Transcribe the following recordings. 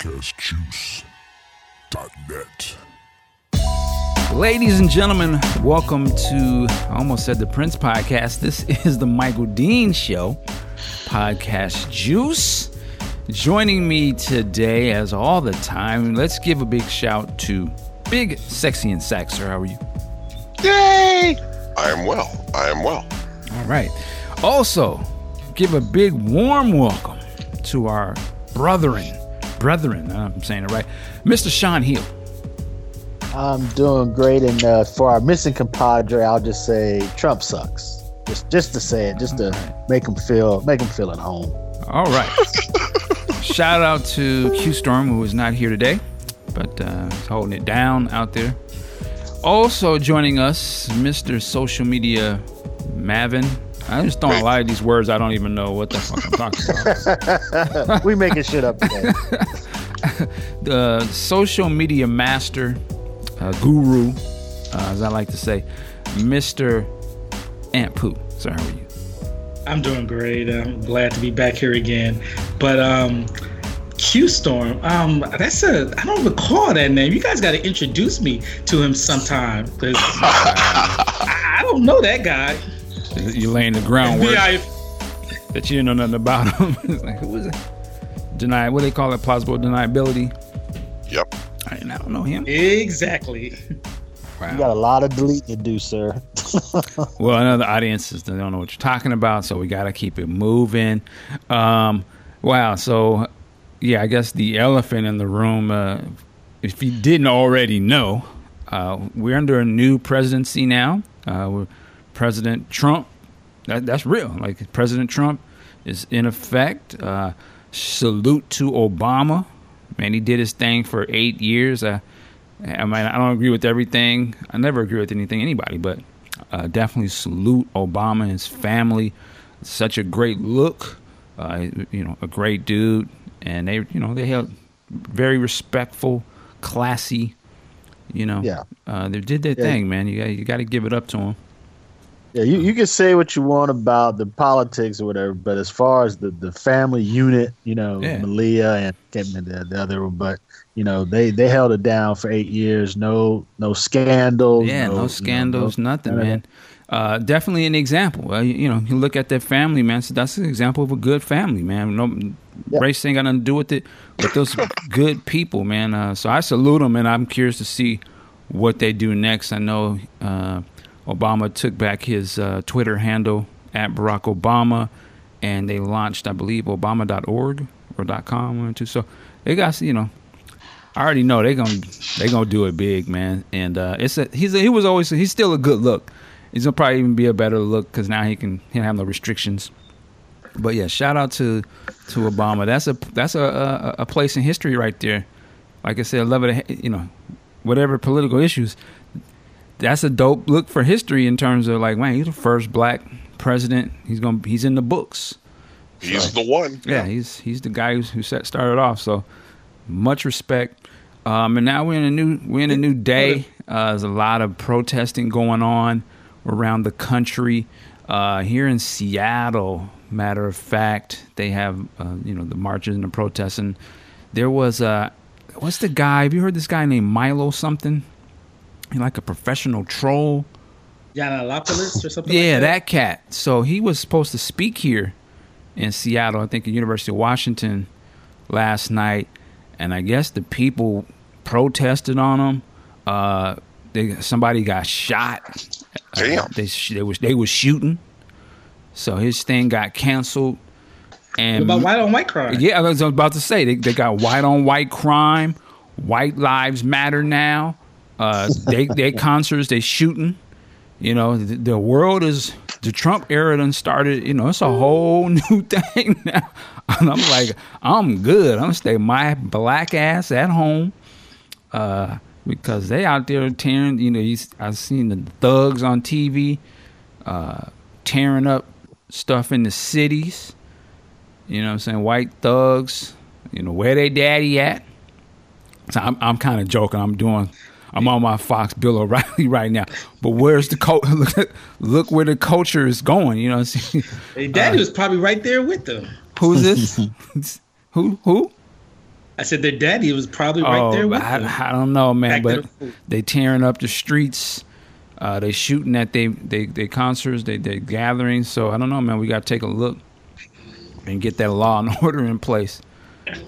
podcastjuice.net. Ladies and gentlemen, welcome to I almost said the Prince podcast. This is the Michael Dean Show, Podcast Juice. Joining me today, as all the time, let's give a big shout to Big Sexy and Sax. Sir, how are you? Yay! I am well. I am well. All right. Also, give a big warm welcome to our brethren, brethren, I'm saying it right, Mr. Sean Hill. I'm doing great, and uh, for our missing compadre, I'll just say Trump sucks. Just, just to say it, just to make him feel, make him feel at home. All right. Shout out to Q Storm, who is not here today, but uh, he's holding it down out there. Also joining us, Mr. Social Media Mavin. I just don't lie these words. I don't even know what the fuck I'm talking about. we making shit up today. the social media master, uh, guru, uh, as I like to say, Mr. Ant Poo. So how are you? I'm doing great. I'm glad to be back here again. But um Q Storm, um, that's a I don't recall that name. You guys got to introduce me to him sometime because I, I don't know that guy. You're laying the groundwork FBI that you didn't know nothing about him. It's like, who is it? Deny, what do they call it? Plausible deniability. Yep. I, I don't know him. Exactly. Wow. You got a lot of deleting to do, sir. Well, I know the audiences they don't know what you're talking about, so we got to keep it moving. Um, wow. So, yeah, I guess the elephant in the room. Uh, if you didn't already know, uh, we're under a new presidency now. Uh, we're President Trump. That, that's real. Like President Trump is in effect. Uh, salute to Obama. Man, he did his thing for eight years. Uh, I mean, I don't agree with everything. I never agree with anything, anybody, but uh, definitely salute Obama and his family. Such a great look, uh, you know, a great dude, and they, you know, they held very respectful, classy. You know, Yeah. uh, they did their Yeah. thing, man. You got you got to give it up to them. Yeah, you, you can say what you want about the politics or whatever, but as far as the, the family unit, you know, Yeah. Malia and the, the other one, but you know, they they held it down for eight years. No no scandals. Yeah, no, no, scandals, no- nothing, man. Uh, definitely an example. Uh, you, you know, you look at their family, man. So that's an example of a good family, man. No Yeah. race ain't got nothing to do with it, but those good people, man. Uh, so I salute them, and I'm curious to see what they do next. I know uh, Obama took back his uh, Twitter handle at Barack Obama, and they launched, I believe, Obama.org or .com or two. So they got, you know, I already know they're gonna they're gonna do it big, man. And uh, it's a, he's a, he was always he's still a good look. He's gonna probably even be a better look because now he can he have no restrictions. But yeah, shout out to to Obama. That's a that's a a, a place in history right there. Like I said, I love it. You know, whatever political issues. That's a dope look for history in terms of like, man, he's the first black president. He's gonna he's in the books. He's the one. Yeah, he's he's the guy who's, who set, started off. So much respect. Um, and now we're in a new we're in a new day. Uh, there's a lot of protesting going on around the country. Uh, here in Seattle, matter of fact, they have uh, you know the marches and the protesting. There was uh, what's the guy? Have you heard this guy named Milo something? He like a professional troll. Yanalopoulos or something Yeah, like that cat. So he was supposed to speak here in Seattle, I think at University of Washington last night, and I guess the people protested on him. Uh, they, somebody got shot. Uh, Damn. they sh- they was they was shooting, so his thing got canceled. And About white on white crime. yeah, I was about to say they, they got white on white crime, white lives matter now. Uh, they they concerts they shooting. You know the, the world is the Trump era done started. You know it's a whole new thing now, and I'm like I'm good. I'm gonna stay my black ass at home. Uh, because they out there tearing. You know, you, I've seen the thugs on TV, uh, tearing up stuff in the cities. You know what I'm saying? White thugs. You know, where they daddy at? So I'm, I'm kind of joking. I'm doing, I'm on my Fox Bill O'Reilly right now. But where's the cult? Look, look where the culture is going. You know what I'm saying? Daddy was probably right there with them. Who's this? who? Who? I said their daddy was probably right oh, there with I, them. I don't know, man, Back but they tearing up the streets. Uh, they shooting at they they they concerts, they they gatherings. So I don't know, man. We got to take a look and get that law and order in place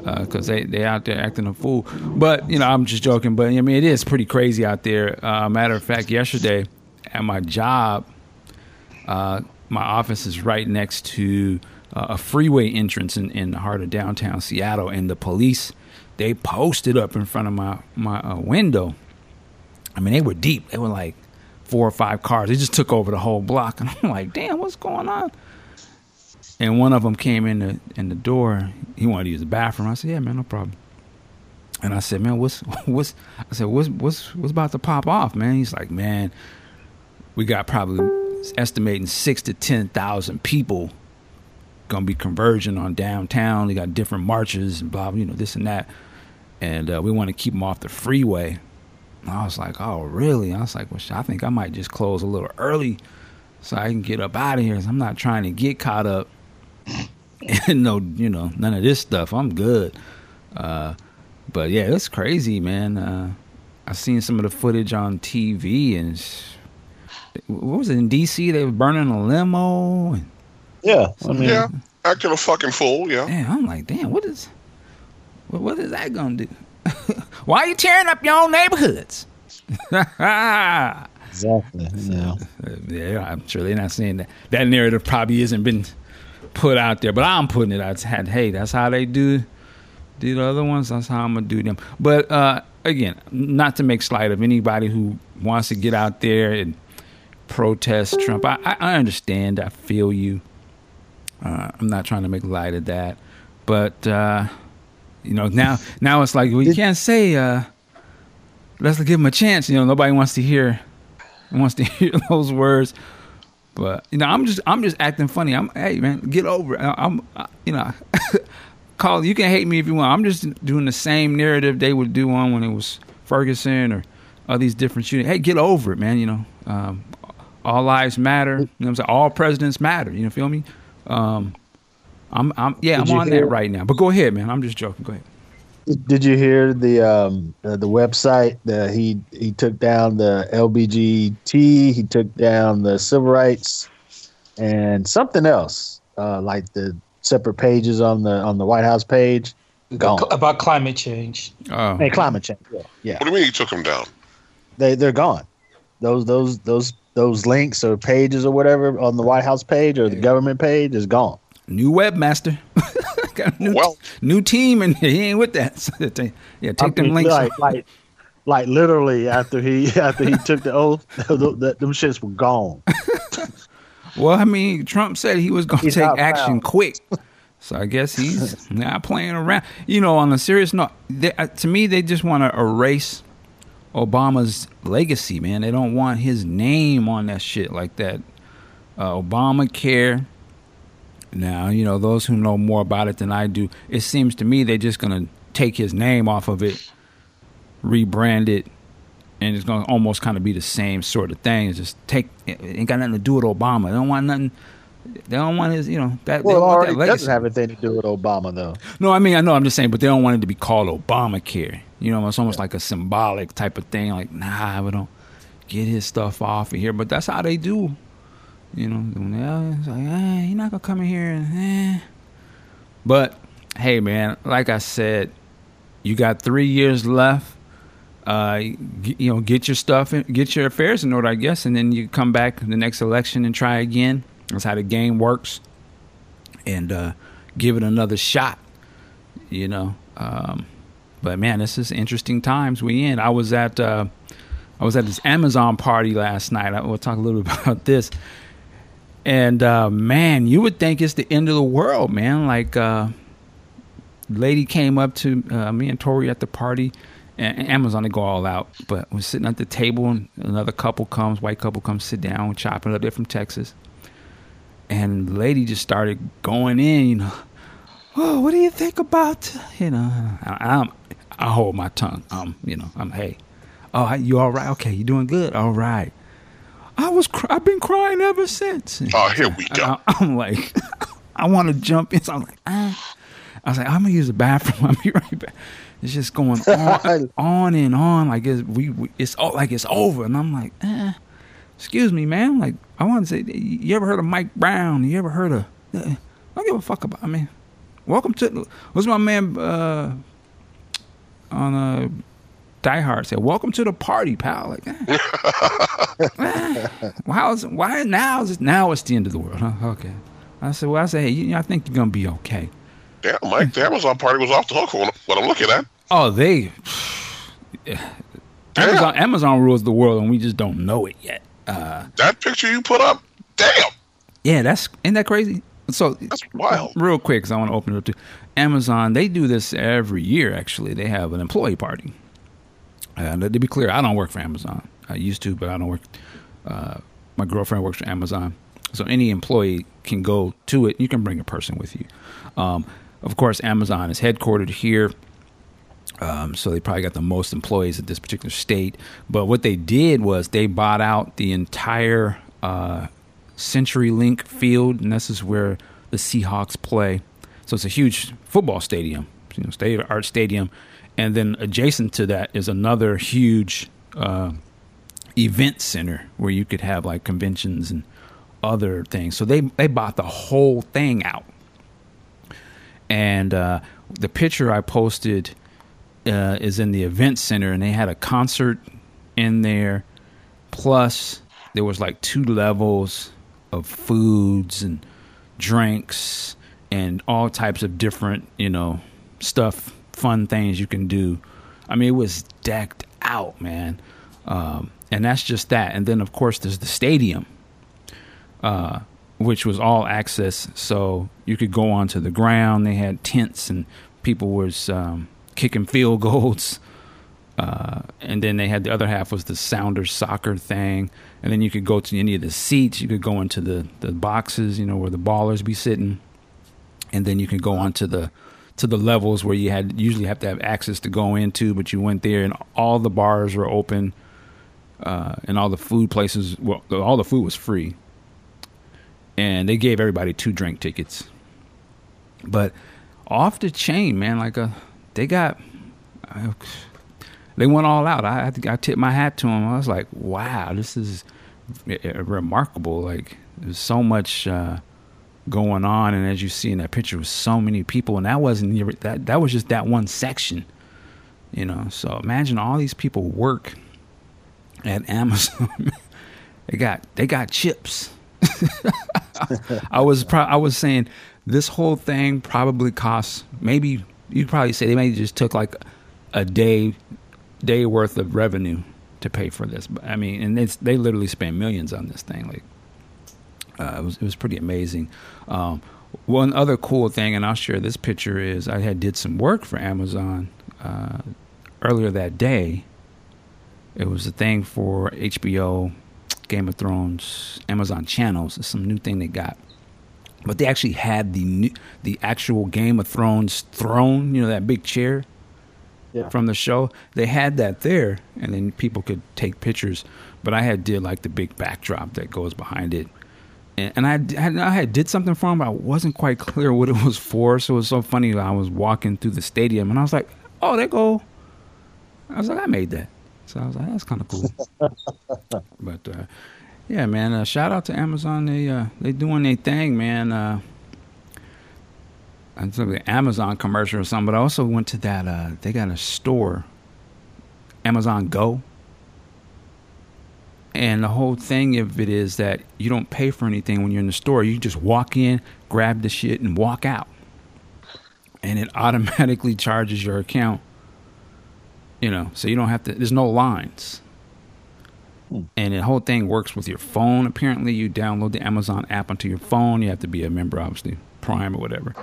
because they they out there acting a fool. But you know, I'm just joking. But I mean, it is pretty crazy out there. Uh, matter of fact, yesterday at my job, uh, my office is right next to uh, a freeway entrance in, in the heart of downtown Seattle, and the police they posted up in front of my my uh, window. I mean, they were deep. They were like four or five cars. They just took over the whole block, and I'm like, damn, what's going on? And one of them came in the in the door. He wanted to use the bathroom. I said, yeah, man, no problem. And I said, man, what's what's? I said, what's what's what's about to pop off, man? He's like, man, we got probably estimating six to ten thousand people gonna be converging on downtown. They got different marches and blah, you know, this and that, and uh, we want to keep them off the freeway. And I was like, oh, really? I was like, well, I think I might just close a little early so I can get up out of here. I'm not trying to get caught up no, you know, none of this stuff. I'm good. Uh, but yeah, it's crazy, man. Uh, I seen some of the footage on TV, and it's- what was it in DC? They were burning a limo, and Yeah, I mean, Yeah, acting a fucking fool. Yeah. damn, I'm like, damn, what is, what, what is that gonna do? Why are you tearing up your own neighborhoods? yeah, exactly. Yeah. I'm sure they're not saying that. That narrative probably hasn't been put out there, but I'm putting it out. Hey, that's how they do do the other ones. That's how I'm gonna do them. But uh, again, not to make slight of anybody who wants to get out there and protest Trump. I, I understand. I feel you. Uh, I'm not trying to make light of that, but uh, you know now now it's like we can't say uh, let's give him a chance. You know nobody wants to hear wants to hear those words. But you know I'm just I'm just acting funny. I'm hey man get over it. I'm I, you know call you can hate me if you want. I'm just doing the same narrative they would do on when it was Ferguson or all these different shootings. Hey, get over it, man. You know, um, all lives matter. You know what I'm saying? All presidents matter. You know, feel me? Um, I'm, I'm, yeah, Did I'm on hear- that right now. But go ahead, man. I'm just joking. Go ahead. Did you hear the um uh, the website that he he took down the LBGT, he took down the civil rights, and something else uh like the separate pages on the on the White House page gone. About climate change. Oh, Hey, climate change. Yeah, yeah. What do you mean you took them down? They they're gone. Those those those those links or pages or whatever on the White House page or the government page is gone. new webmaster. Got a new, Well- new team, and he ain't with that. So they- yeah, take I them mean, links. like like like literally after he after he took the oath, th- th- them shits were gone. Well, I mean, Trump said he was going to take action proud. quick. So I guess he's not playing around. You know, on a serious note, they, uh, to me, they just want to erase Obama's legacy, man. They don't want his name on that shit like that. Uh, Obamacare. Now, you know, those who know more about it than I do, it seems to me they're just going to take his name off of it, rebrand it, and it's going to almost kind of be the same sort of thing. It's just take, it ain't got nothing to do with Obama. They don't want nothing. They don't want his, you know, that. Well, they want already doesn't have anything to do with Obama though. No, I mean, I know, I'm just saying, but they don't want it to be called Obamacare. You know, it's almost like a symbolic type of thing. Like, nah, we don't get his stuff off of here. But that's how they do. You know, uh, it's like, eh, you're not gonna come in here and, eh. But hey, man, like I said, you got three years left. Uh, you know, get your stuff, in, get your affairs in order, I guess, and then you come back the next election and try again. That's how the game works, and uh, give it another shot. You know, um, but man, this is interesting times we in. I was at uh, I was at this Amazon party last night. I will talk a little bit about this. And uh, man, you would think it's the end of the world, man. Like, uh, lady came up to uh, me and Tori at the party, and Amazon they go all out. But we're sitting at the table, and another couple comes, white couple comes, sit down, chopping up. They're from Texas, and lady just started going in, you know. Oh, what do you think about you know? I, I'm I hold my tongue. Um, you know, I'm hey. Oh, you all right? Okay, you doing good? All right. I was cry- I've been crying ever since. Oh, here we go. I, I'm like, I want to jump in. So I'm like, ah. I was like, I'm gonna use the bathroom. I'll be right back. It's just going on, on and on. Like it's we, we it's all like it's over, and I'm like, eh, excuse me, man. Like I want to say, you ever heard of Mike Brown? You ever heard of? Uh, I don't give a fuck about. I mean, welcome to. What's my man uh, on uh, Die Hard said? Welcome to the party, pal. Like. Eh, why is why now? Is it, now it's the end of the world? Huh? Okay. I said, well, I said, hey, you know, I think you're gonna be okay. Damn, Mike, the Amazon party was off the hook what I'm looking at. Oh, they. Amazon, Amazon rules the world, and we just don't know it yet. Uh, That picture you put up, damn, yeah, that's isn't that crazy? So that's wild. real quick, because I want to open it up to Amazon. They do this every year. Actually, they have an employee party. And to be clear, I don't work for Amazon. I used to, but I don't work. Uh, my girlfriend works for Amazon, so any employee can go to it. You can bring a person with you. Um, of course, Amazon is headquartered here. Um, so they probably got the most employees at this particular state. But what they did was they bought out the entire uh, CenturyLink field, and this is where the Seahawks play. So it's a huge football stadium, you know, state of art stadium, and then adjacent to that is another huge uh, event center where you could have like conventions and other things. So they they bought the whole thing out, and uh, the picture I posted uh, is in the event center, and they had a concert in there. Plus, there was like two levels of foods and drinks and all types of different, you know, stuff, fun things you can do. I mean, it was decked out, man. Um, and that's just that. And then, of course, there's the stadium, uh, which was all access. So you could go onto the ground. They had tents and people was um, kicking field goals. Uh, and then they had the other half was the Sounders soccer thing. And then you could go to any of the seats. You could go into the, the boxes, you know, where the ballers be sitting. And then you could go onto the to the levels where you had usually have to have access to go into, but you went there and all the bars were open, uh, and all the food places. Well, all the food was free, and they gave everybody two drink tickets. But off the chain, man, like a they got. Uh, they went all out. I I, tipped my hat to them. I was like, "Wow, this is uh, remarkable!" Like, there's so much uh, going on, and as you see in that picture, was so many people, and that wasn't that. That was just that one section, you know. So imagine all these people work at Amazon. they got they got chips. I was pro- I was saying this whole thing probably costs maybe you'd probably say they maybe just took like a day day worth of revenue to pay for this. But I mean, and it's they literally spent millions on this thing. Like uh, it was it was pretty amazing. Um, one other cool thing, and I'll share this picture is I had did some work for Amazon uh, earlier that day. It was a thing for HBO, Game of Thrones, Amazon channels. It's some new thing they got. But they actually had the new, the actual Game of Thrones throne, you know, that big chair Yeah. from the show. They had that there, and then people could take pictures. But I had did like the big backdrop that goes behind it, and, I I had did something for him, but I wasn't quite clear what it was for. So it was so funny. I was walking through the stadium, and I was like, "Oh, there go." I was like, "I made that," so I was like, "That's kind of cool." but uh, yeah, man, uh, shout out to Amazon. They uh, they doing their thing, man. Uh, I took the Amazon commercial or something, but I also went to that. Uh, they got a store, Amazon Go, and the whole thing of it is that you don't pay for anything when you're in the store. You just walk in, grab the shit, and walk out, and it automatically charges your account. You know, so you don't have to. There's no lines. Hmm. And the whole thing works with your phone. Apparently, you download the Amazon app onto your phone. You have to be a member, obviously, Prime or whatever.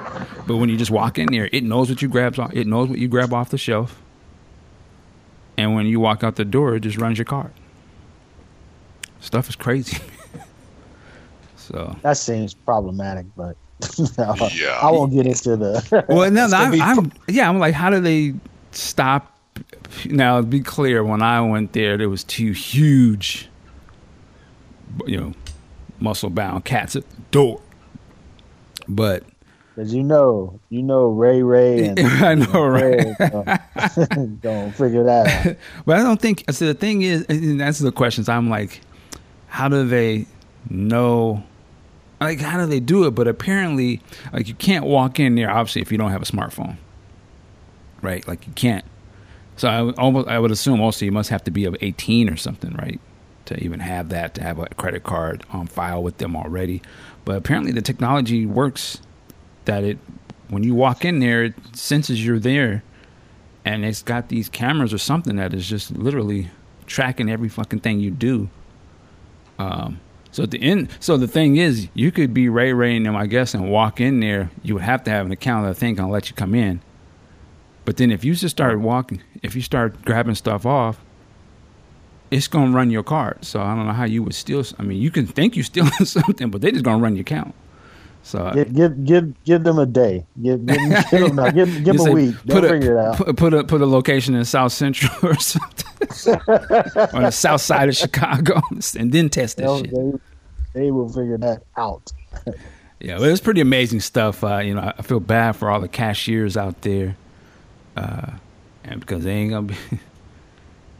But when you just walk in there, it knows what you grabs off. It knows what you grab off the shelf. And when you walk out the door, it just runs your card. Stuff is crazy. so That seems problematic, but Yeah. I won't get into the. well, no, It's I'm, be I'm yeah, I'm like, how do they stop? Now, be clear, when I went there, there was two huge, you know, muscle bound cats at the door. But Cause you know, you know Ray Ray and I know, right? Fred gonna figure that out. But I don't think. So the thing is, and that's the questions. I'm like, how do they know? Like, how do they do it? But apparently, like, you can't walk in there. Obviously, if you don't have a smartphone, right? Like, you can't. So I almost, I would assume also you must have to be of 18 or something, right? To even have that, to have a credit card on file with them already. But apparently, the technology works that it when you walk in there, it senses you're there, and it's got these cameras or something that is just literally tracking every fucking thing you do. Um, so at the end, so the thing is, you could be Ray Ray them, I guess, and walk in there. You would have to have an account that thing gonna let you come in. But then if you just start walking, if you start grabbing stuff off, it's gonna run your card. So I don't know how you would steal. I mean, you can think you're stealing something, but they just gonna run your account. So Give, give give give them a day. Give give, give them no, give, give a week. They'll put a, figure it out. Put, put a put a location in South Central or something, on the south side of Chicago, and then test that They'll, shit. they, they will figure that out. Yeah, well, it's pretty amazing stuff. Uh, you know, I- feel bad for all the cashiers out there, uh, and because they ain't gonna be,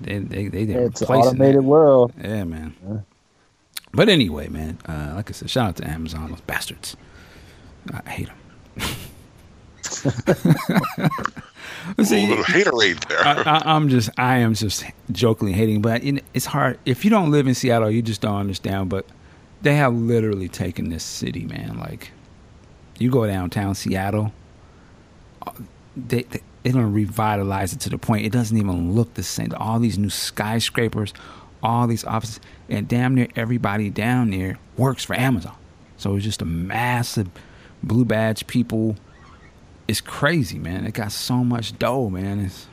they they they they're It's an automated that. world. Yeah, man. But anyway, man, uh, like I said, shout out to Amazon, those bastards. I hate them. A little haterade there. I, I'm just, I am just jokingly hating, but it's hard. If you don't live in Seattle, you just don't understand. But they have literally taken this city, man. Like, you go downtown Seattle, uh, they, they they're gonna revitalize it to the point it doesn't even look the same. All these new skyscrapers, all these offices, and damn near everybody down there works for Amazon. So it's just a massive blue badge people. It's crazy, man. It got so much dough, man. It's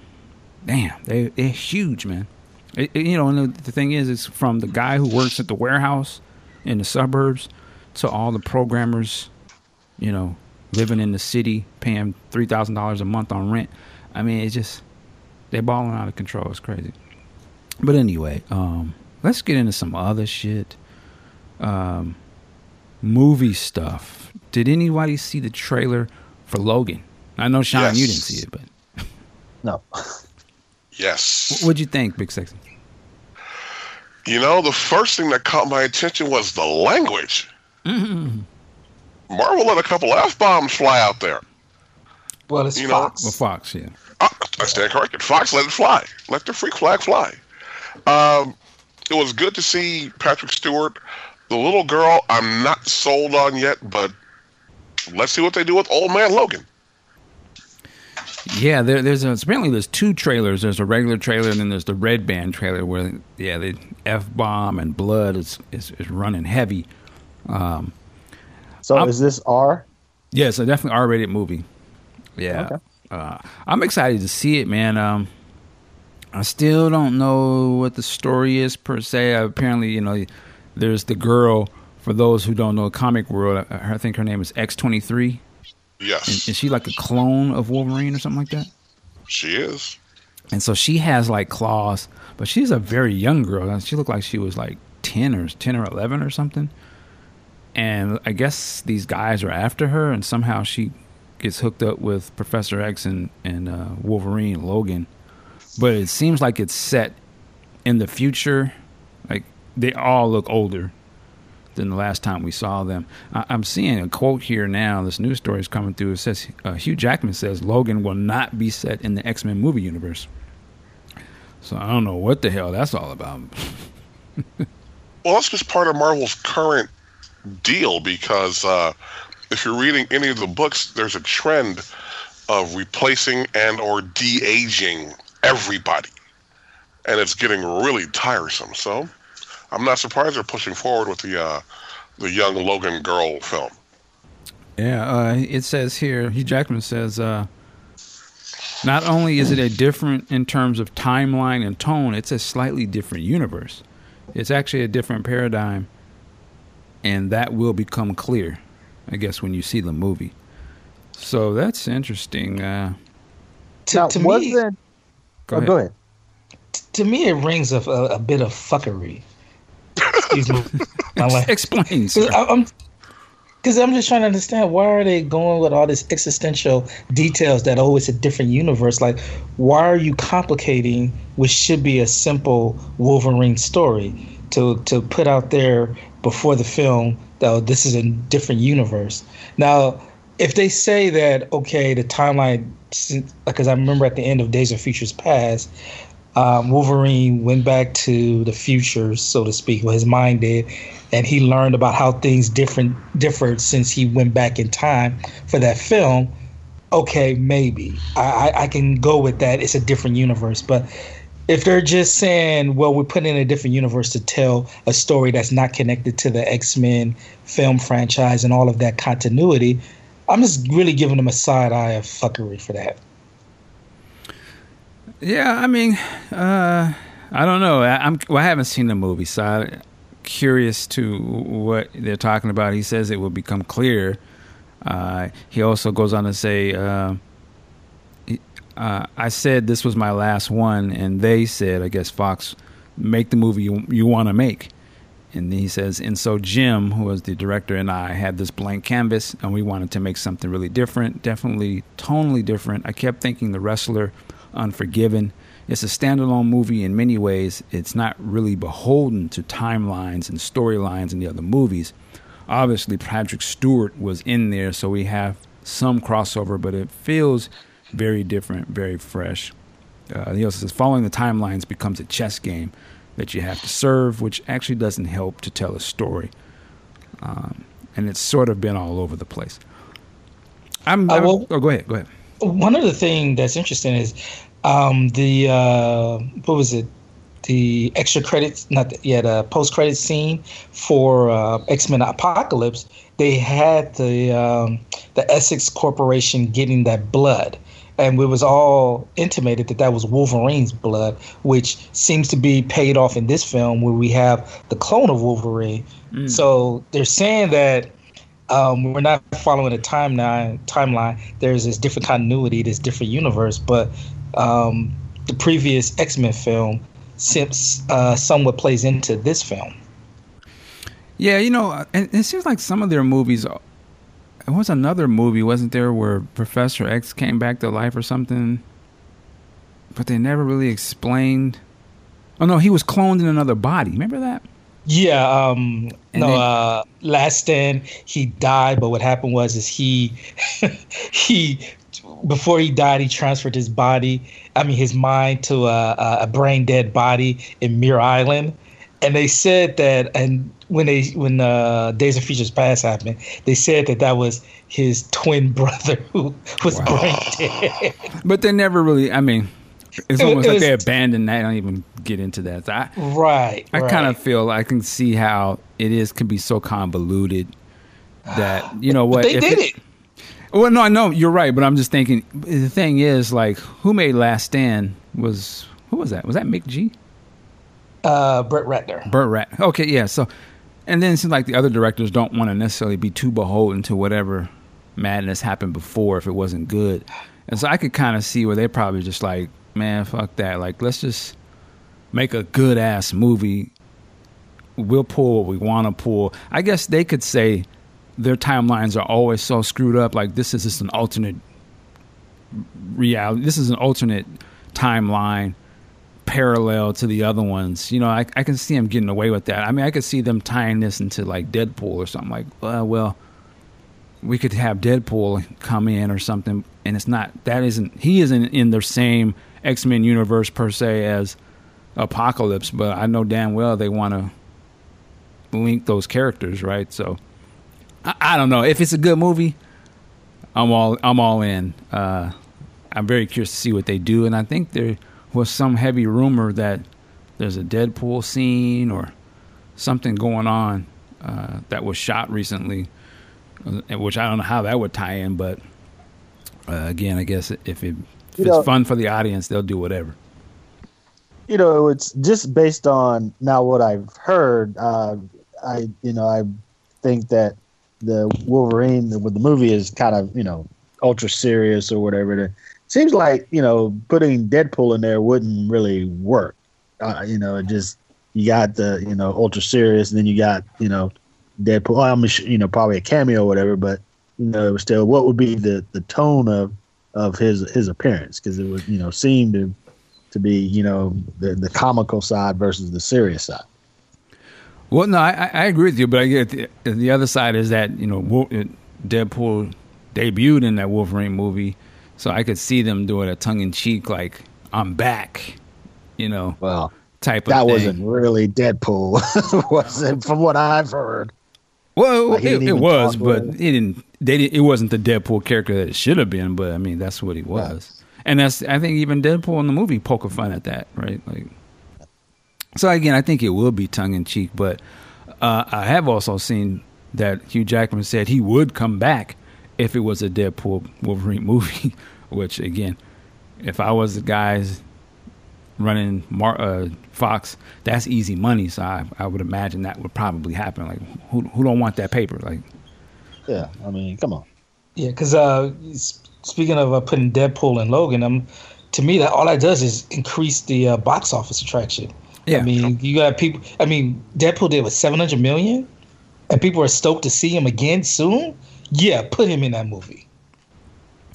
damn, they they're huge, man. It, it- you know, and the, the thing is, it's from the guy who works at the warehouse in the suburbs to all the programmers, you know, living in the city, paying three thousand dollars a month on rent. I mean, it's just they're balling out of control. It's crazy. But anyway, um, let's get into some other shit. Um, movie stuff. Did anybody see the trailer for Logan? I know Sean, you didn't see it, but No. yes. what'd you think, Big Sexy? You know, the first thing that caught my attention was the language. Marvel let a couple f bombs fly out there. Well, it's You know, Fox. Well, Fox, yeah. Ah, I stand corrected. Fox let it fly. Let the freak flag fly. Um, it was good to see Patrick Stewart. The little girl, I'm not sold on yet, but let's see what they do with Old Man Logan. Yeah, there, there's a, apparently there's two trailers. There's a regular trailer and then there's the red band trailer where yeah, the f bomb and blood is, is is running heavy. Um, So I'm- is this R? yeah, it's a definitely R-rated movie. Yeah, Okay. uh, I'm excited to see it, man. Um, I still don't know what the story is per se. Apparently, you know, there's the girl. For those who don't know comic world, I I think her name is X23. Yes, Is she like a clone of Wolverine or something like that? she is. And so she has like claws, but she's a very young girl. She looked like she was like 10 or 10 or 11 or something. And I guess these guys are after her, and somehow she gets hooked up with Professor X and, and uh, Wolverine, Logan. But it seems like it's set in the future. Like they all look older than the last time we saw them. I, I'm seeing a quote here now. This news story is coming through. It says uh, Hugh Jackman says Logan will not be set in the X Men movie universe. So I don't know what the hell that's all about. Well, that's just part of Marvel's current deal because uh, if you're reading any of the books, there's a trend of replacing and or de-aging everybody, and it's getting really tiresome. So, I'm not surprised they're pushing forward with the uh, the young Logan girl film. Yeah, uh, it says here, Hugh Jackman says, uh, not only is it a different in terms of timeline and tone, it's a slightly different universe. It's actually a different paradigm, and that will become clear, I guess, when you see the movie. So that's interesting. Uh, to, now, to me, wasn't go oh, ahead. go ahead. to me, it rings of a, a bit of fuckery. Excuse me. My life. Explain, sir. I, I'm because I'm just trying to understand why are they going with all this existential details that oh it's a different universe. Like, why are you complicating what should be a simple Wolverine story to to put out there before the film that oh, this is a different universe. Now, if they say that okay, the timeline, because I remember at the end of Days of Futures Past, um, Wolverine went back to the future, so to speak, well, his mind did, and he learned about how things different differed since he went back in time for that film. Okay, maybe I, I can go with that. It's a different universe, but if they're just saying, well, we're putting in a different universe to tell a story that's not connected to the X Men film franchise and all of that continuity, I'm just really giving them a side eye of fuckery for that. Yeah, I mean, uh, I don't know. I, am well, I haven't seen the movie, so I'm curious to what they're talking about. He says it will become clear. Uh, he also goes on to say, uh, uh, I said this was my last one, and they said, I guess Fox, make the movie you, you want to make. And he says, and so Jim, who was the director, and I had this blank canvas, and we wanted to make something really different, definitely tonally different. I kept thinking The Wrestler Unforgiven. It's a standalone movie in many ways. It's not really beholden to timelines and storylines in the other movies. Obviously, Patrick Stewart was in there, so we have some crossover, but it feels very different, very fresh. Uh, he also says following the timelines becomes a chess game that you have to serve, which actually doesn't help to tell a story. Um, and it's sort of been all over the place. I'm, I'm uh, well, oh, go ahead, go ahead. One other thing that's interesting is um, the uh, what was it? The extra credits, not the, yeah, the post credit scene for uh, X Men Apocalypse. They had the um, the Essex Corporation getting that blood, and it was all intimated that that was Wolverine's blood, which seems to be paid off in this film where we have the clone of Wolverine. Mm. So they're saying that um, we're not following a timeline. Timeline. There's this different continuity, this different universe, but um, the previous X Men film since uh, somewhat plays into this film. Yeah, you know, it, it seems like some of their movies. It was another movie, wasn't there, where Professor X came back to life or something? But they never really explained. Oh no, he was cloned in another body. Remember that? Yeah. Um, no. Then, uh, Last Stand. He died, but what happened was is he he before he died, he transferred his body, I mean, his mind to a, a brain dead body in Muir Island. And they said that, and when they when uh, Days of Futures Past happened, they said that that was his twin brother who was wow. brain dead. But they never really. I mean, it's almost it, it like was, they abandoned that. I don't even get into that. So I, right. I right. kind of feel I can see how it is can be so convoluted that you know what they did it, it well, no, I know you're right, but I'm just thinking the thing is like who made Last Stand was who was that? Was that McG? Uh, Brett Ratner. Brett Rat. Okay, yeah. So, and then it seems like the other directors don't want to necessarily be too beholden to whatever madness happened before if it wasn't good. And so I could kind of see where they're probably just like, man, fuck that. Like, let's just make a good ass movie. We'll pull what we want to pull. I guess they could say their timelines are always so screwed up. Like this is just an alternate reality. This is an alternate timeline parallel to the other ones. You know, I, I can see them getting away with that. I mean, I could see them tying this into like Deadpool or something like, well, well, we could have Deadpool come in or something, and it's not that isn't he isn't in the same X Men universe per se as Apocalypse, but I know damn well they want to link those characters, right? So I, I, don't know if it's a good movie. I'm all I'm all in. Uh, I'm very curious to see what they do, and I think there was some heavy rumor that there's a Deadpool scene or something going on uh, that was shot recently, uh, which I don't know how that would tie in, but uh, again, I guess if, it, if it's know, fun for the audience, they'll do whatever. You know, it's just based on now what I've heard. Uh, I you know I think that the Wolverine with the movie is kind of you know ultra serious or whatever. It seems like you know putting Deadpool in there wouldn't really work. Uh, you know, it just you got the you know ultra serious, and then you got you know Deadpool. I'm you know probably a cameo or whatever, but you know it was still what would be the the tone of of his his appearance because it would you know seem to to be you know the the comical side versus the serious side. Well, no, I, I agree with you, but I get the, the other side is that you know uh, Deadpool debuted in that Wolverine movie, so I could see them doing a tongue in cheek like I'm back, you know. Well, type of thing. that thing. wasn't really Deadpool, was it? From what I've heard. Well, like it, it was, but it didn't. They didn't, it wasn't the Deadpool character that it should have been. But I mean, that's what he was, and that's I think even Deadpool in the movie poke fun at that, right? Like, so again, I think it will be tongue in cheek, but uh, I have also seen that Hugh Jackman said he would come back if it was a Deadpool Wolverine movie, which again, if I was the guys running Mar- uh, Fox, that's easy money. So I, I would imagine that would probably happen. Like, who who don't want that paper? Like, yeah, I mean, come on. Yeah, because uh, speaking of uh, putting Deadpool and Logan, um, to me that all that does is increase the uh, box office attraction. Yeah. I mean, you got people. I mean, Deadpool did with seven hundred million, and people are stoked to see him again soon. Yeah, put him in that movie.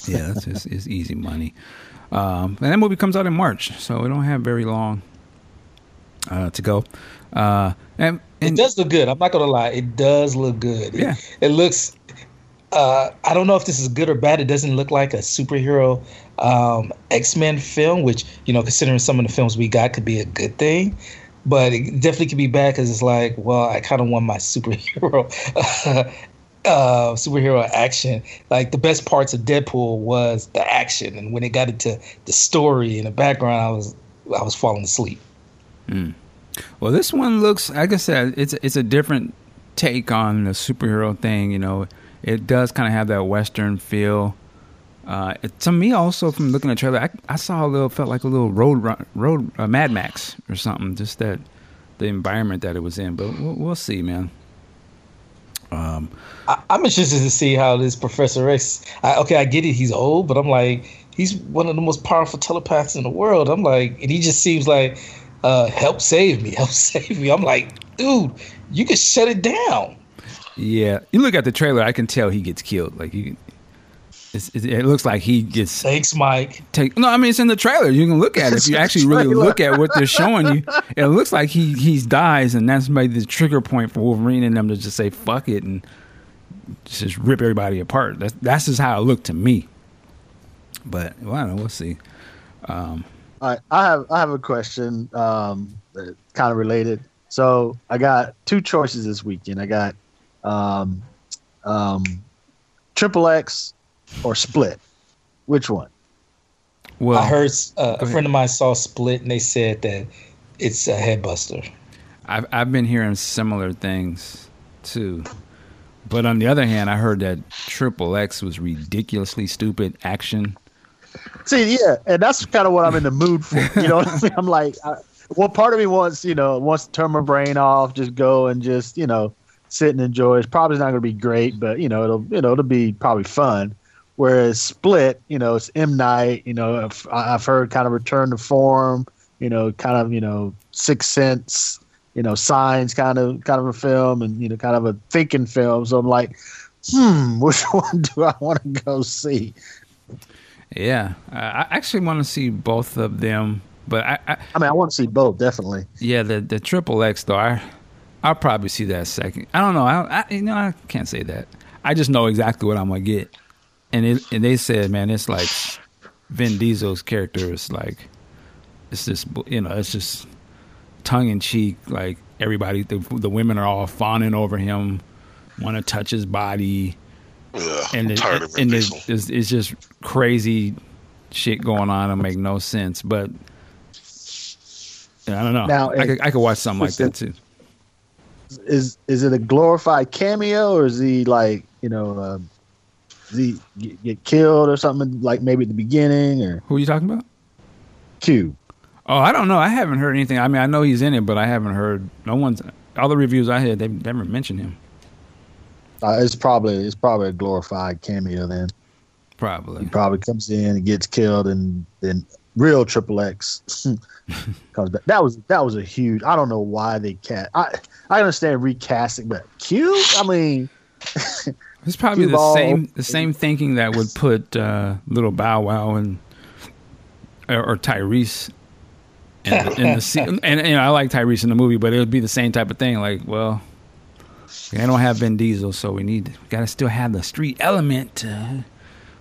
Yeah, that's just it's easy money. Um, and that movie comes out in March, so we don't have very long uh, to go. Uh, and, and, it does look good. I'm not gonna lie, it does look good. Yeah, it, it looks. Uh, I don't know if this is good or bad. It doesn't look like a superhero um, X Men film, which you know, considering some of the films we got, could be a good thing. But it definitely could be bad because it's like, well, I kind of want my superhero uh, superhero action. Like the best parts of Deadpool was the action, and when it got into the story and the background, I was I was falling asleep. Mm. Well, this one looks, like I said, it's it's a different take on the superhero thing. You know, it does kind of have that western feel. Uh, it, to me, also from looking at the trailer, I, I, saw a little, felt like a little road, road, uh, Mad Max or something. Just that the environment that it was in, but we'll, we'll see, man. Um, I, am interested to see how this Professor X. I, okay, I get it. He's old, but I'm like, he's one of the most powerful telepaths in the world. I'm like, and he just seems like, uh, help save me, help save me. I'm like, dude, you can shut it down. Yeah, you look at the trailer. I can tell he gets killed. Like you, it looks like he gets. Thanks, Mike. Take no, I mean it's in the trailer. You can look at it if you actually really look at what they're showing you. It looks like he he dies, and that's maybe the trigger point for Wolverine and them to just say fuck it and just rip everybody apart. That's that's just how it looked to me. But well, I don't know. We'll see. Um, All right, I have I have a question, um, kind of related. So I got two choices this weekend. I got um, um, Triple X or Split. Which one? Well, I heard uh, a friend of mine saw Split, and they said that it's a headbuster. I've I've been hearing similar things too. But on the other hand, I heard that Triple X was ridiculously stupid action. See, yeah, and that's kind of what I'm in the mood for. You know what I mean? I'm like, I, well, part of me wants, you know, wants to turn my brain off, just go and just, you know, sit and enjoy. It's probably not going to be great, but you know, it'll, you know, it'll be probably fun. Whereas Split, you know, it's M Night. You know, I've, I've heard kind of return to form. You know, kind of, you know, Six Sense you know, signs kind of kind of a film and you know, kind of a thinking film. So I'm like, hmm, which one do I want to go see? Yeah, I actually want to see both of them, but I, I, I mean, I want to see both definitely. Yeah, the the triple X though, I, I'll probably see that second. I don't know. I, I you know I can't say that. I just know exactly what I'm gonna get, and it, and they said, man, it's like Vin Diesel's character is like, it's just you know, it's just tongue in cheek, like everybody, the, the women are all fawning over him, want to touch his body, Ugh, and, it, and it, it's, it's, just crazy shit going on and make no sense. But I don't know. Now, I, could, I could watch something like that too. Is is it a glorified cameo or is he like you know? Uh, does he get, get killed or something like maybe at the beginning or who are you talking about? Q. Oh, I don't know. I haven't heard anything. I mean, I know he's in it, but I haven't heard. No one's. All the reviews I had, they've never mentioned him. Uh, it's probably it's probably a glorified cameo then. Probably. He probably comes in and gets killed, and then real Triple X comes back. That was that was a huge. I don't know why they cast. I I understand recasting, but Q. I mean, It's probably Cue the ball. same the same thinking that would put uh, little Bow Wow and or, or Tyrese in the, in the and, and you know I like Tyrese in the movie, but it would be the same type of thing. Like, well, I don't have Ben Diesel, so we need got to still have the street element. Uh,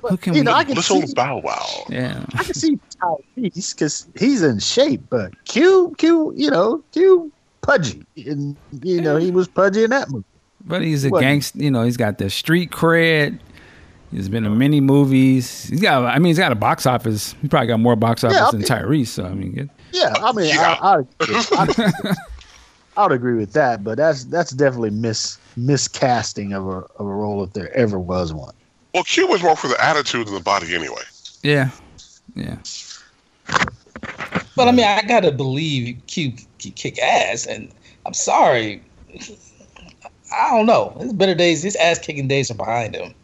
who can you we? know, I can Little see, Bow Wow. yeah, I can see Tyrese because he's in shape, but Cube, Cube, you know, Cube pudgy, and you know he was pudgy in that movie. but he's a What? gangster. You know, he's got the street cred. He's been in many movies. He's got. I mean, he's got a box office. He probably got more box office Yeah, than Tyrese. So I mean, it, Yeah, I mean, Yeah. I, I, I, I would agree with that, but that's that's definitely mis miscasting of a of a role if there ever was one. Well, Cube was more for the attitude than the body anyway. yeah, yeah. But I mean, I gotta believe Cube can kick ass, and I'm sorry. I don't know. His better days, his ass kicking days are behind him.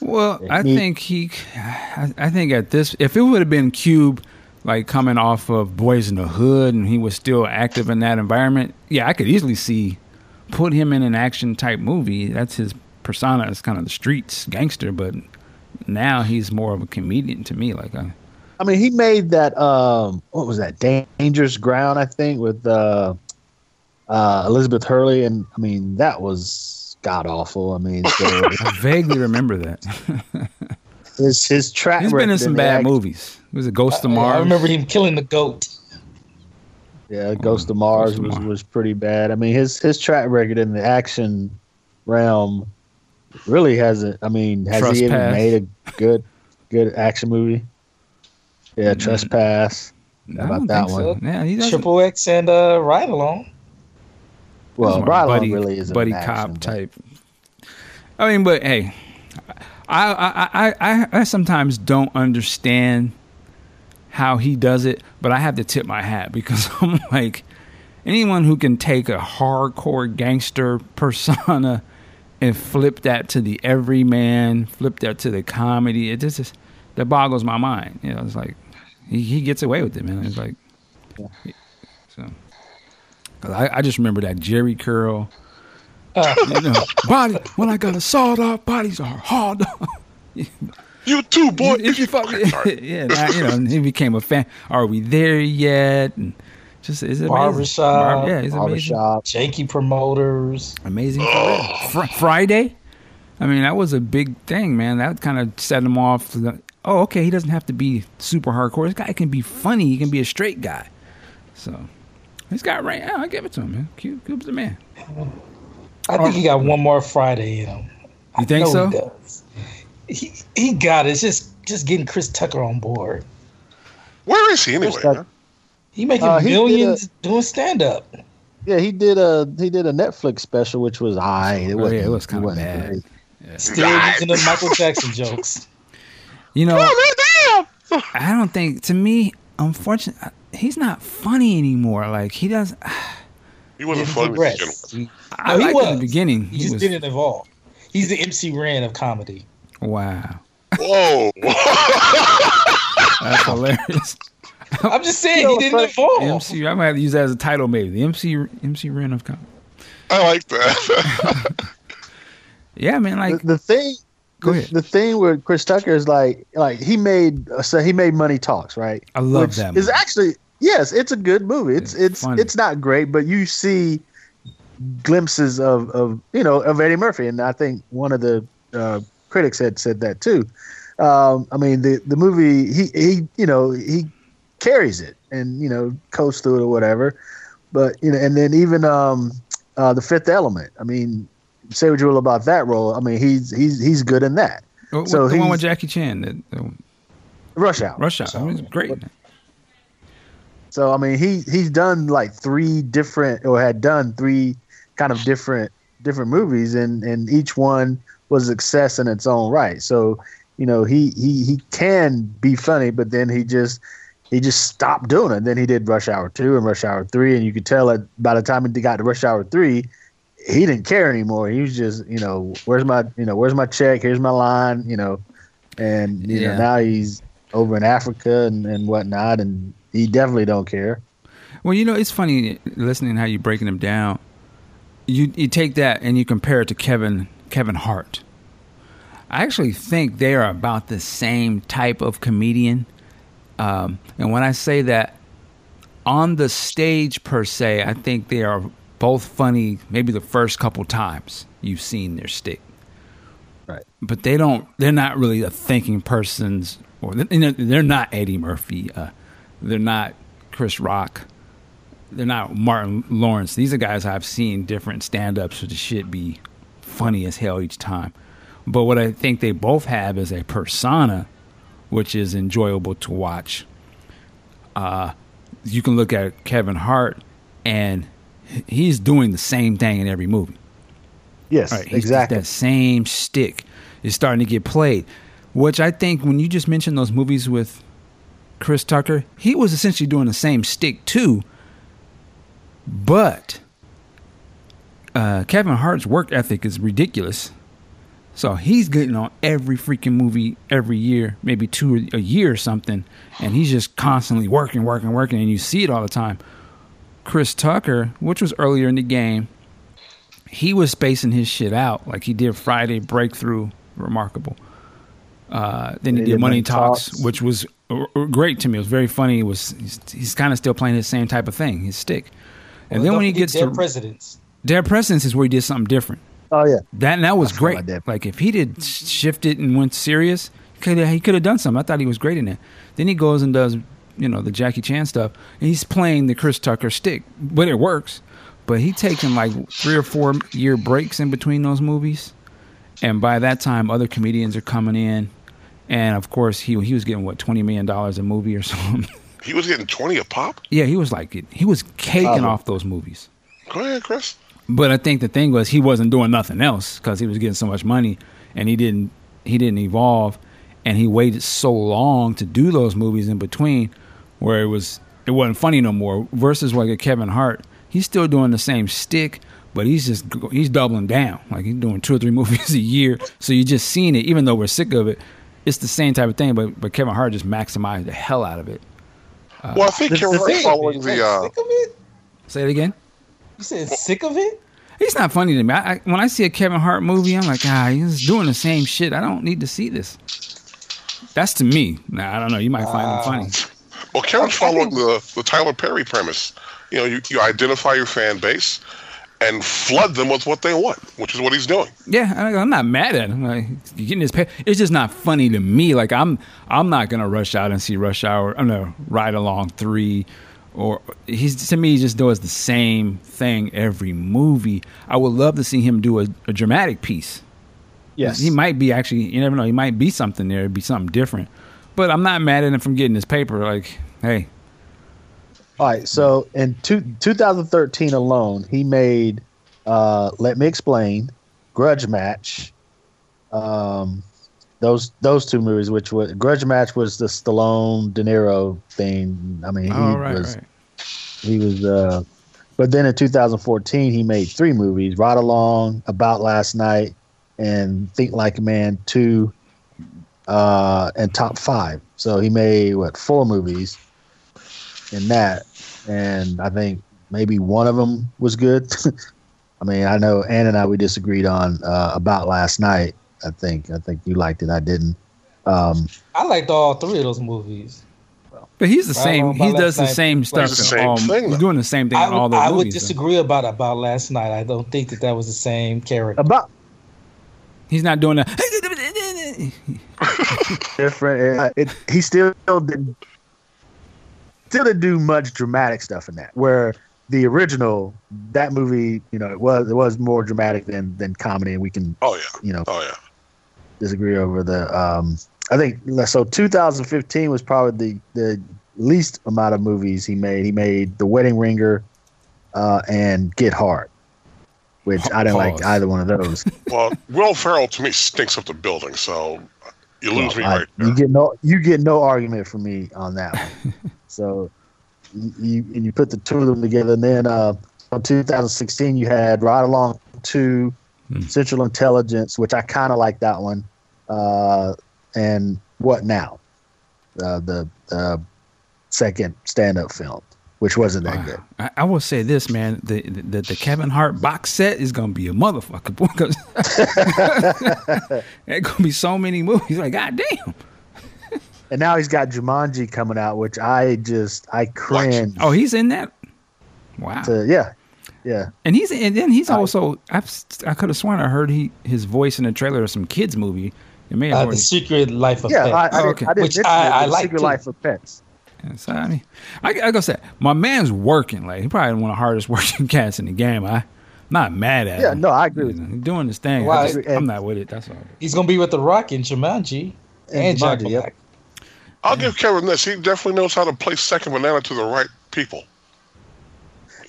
Well, I think he, I, I think at this, if it would have been Cube, like coming off of Boys in the Hood, and he was still active in that environment, yeah, I could easily see put him in an action type movie. That's his persona, as kind of the streets gangster. But now he's more of a comedian to me. Like, I, I mean, he made that um, what was that? Dangerous Ground, I think, with uh, uh, Elizabeth Hurley, and I mean that was god awful. I mean, so I vaguely remember that. his his track. he's been in some bad act- movies. Was a Ghost of Mars? I remember him killing the goat. Yeah, Ghost of Mars Ghost of was, Mars. was pretty bad. I mean, his his track record in the action realm really hasn't. I mean, has he even Trespass. made a good good action movie? Yeah, Trespass. I about don't that think one? so. Yeah, he doesn't. Triple X and uh, Ride Along. Well, Ride Along really is a buddy cop type. I mean, but hey, I I, I I I sometimes don't understand how he does it, but I have to tip my hat because I'm like anyone who can take a hardcore gangster persona and flip that to the everyman, flip that to the comedy. It just is, that boggles my mind. You know, it's like he, he gets away with it, man. It's like so. I, I just remember that Jheri curl. Uh. you know, body when I got a sawed off, bodies are hard. You too, boy. if you fuck, yeah, now, you know, he became a fan. Are we there yet? And just is it amazing. Barbershop. Barb- yeah, it's amazing. Barbershop. Janky promoters. Amazing career. Fr- Friday. I mean, that was a big thing, man. That kind of set him off. The, oh, okay, he doesn't have to be super hardcore. This guy can be funny. He can be a straight guy. So he's got right. Yeah, I give it to him, man. Cube, Cube's the man. I think he got one more Friday in him. You think know so? He, does. he he got it. It's just just getting Chris Tucker on board. Where is he anyway? Where's that- man? He making Uh, he did millions doing stand up. Yeah, he did a he did a Netflix special, which was I. It Oh, was yeah, it was kinda bad. Great. Still using the Michael Jackson jokes. You know, Oh, man, damn! I don't think. To me, unfortunately, he's not funny anymore. Like he does. He wasn't Didn't funny to begin progress. He, I No, he liked in the beginning. he He, just was. didn't evolve. He's the MC Ren of comedy. Wow, Whoa. that's hilarious. I'm just saying he didn't but- evolve. MC, I might have to use that as a title, maybe the MC MC Ren of comedy. I like that. Yeah, man. Like, the, the thing Go the, ahead. the thing with Chris Tucker is like like he made so he made Money Talks, right? I love Which that Is movie. actually yes, it's a good movie. It's It's it's it's not great, but you see glimpses of of you know of Eddie Murphy, and I think one of the uh, critics had said that too. Um, I mean the the movie he he you know he carries it and you know coasts through it or whatever, but you know and then even um uh, the Fifth Element. I mean. Say what you will about that role. I mean, he's he's he's good in that. What- so the one with Jackie Chan, the, the Rush Hour. Rush Hour. I mean, it's great. So I mean, he he's done like three different, or had done three kind of different different movies, and and each one was a success in its own right. So you know, he he he can be funny, but then he just he just stopped doing it. Then he did Rush Hour two and Rush Hour three, and you could tell that by the time he got to Rush Hour three, he didn't care anymore. He was just you know, where's my you know, where's my check? Here's my line, you know, and you Yeah. know now he's over in Africa and, and whatnot, and he definitely don't care. Well, you know, it's funny listening how you're breaking them down. You you take that and you compare it to Kevin Kevin Hart. I actually think they are about the same type of comedian. Um, and when I say that, on the stage per se, I think they are both funny. Maybe the first couple times you've seen their stick, Right. but they don't. They're not really a thinking person's, or you know, they're not Eddie Murphy. Uh, they're not Chris Rock. They're not Martin Lawrence. These are guys I've seen different stand-ups with the shit be funny as hell each time. But what I think they both have is a persona, which is enjoyable to watch. Uh, you can look at Kevin Hart, and he's doing the same thing in every movie. Yes, Right, he's- exactly. That same stick is starting to get played, which I think when you just mentioned those movies with Chris Tucker, he was essentially doing the same stick too. But uh, Kevin Hart's work ethic is ridiculous. So he's getting on every freaking movie every year, maybe two a year or something, and he's just constantly working, working, working, and you see it all the time. Chris Tucker, which was earlier in the game, he was spacing his shit out like he did Friday Breakthrough, remarkable. Uh, then he He did did Money Money Talks, Talks. which was uh, uh, great to me. It was very funny. It was he's, he's kind of still playing the same type of thing, his stick. And then when he gets Dead to presidents. Dead Presidents is where he did something different. Oh yeah, That that was I forgot great. Like if he did shift it and went serious, could he could have done something. I thought he was great in it. Then he goes and does you know the Jackie Chan stuff, and he's playing the Chris Tucker stick, but it works. But he taking like three or four year breaks in between those movies, and by that time, other comedians are coming in, and of course he he was getting what twenty million dollars a movie or something. He was getting 20 a pop? yeah, he was like he was caking Probably. off those movies. Go ahead, Chris. But I think the thing was he wasn't doing nothing else because he was getting so much money, and he didn't he didn't evolve, and he waited so long to do those movies in between, where it was it wasn't funny no more. Versus like a Kevin Hart, he's still doing the same stick, but he's just he's doubling down. Like he's doing two or three movies a year, so you're just seeing it, even though we're sick of it. It's the same type of thing, but but Kevin Hart just maximized the hell out of it. well, I think the- Kevin the Hart thing- following the. Uh, sick of it? Say it again. You said sick of it? He's not funny to me. I, I, when I see a Kevin Hart movie, I'm like, ah, he's doing the same shit. I don't need to see this. That's to me. Now I don't know. You might find him funny. well, Kevin's following the, the Tyler Perry premise. You know, you, you identify your fan base and flood them with what they want, which is what he's doing. Yeah, I, I'm not mad at him. Like, you're getting his pay. It's just not funny to me. Like I'm, I'm not gonna rush out and see Rush Hour. I'm gonna ride along three, or he's to me he just does the same thing every movie. I would love to see him do a, a dramatic piece. yes. He might be actually. You never know. He might be something there. It'd be something different. But I'm not mad at him from getting his paper. Like, hey, All right, so in two, 2013 alone, he made uh, "Let Me Explain," "Grudge Match," um, those those two movies. Which was "Grudge Match" was the Stallone De Niro thing. I mean, he all right, was right. he was. Uh, but then in 2014, he made three movies: "Ride Along," "About Last Night," and "Think Like a Man 2," uh, and "Top Five. So he made what four movies in that, and I think maybe one of them was good. I mean, I know Ann and I we disagreed on uh, about last night. I think I think you liked it. I didn't. Um, I liked all three of those movies. But he's the same. He by does the same stuff. It's the same all- thing, he's doing the same thing I, in all would- those I would movies. though. disagree about about last night. I don't think that that was the same character. about He's not doing that. different. uh, It, he still didn't still didn't do much dramatic stuff in that. Where the original that movie, you know, it was it was more dramatic than than comedy, and we can Oh, yeah. you know Oh, yeah. Disagree over the. Um, I think so. 2015 was probably the the least amount of movies he made. He made The Wedding Ringer uh, and Get Hard, which I didn't like either one of those. Well, Will Ferrell to me stinks up the building, so you lose me I- right there. you get no you get no argument from me on that one. so you, you and you put the two of them together, and then uh, in 2016 you had Ride Along Two, Hmm. Central Intelligence, which I kind of like that one, uh, and What Now. uh, the uh, second stand up film, which wasn't that good. I, I will say this, man: the, the the Kevin Hart box set is gonna be a motherfucker because there's gonna be so many movies. Like, god damn! And now he's got Jumanji coming out, which I just I cringe. Oh, he's in that. Wow. To, yeah, yeah. And he's and then he's also I've, I could have sworn I heard he his voice in the trailer of some kids movie. It may have Uh, the Secret Life of Yeah, Pets. I, I, Oh, didn't, okay. I didn't Which I- it, I like Secret too. Life of Pets. Yeah, so, I mean, I, I gotta say, my man's working. Like he probably one of the hardest working cats in the game. I, am not mad at him. Yeah, him. no, I agree with He's you. doing his thing. Well, I I just, agree. I'm not with it. That's all. He's gonna be with The Rock in Jumanji and, And Jack Jumanji, yep. Black. I'll give Kevin this. He definitely knows how to place second banana to the right people.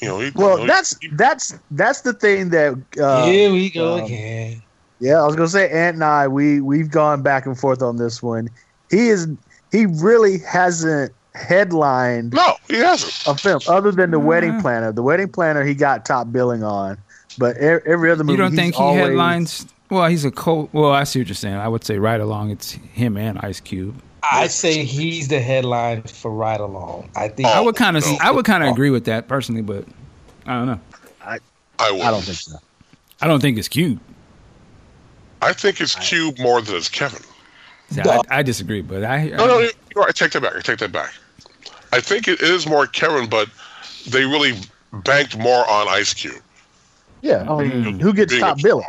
You know, he, Well, you know, that's he- that's that's the thing that. Uh, Here we go um, again. Yeah, I was gonna say Ant and I we we've gone back and forth on this one. He is he really hasn't headlined no, he hasn't. a film other than the Wedding Mm. Planner. The Wedding Planner he got top billing on, but every other movie You don't he's think he always- headlines? Well, he's a co. Well, I see what you're saying. I would say right along. It's him and Ice Cube. I say he's the headline for Ride Along. I think. I would kind of. no. I would kind of agree with that personally, but I don't know. I would. I don't think so. I don't think it's Cube. I think it's Cube more than it's Kevin. See, I, I disagree, but I. No, no, you're. I take that back. I take that back. I think it is more Kevin, but they really banked more on Ice Cube. Yeah, I mean, Mm. who gets top billing?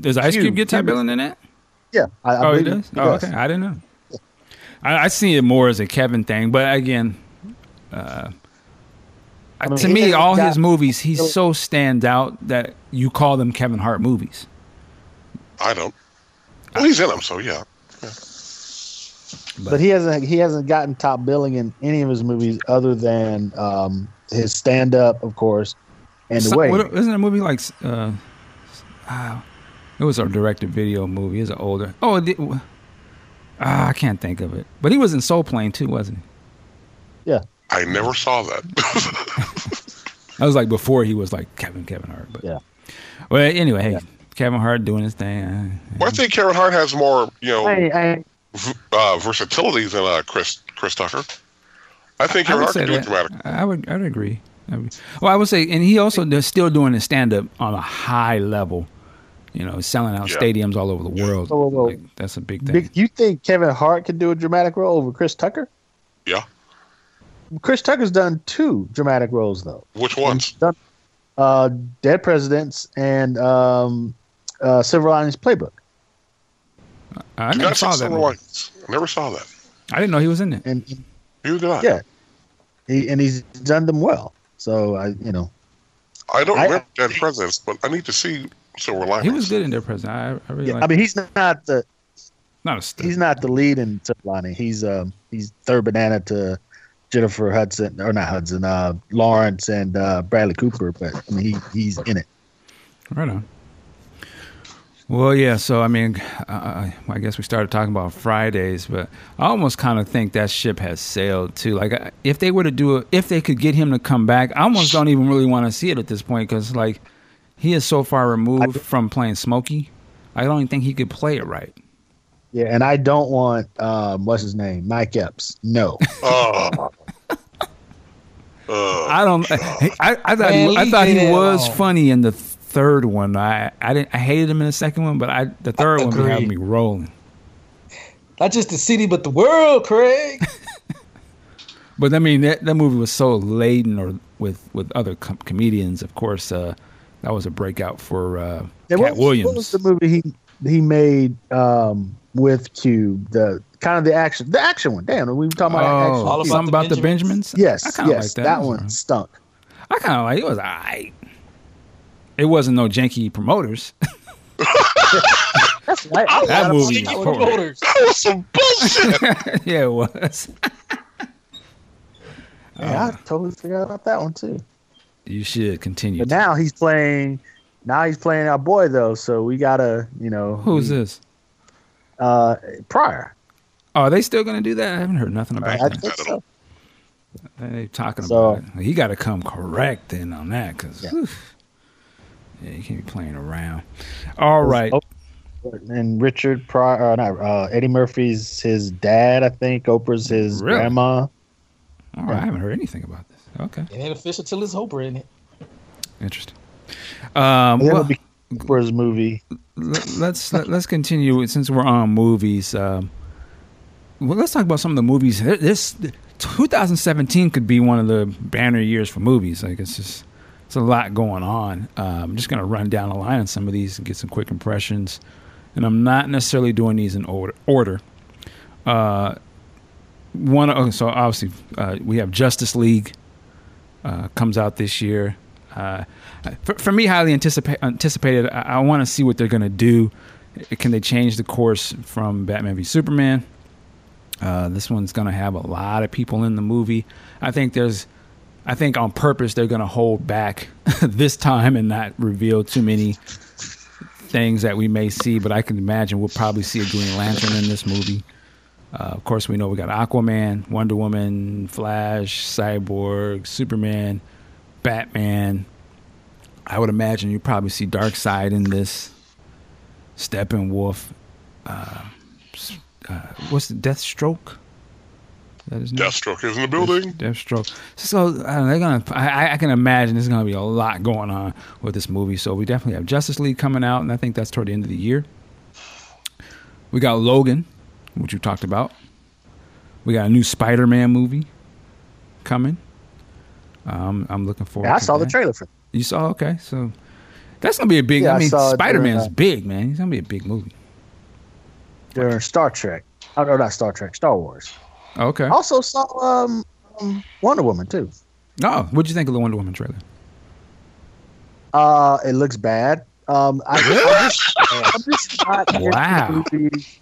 Does Ice Cube Cube. get top billing in that? Yeah, I, I Oh, he believe does. Oh, okay. I didn't know. I, I see it more as a Kevin thing, but again, uh, mean, to me, all got- his movies, he so stand out that you call them Kevin Hart movies. I don't. Well, he's in them, so yeah. But he hasn't he hasn't gotten top billing in any of his movies other than um, his stand up, of course, and the Some- way. what- isn't a movie like? Uh, ah, it was a directed video movie. It's an older. Oh, it did, ah, I can't think of it. But he was in Soul Plane too, wasn't he? Yeah. I never saw that. That was like before he was like Kevin Kevin Hart. But Yeah. Well, anyway, hey, Yeah. Kevin Hart doing his thing. Uh, well, I think Kevin Hart has more, you know, I, I, v- uh, versatility than uh, Chris Chris Tucker. I think I Kevin would Hart say can do it that. dramatic. I would. I'd agree. I would- Well, I would say, and he also is still doing his stand up on a high level. You know, selling out Yeah. stadiums all over the world. Whoa, whoa, whoa. Like, that's a big thing. you think Kevin Hart could do a dramatic role over Chris Tucker? Yeah. Chris Tucker's done two dramatic roles though. Which ones? Done uh, Dead Presidents and um, uh, Silver Linings Playbook, I You never saw that. Silver I never saw that. I didn't know he was in it. and Neither did I. yeah, he and he's done them well. So I, you know, I don't I- remember Dead Presidents, but I need to see Silver Linings. He was good in their president. I, I really yeah, like. I mean, he's not the not a stud. he's not the lead in Silver Lining. He's um he's third banana to Jennifer Hudson or not Hudson, uh, Lawrence and uh, Bradley Cooper. But I mean, he he's in it. Right on. Well, yeah. So I mean, uh, I guess we started talking about Fridays, but I almost kind of think that ship has sailed too. Like, if they were to do it, if they could get him to come back, I almost don't even really want to see it at this point because, like, he is so far removed from playing Smokey. I don't even think he could play it right. Yeah, and I don't want um what's his name, Mike Epps. No, Oh. Uh, I don't. I, I, I thought Man, he, I thought he was alone. funny in the third one. I I didn't. I hated him in the second one, but I the third one had me rolling. Not just the city, but the world, Craig. But I mean, that, that movie was so laden, or with with other com- comedians. Of course, uh, that was a breakout for uh, Yeah, Katt what, Williams. What was the movie he he made um with Cube? The kind of the action, the action one. Damn, we were talking about oh, action. All About something the about the Benjamins? Benjamins. I yes, kinda yes, like that, that, one stunk. I kind of like it. Was alright. It wasn't no janky promoters. That's right. That movie Sticky was horrible. promoters. that was some bullshit. yeah, it was. Yeah, I totally forgot about that one too. You should continue. But now he's playing. Now he's playing our boy though, so we gotta, you know, Who's this? uh Pryor. Oh, are they still gonna do that? I haven't heard nothing about that. so. They talking So- about it. He got to come correct then on that because Yeah. yeah. you can't be playing around. All right. And Richard Pryor, uh, not uh, Eddie Murphy's his dad, I think. Oprah's his Really? grandma. All right, I haven't heard anything about this. Okay, It ain't official till it's Oprah in it. interesting. Um, And well, be Oprah's movie. let- let's let, let's continue since we're on movies. Um, well, let's talk about some of the movies. This 2017 could be one of the banner years for movies. Like it's just it's a lot going on. Um, I'm just gonna run down the line on some of these and get some quick impressions. And I'm not necessarily doing these in order. order. Uh, one oh, so obviously uh, we have Justice League uh, comes out this year. Uh, for, for me, highly anticipa- anticipated. I, I want to see what they're going to do. Can they change the course from Batman v Superman? Uh, this one's going to have a lot of people in the movie. I think there's, I think on purpose they're going to hold back this time and not reveal too many things that we may see. But I can imagine we'll probably see a Green Lantern in this movie. Uh, of course, we know we got Aquaman, Wonder Woman, Flash, Cyborg, Superman, Batman. I would imagine you probably see Darkseid in this. Steppenwolf. Uh, uh, what's the Deathstroke? That is Deathstroke is in the building. Deathstroke. So uh, they're gonna. I, I can imagine there's gonna be a lot going on with this movie. So we definitely have Justice League coming out, and I think that's toward the end of the year. We got Logan, which you talked about. We got a new Spider-Man movie coming. Um, I'm looking forward. Yeah, I saw the trailer for. It. You saw okay, so that's gonna be a big. Yeah, I mean, Spider Man's uh, big, man. He's gonna be a big movie. during Star Trek. Oh, no, not Star Trek. Star Wars. Okay. Also saw um, um, Wonder Woman too. Oh, what'd you think of the Wonder Woman trailer? Uh, it looks bad. Um, I, I'm just, just not Wow. movies-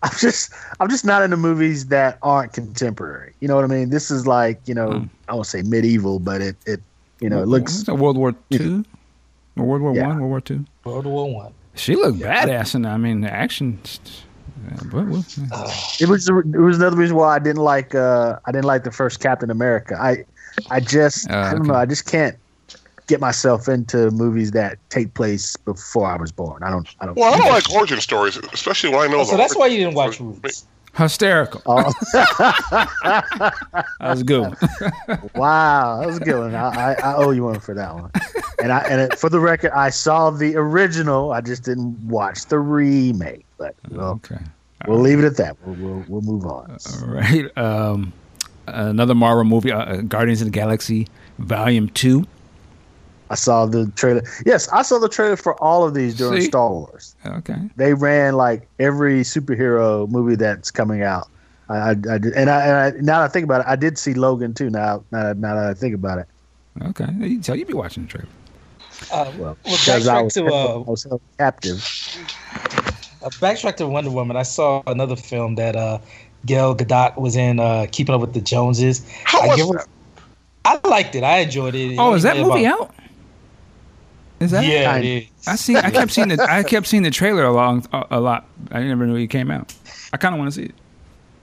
I'm just, I'm just not into movies that aren't contemporary. You know what I mean? This is like, you know, Hmm. I won't say medieval, but it, it, you know, it looks. Is World War Two, or World War Yeah. One, World War Two. World War One. She looked badass, and I mean, the action. But It was, it was another reason why I didn't like, uh, I didn't like the first Captain America. I, I just, Uh, I don't okay. know, I just can't get myself into movies that take place before I was born. I don't, I don't. Well, I don't like origin stories, especially when I know. Oh, so that's why you didn't watch movies. Hysterical. Oh, That was good. Wow, that was a good one. I, I, I owe you one for that one. And I and it, for the record, I saw the original. I just didn't watch the remake. But well, Okay. we'll leave it at that. We'll we'll, we'll move on. All right. Um, another Marvel movie, uh, Guardians of the Galaxy Volume Two. I saw the trailer. Yes, I saw the trailer for all of these during See? Star Wars. Okay. They ran like every superhero movie that's coming out. I, I, I did, and I, and I now that I think about it, I did see Logan too. Now, now, now that I think about it, Okay. You can tell you be watching the trailer. Uh, well, well, because I backtrack was, to I uh, was captive. uh, backtrack to Wonder Woman. I saw another film that uh, Gal Gadot was in, uh, Keeping Up with the Joneses. How I was give her- that? I liked it. I enjoyed it. It Oh, only is that movie about- out? Is that? Yeah, Kind it is. I see. I kept seeing the. I kept seeing the trailer along a, a lot. I never knew it came out. I kind of want to see it.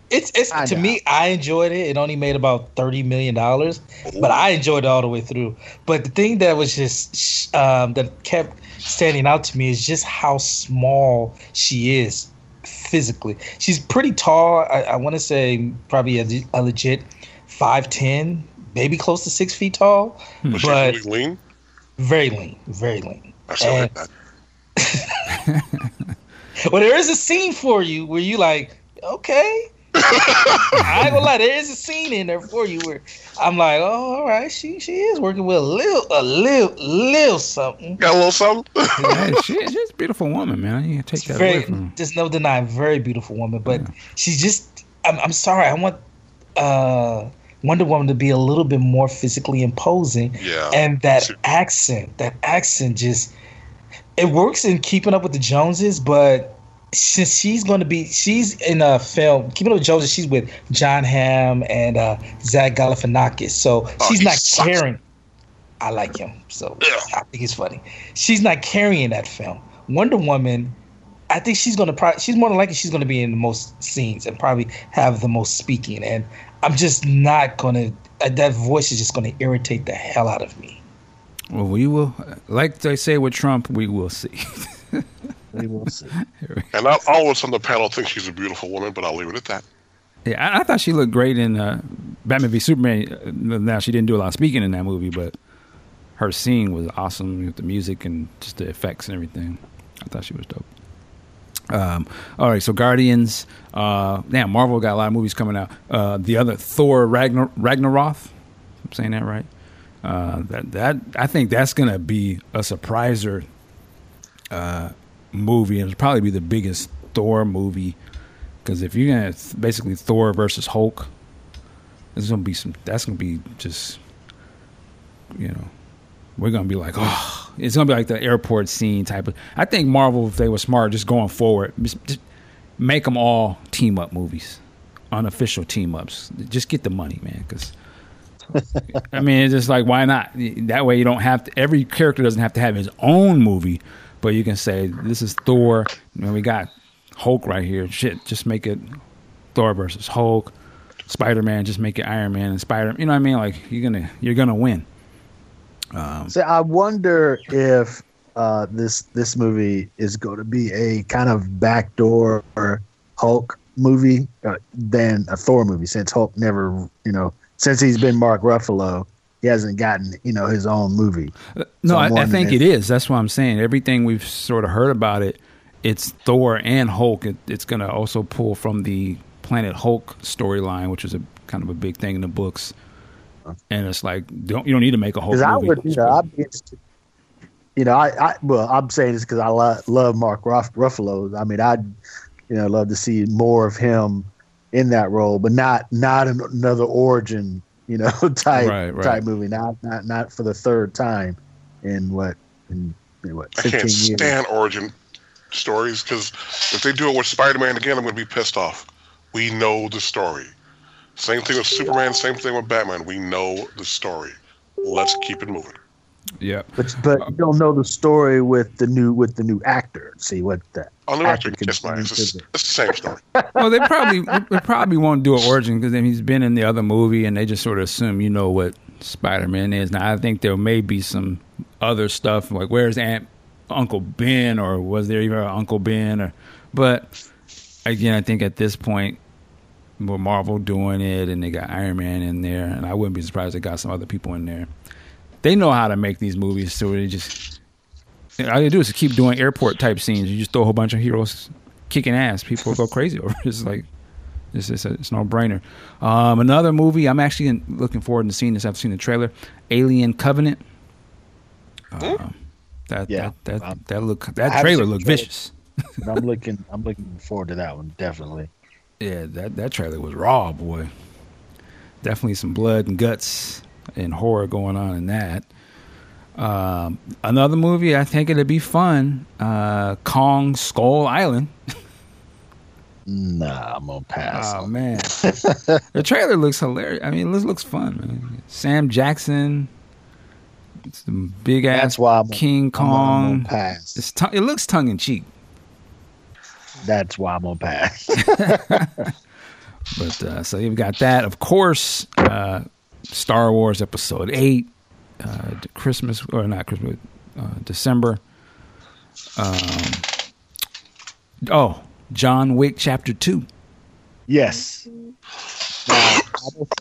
It's it's I to know. me. I enjoyed it. It only made about thirty million dollars, but I enjoyed it all the way through. But the thing that was just um, that kept standing out to me is just how small she is physically. She's pretty tall. I, I want to say probably a, a legit five ten, maybe close to six feet tall, Was she but really lean? Very lean, very lean. I still And- Well, there is a scene for you where you like, okay. I ain't gonna lie, there is a scene in there for you where I'm like, oh, all right, she she is working with a little a little little something. Got a little something. Yeah, she, she's a beautiful woman, man. You can't take that away from her. there's no denying, very beautiful woman, but she's just. I'm, I'm sorry, I want uh, Wonder Woman to be a little bit more physically imposing, yeah. and that She- accent, that accent just it works in keeping up with the Joneses, but since she's going to be she's in a film keeping up with Joneses, she's with Jon Hamm and uh, Zach Galifianakis, so Oh, she's not carrying. I like him, so Yeah. I think he's funny. She's not carrying that film. Wonder Woman. I think she's gonna probably she's more than likely she's gonna be in the most scenes and probably have the most speaking. And I'm just not gonna uh, that voice is just gonna irritate the hell out of me. Well, we will, like they say with Trump, we will see. We will see. And not all of us on the panel think she's a beautiful woman, but I'll leave it at that. Yeah, I, I thought she looked great in uh, Batman v Superman. Uh, Now she didn't do a lot of speaking in that movie, but her scene was awesome with the music and just the effects and everything. I thought she was dope. Um, all right, so Guardians. Uh, damn, Marvel got a lot of movies coming out. Uh, the other Thor Ragnar, Ragnaroth. I'm saying that right. Uh, that that I think that's gonna be a surpriser uh, movie, it'll probably be the biggest Thor movie. Because if you're gonna th- basically Thor versus Hulk, there's gonna be some. That's gonna be just, you know, we're gonna be like, oh, it's gonna be like the airport scene type of. I think Marvel, if they were smart, just going forward, just, just make them all team up movies, unofficial team ups. Just get the money, man. Because I mean, it's just like why not? That way, you don't have to. Every character doesn't have to have his own movie, but you can say this is Thor. And we got Hulk right here. Shit, just make it Thor versus Hulk. Spider Man, just make it Iron Man and Spider. You know what I mean? Like you're gonna you're gonna win. Um, So I wonder if uh, this this movie is going to be a kind of backdoor Hulk movie uh, than a Thor movie, since Hulk never, you know, since he's been Mark Ruffalo, he hasn't gotten, you know, his own movie. No, So I, I'm think it is. That's what I'm saying. Everything we've sort of heard about it, it's Thor and Hulk. It, it's going to also pull from the Planet Hulk storyline, which is a kind of a big thing in the books. And it's like, don't you don't need to make a whole. Because I movie. would, you know, I'd be interested. You know, I, I well, I'm saying this because I lo- love Mark Ruff- Ruffalo. I mean, I'd, you know, love to see more of him in that role, but not not an, another origin, you know, type Right, right. type movie. Not not not for the third time in what in, in what I can't years. stand origin stories because if they do it with Spider-Man again, I'm going to be pissed off. We know the story. Same thing with Superman. Same thing with Batman. We know the story. Let's keep it moving. yeah. But but you don't know the story with the new with the new actor. See what the oh, On the actor can kiss my ass. It's, the- it's the same story. Well, they probably they probably won't do an origin because then he's been in the other movie, and they just sort of assume you know what Spider Man is. Now, I think there may be some other stuff like where's Aunt Uncle Ben, or was there even Uncle Ben, or but again, I think at this point. With Marvel doing it, and they got Iron Man in there, and I wouldn't be surprised they got some other people in there. They know how to make these movies, so they just all they do is keep doing airport type scenes. You just throw a whole bunch of heroes kicking ass. People go crazy over it. It's like it's it's, a, it's no brainer. Um, another movie I'm actually in, looking forward to seeing this. I've seen the trailer, Alien Covenant. Um, that, Yeah. that that Um, that look that haven't trailer seen the looked trailer. vicious. I'm looking I'm looking forward to that one definitely. Yeah, that that trailer was raw, boy. Definitely some blood and guts and horror going on in that. Um, another movie I think it'd be fun. Uh, Kong Skull Island. Nah, I'm gonna pass. Oh man, the trailer looks hilarious. I mean, it looks, fun. Man. Sam Jackson, some big ass That's why I'm King Kong. I'm pass. It's tongue it looks tongue in cheek, That's why I'm gonna pass. but uh, so you've got that. Of course, uh, Star Wars Episode Eight, uh, Christmas or not Christmas, uh, December. Um, oh, John Wick Chapter Two. yes. Now,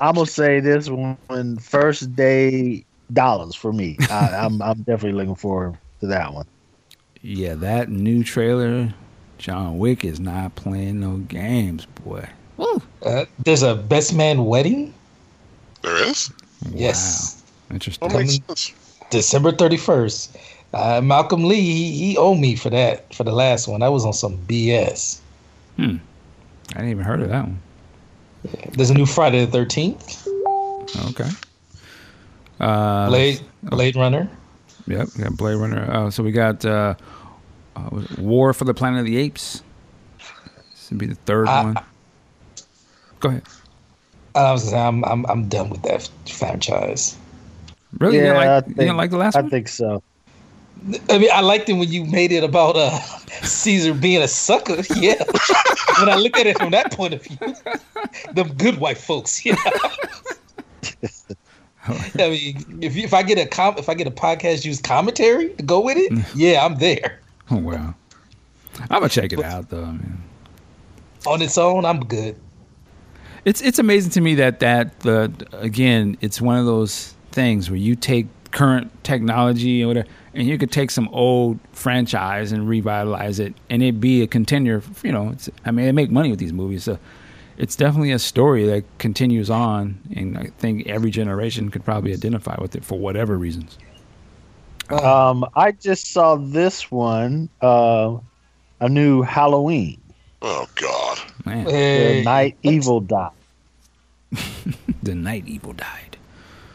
I'm, gonna say this one first day dollars for me. I, I'm I'm definitely looking forward to that one. Yeah, that new trailer, John Wick is not playing no games, boy. Woo. Uh, there's a best man wedding. There is. Yes, That Interesting. makes Coming- sense. December 31st. Uh, Malcolm Lee, he, he owed me for that for the last one. That was on some BS. Hmm. I didn't even heard of that one. There's a new Friday the 13th. Okay. Uh, Blade Blade Runner. Yep, we got Blade Runner. Uh, so we got uh, uh, War for the Planet of the Apes. This would be the third Uh, one. Go ahead. I was gonna say, I'm I'm I'm done with that franchise. Really? you, didn't I like, you didn't like the last I one? think so. I mean, I liked it when you made it about uh, Caesar being a sucker. Yeah, when I look at it from that point of view, the good white folks. Yeah. I mean, if you, if I get a com- if I get a podcast use commentary to go with it, yeah, I'm there. Oh wow. I'm gonna check it out though. Man. On its own, I'm good. It's it's amazing to me that that the again, it's one of those things where you take current technology or whatever, and you could take some old franchise and revitalize it, and it be a contender. You know, it's, I mean, they make money with these movies, so it's definitely a story that continues on, and I think every generation could probably identify with it for whatever reasons. Um, I just saw this one, uh, a new Halloween. Oh God. Man, The Hey, Night Evil died. the night evil died.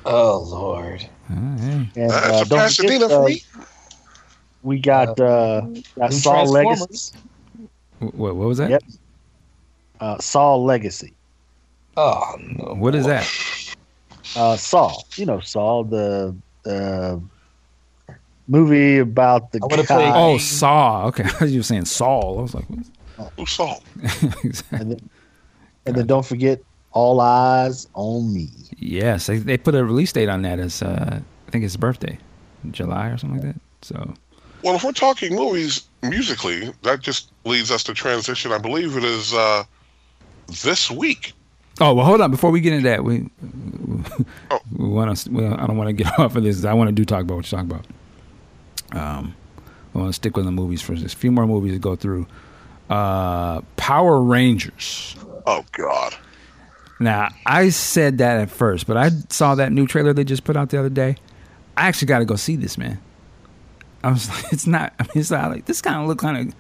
Oh Lord. Oh, hey. And That's uh, a don't Pasadena forget, for uh, me. we got uh, got New Saw Legacy. What, what was that? Yep. Uh, Saw Legacy. Oh no. What is that? Uh, Saw. You know Saw the the movie about the I guy. play- Oh, Saw. Okay, you were saying Saul. I was like, what? Who saw? and, then, and then don't forget All Eyes on Me. yes, they, they put a release date on that as uh, I think it's his birthday, July or something like that. So Well, if we're talking movies musically, that just leads us to transition. I believe it is uh, this week. Oh well, hold on. Before we get into that, we Oh. we want to. Well, I don't want to get off of this. I want to do talk about what you're talking about. Um, I want to stick with the movies for a few more movies to go through. Uh, Power Rangers. Oh God. Now I said that at first, but I saw that new trailer they just put out the other day. I actually got to go see this, man. I was like, it's not. I mean, it's not like this. Kind of look kind of.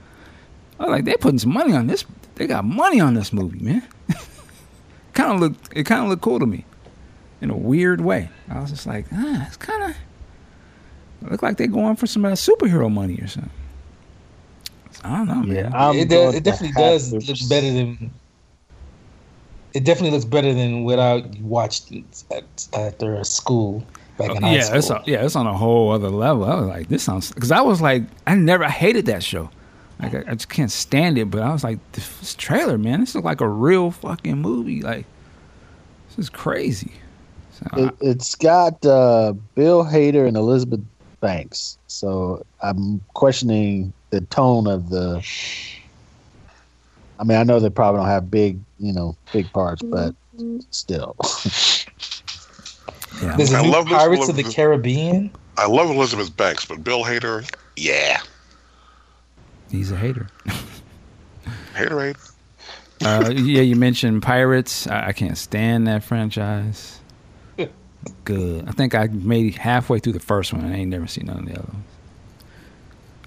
I was like, they're putting some money on this. They got money on this movie, man. kind of look. It kind of looked cool to me, in a weird way. I was just like, ah, it's kind of. Look like they're going for some uh, superhero money or something. I don't know, man. I'm it, does, it definitely does to look better than. It definitely looks better than what I watched at, after school back in high yeah, school. it's a, yeah, it's on a whole other level. I was like, this sounds because I was like, I never I hated that show. Like I, I just can't stand it. But I was like, this trailer, man, this looks like a real fucking movie. Like this is crazy. So, I- It, it's got uh, Bill Hader and Elizabeth Banks. So I'm questioning the tone of the. I mean, I know they probably don't have big, you know, big parts, but still. yeah, There's a I new love this Pirates of the Caribbean. I love Elizabeth Banks, but Bill Hader, yeah, he's a hater. Haterade. Uh, yeah, you mentioned Pirates. I, I can't stand that franchise. Good. I think I made it halfway through the first one. I ain't never seen none of the other ones.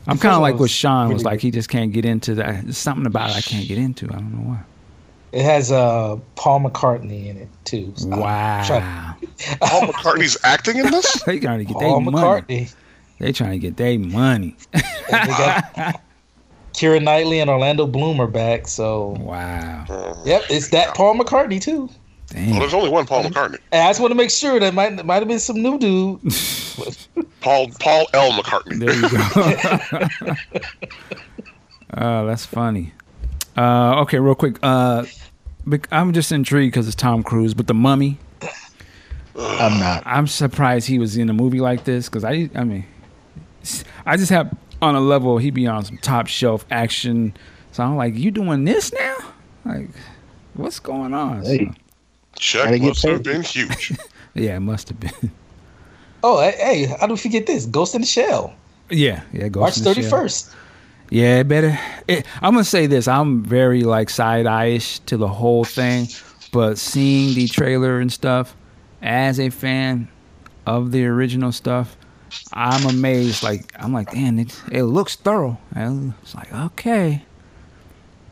I'm kind of like what was Sean was really like. He just can't get into that. There's something about it I can't get into. I don't know why. It has uh, Paul McCartney in it too. So I'm Wow. Paul McCartney's acting in this. they trying to get Paul their money. McCartney. They trying to get their money. And Keira Knightley and Orlando Bloom are back. So Wow. yep, it's that Paul McCartney too. Well, there's only one Paul McCartney. I just want to make sure that might might have been some new dude. Paul Paul L. McCartney. There you go. Oh, that's funny. Uh, okay, real quick. Uh, I'm just intrigued because it's Tom Cruise, but the Mummy. I'm not. I'm surprised he was in a movie like this because I, I mean, I just have on a level he'd be on some top shelf action. So I'm like, you doing this now? Like, what's going on? So, Hey. Check Gotta get must have been huge. yeah, it must have been. Oh, hey, hey, how do we forget this? Ghost in the Shell, yeah, yeah. Ghost March in the thirty Shell. first. Yeah, it better. It, I'm gonna say this. I'm very like side eye-ish to the whole thing, but seeing the trailer and stuff as a fan of the original stuff, I'm amazed. Like I'm like, damn, it, it looks thorough. And It's like okay.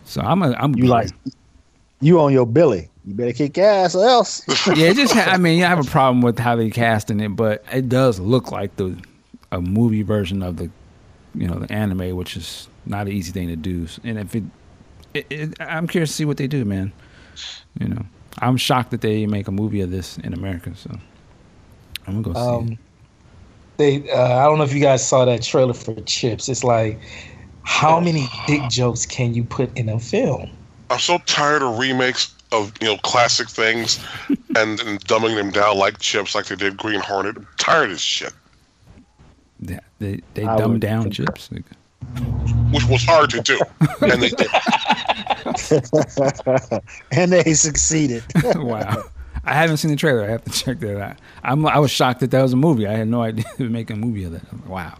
So I'm a I'm You like you on your Billy. You better kick ass or else. yeah. it Just ha- I mean, I have a problem with how they casting it, but it does look like the a movie version of the you know the anime, which is not an easy thing to do. And if it, it, it I'm curious to see what they do, man. You know, I'm shocked that they make a movie of this in America. So I'm gonna go see Um, it. they, uh, I don't know if you guys saw that trailer for Chips. It's like, how many dick jokes can you put in a film? I'm so tired of remakes of you know classic things and, and dumbing them down like chips, like they did Green Hornet. I'm tired of this shit. They they, they I dumb down concur. chips. which was hard to do, and they did. and they succeeded. wow. I haven't seen the trailer. I have to check that out. I'm, I was shocked that that was a movie. I had no idea they were making a movie of that. Wow.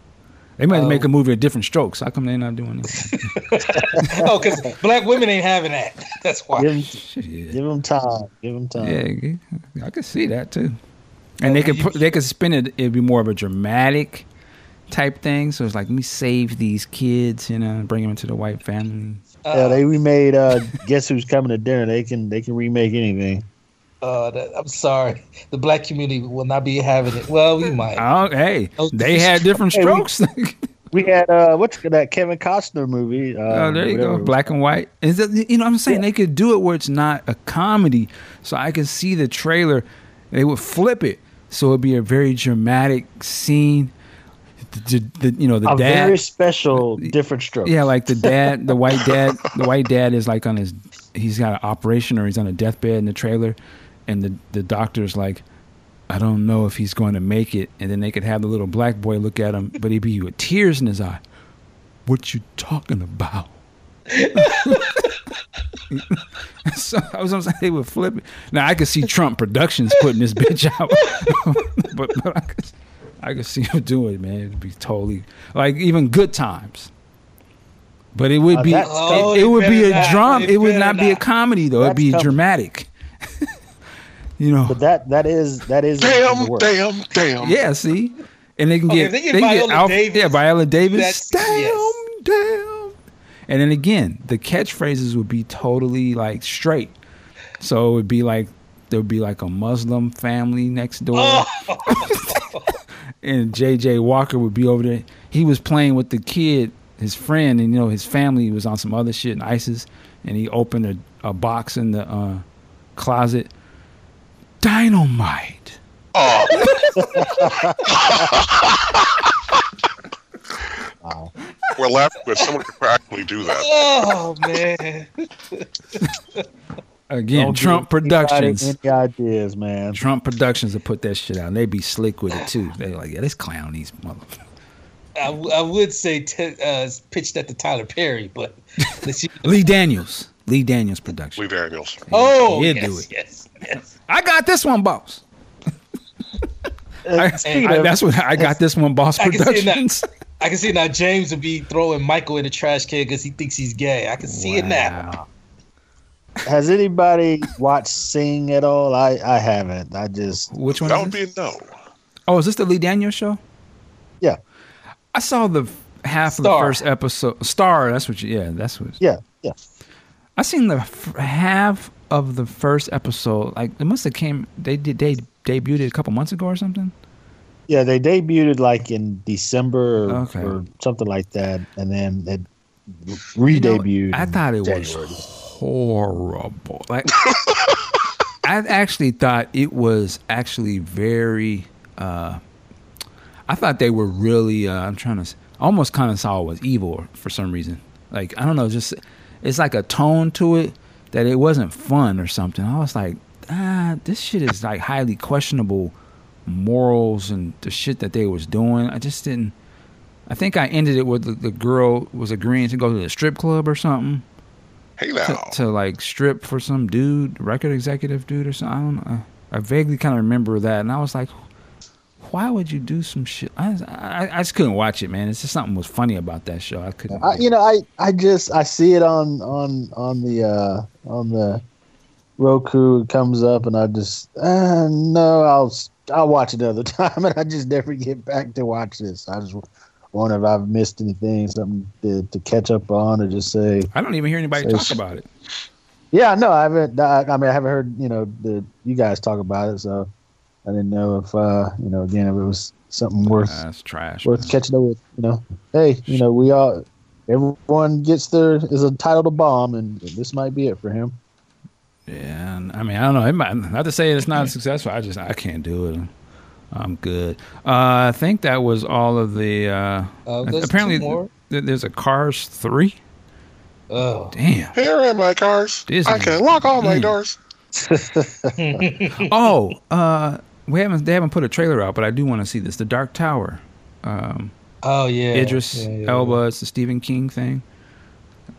They might make a movie of different strokes. How come they're not doing it? oh, because black women ain't having that. That's why. Give, Shit. give 'em time. Give them time. Yeah, I could see that too. And they could put, they could spin it. It'd be more of a dramatic type thing. So it's like, let me save these kids, you know, and bring them into the white family. Yeah, they remade uh Guess Who's Coming to Dinner. They can they can remake anything. Uh, that, I'm sorry, the black community will not be having it. Well, we might. Oh, hey, Oh, they had different Hey, we- strokes. We had uh what's that Kevin Costner movie? Uh, Oh, there you go. Black and white. Is that, you know what I'm saying? They could do it where it's not a comedy. So I could see the trailer. They would flip it. So it'd be a very dramatic scene. The, the, the- you know, the A dad. very special, different stroke. yeah, like the dad, the white dad, the white dad is like on his, he's got an operation or he's on a deathbed in the trailer. And the, the doctor's like, I don't know if he's going to make it. And then they could have the little black boy look at him, but he'd be with tears in his eye. What you talking about? so I was saying they would flip it. Now I could see Trump Productions putting this bitch out, but, but I, could, I could see him doing it, man. It'd be totally like even Good Times. But it would Uh, be it, Oh, it it would be a not. drama. It It would better not be a comedy though. It'd be coming. dramatic. you know. But that that is that is in the Damn, damn, damn. Yeah, see, and they can Okay, get they get they can Viola Alf- Davis, yeah, Viola Davis. that's- Damn, yes. damn. And then again, the catchphrases would be totally like straight. So it would be like there would be like a Muslim family next door, Oh. and JJ Walker would be over there. He was playing with the kid, his friend, and you know his family was on some other shit in ISIS, and he opened a, a box in the uh, closet. Dynamite. Oh, Wow. we're laughing, but someone could practically do that. Oh man. Again, Don't Trump Productions. Any ideas, man? Trump Productions will put that shit out. And they be slick with it too. They like, yeah, let's clown these motherfuckers. I, w- I would say t- uh, pitched that to Tyler Perry, but. Lee Daniels. Lee Daniels Production. Lee Daniels. oh he'll yes, do it. yes, yes. I got this one, boss. I, I- that's what I got. This one, boss I can. Productions. I can see now James would be throwing Michael in the trash can because he thinks he's gay. I can see it now. Has anybody watched Sing at all? I I haven't. I just Which one? That is would this? be a no. Oh, is this the Lee Daniels show? yeah I saw the f- half of the first episode. Star. That's what. You, yeah, that's what. yeah yeah. I seen the f- half of the first episode. Like it must have came. They did. They debuted a couple months ago or something. Yeah, they debuted like in December or, Okay. or something like that, and then it re-debuted. I thought it in was horrible. Like I actually thought it was actually very. uh I thought they were really. uh I'm trying to. I almost kind of saw it was evil for some reason. Like I don't know, just it's like a tone to it that it wasn't fun or something. I was like, ah, this shit is like highly questionable morals and the shit that they was doing. I just didn't. I think I ended it with the, the girl was agreeing to go to the strip club or something Hey to, now. to like strip for some dude, record executive dude or something. I don't know. I vaguely kind of remember that, and I was like, why would you do some shit? I, I, I just couldn't watch it, man. It's just something was funny about that show. I couldn't. I, you know, I I just I see it on on on the uh on the Roku. It comes up, and I just uh, no, I'll I'll watch another time, and I just never get back to watch this. I just wonder if I've missed anything, something to, to catch up on, or just say, I don't even hear anybody talk about it. yeah, no, I haven't. I, I mean, I haven't heard you know the you guys talk about it, so I didn't know if uh you know again if it was something worth That's trash. worth man. catching up with. You know, hey, you know, we all everyone gets their is entitled to bomb, and this might be it for him. Yeah, I mean, I don't know. It might, not to say it's not successful. I just I can't do it. I'm good. Uh, I think that was all of the. Uh, Uh, there's apparently, two more. th- there's a Cars three. Oh, Damn. Here are my cars. Disney. I can lock all my Mm. doors. oh, uh, we haven't they haven't put a trailer out, but I do want to see this. The Dark Tower. Um, Oh yeah, Idris Yeah, yeah, Elba. It's the Stephen King thing.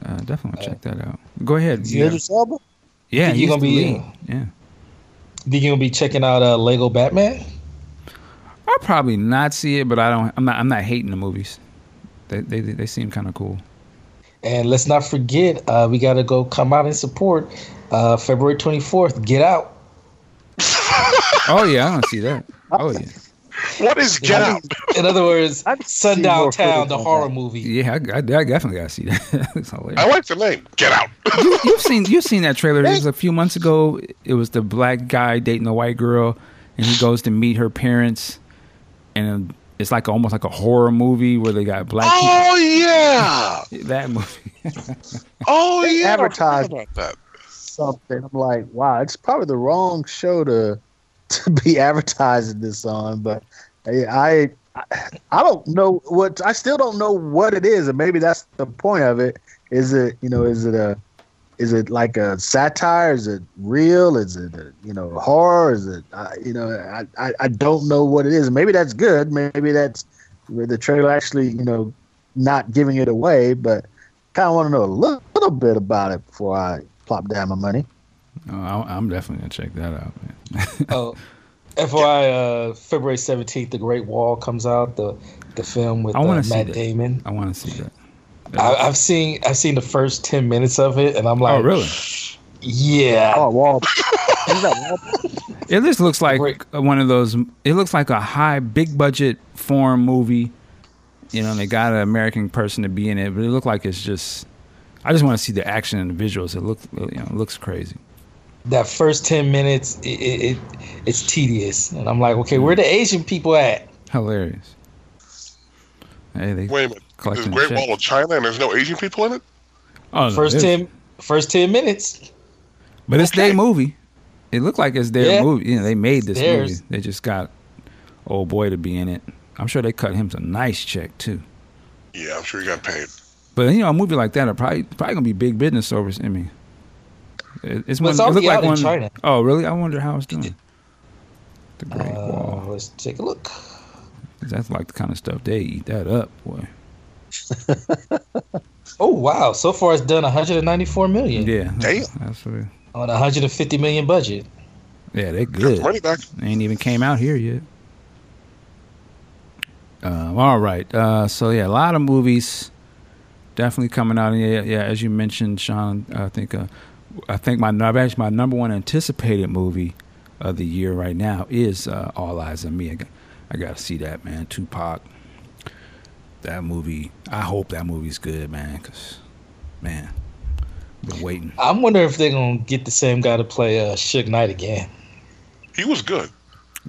Uh, definitely check that out. Go ahead. Yeah, Idris Elba? yeah Think you he's gonna be, uh, Yeah. Think you gonna be checking out uh, Lego Batman? I'll probably not see it, but I don't. I'm not. I'm not hating the movies. They they they seem kind of cool. And let's not forget, uh, we got to go come out and support uh, February 24th. Get out. Oh yeah, I don't see that. Oh yeah, What is Get I Out? In other words, I'd Sundown Town, the horror that. movie. yeah. I, I, I definitely gotta see that. I like the name. Get Out. you, you've seen you've seen that trailer. It was a few months ago. It was the black guy dating the white girl, and he goes to meet her parents, and it's like almost like a horror movie where they got black Oh yeah. That movie. Oh They yeah. I advertised- that. Something. I'm like, wow, it's probably the wrong show to to be advertising this on, but I I, don't know what I still don't know what it is, and maybe that's the point of it. Is it you know is it a is it like a satire? Is it real? Is it a, you know horror? Is it uh, you know I, I I don't know what it is. Maybe that's good. Maybe that's the trailer actually you know not giving it away, but kind of want to know a little, little bit about it before I plop down my money. Oh, I, I'm definitely gonna check that out, man. Oh, FYI, uh, February 17th, The Great Wall comes out. The the film with I uh, wanna Matt see that. Damon. I want to see that. I, I've seen I've seen the first 10 minutes of it, and I'm like, oh, really? Yeah. Oh, Wall. Is that Wall? It just looks like Great. one of those. It looks like a high, big budget foreign movie. You know, and they got an American person to be in it, but it looked like it's just. I just want to see the action and the visuals. It look, you know, it looks crazy. That first 10 minutes, it, it, it it's tedious, and I'm like, okay, where the hmm. Asian people at? Hilarious. Hey, they Wait a minute. There's collecting Great check. Wall of China and there's no Asian people in it? Oh, no, First there's- 10 first 10 minutes. but it's Okay. their movie. It looked like it's their Yeah. movie. You know, they made this Theirs. movie. They just got old boy to be in it. I'm sure they cut him some nice check too. Yeah, I'm sure he got paid. But you know, a movie like that are probably probably gonna be big business over. I mean, it- it's Well, one. it's it looked like out in one. China. Oh, really? I wonder how it's doing. The Great Uh, Wall. let's take a look. That's like the kind of stuff they eat that up, boy. Oh wow! So far, it's done 194 million Yeah. Damn. That's what, on a 150 million budget. yeah, they Got good. the money back. They ain't even came out here yet. Um, all right. Uh, so yeah, a lot of movies definitely coming out. Yeah, yeah, as you mentioned, Sean, I think uh, I think my actually my number one anticipated movie of the year right now is uh, All Eyez on Me. I got, I got to see that man. Tupac. That movie. I hope that movie's good, man. Cause man, been waiting. I'm wondering if they're gonna get the same guy to play uh, Suge Knight again. He was good.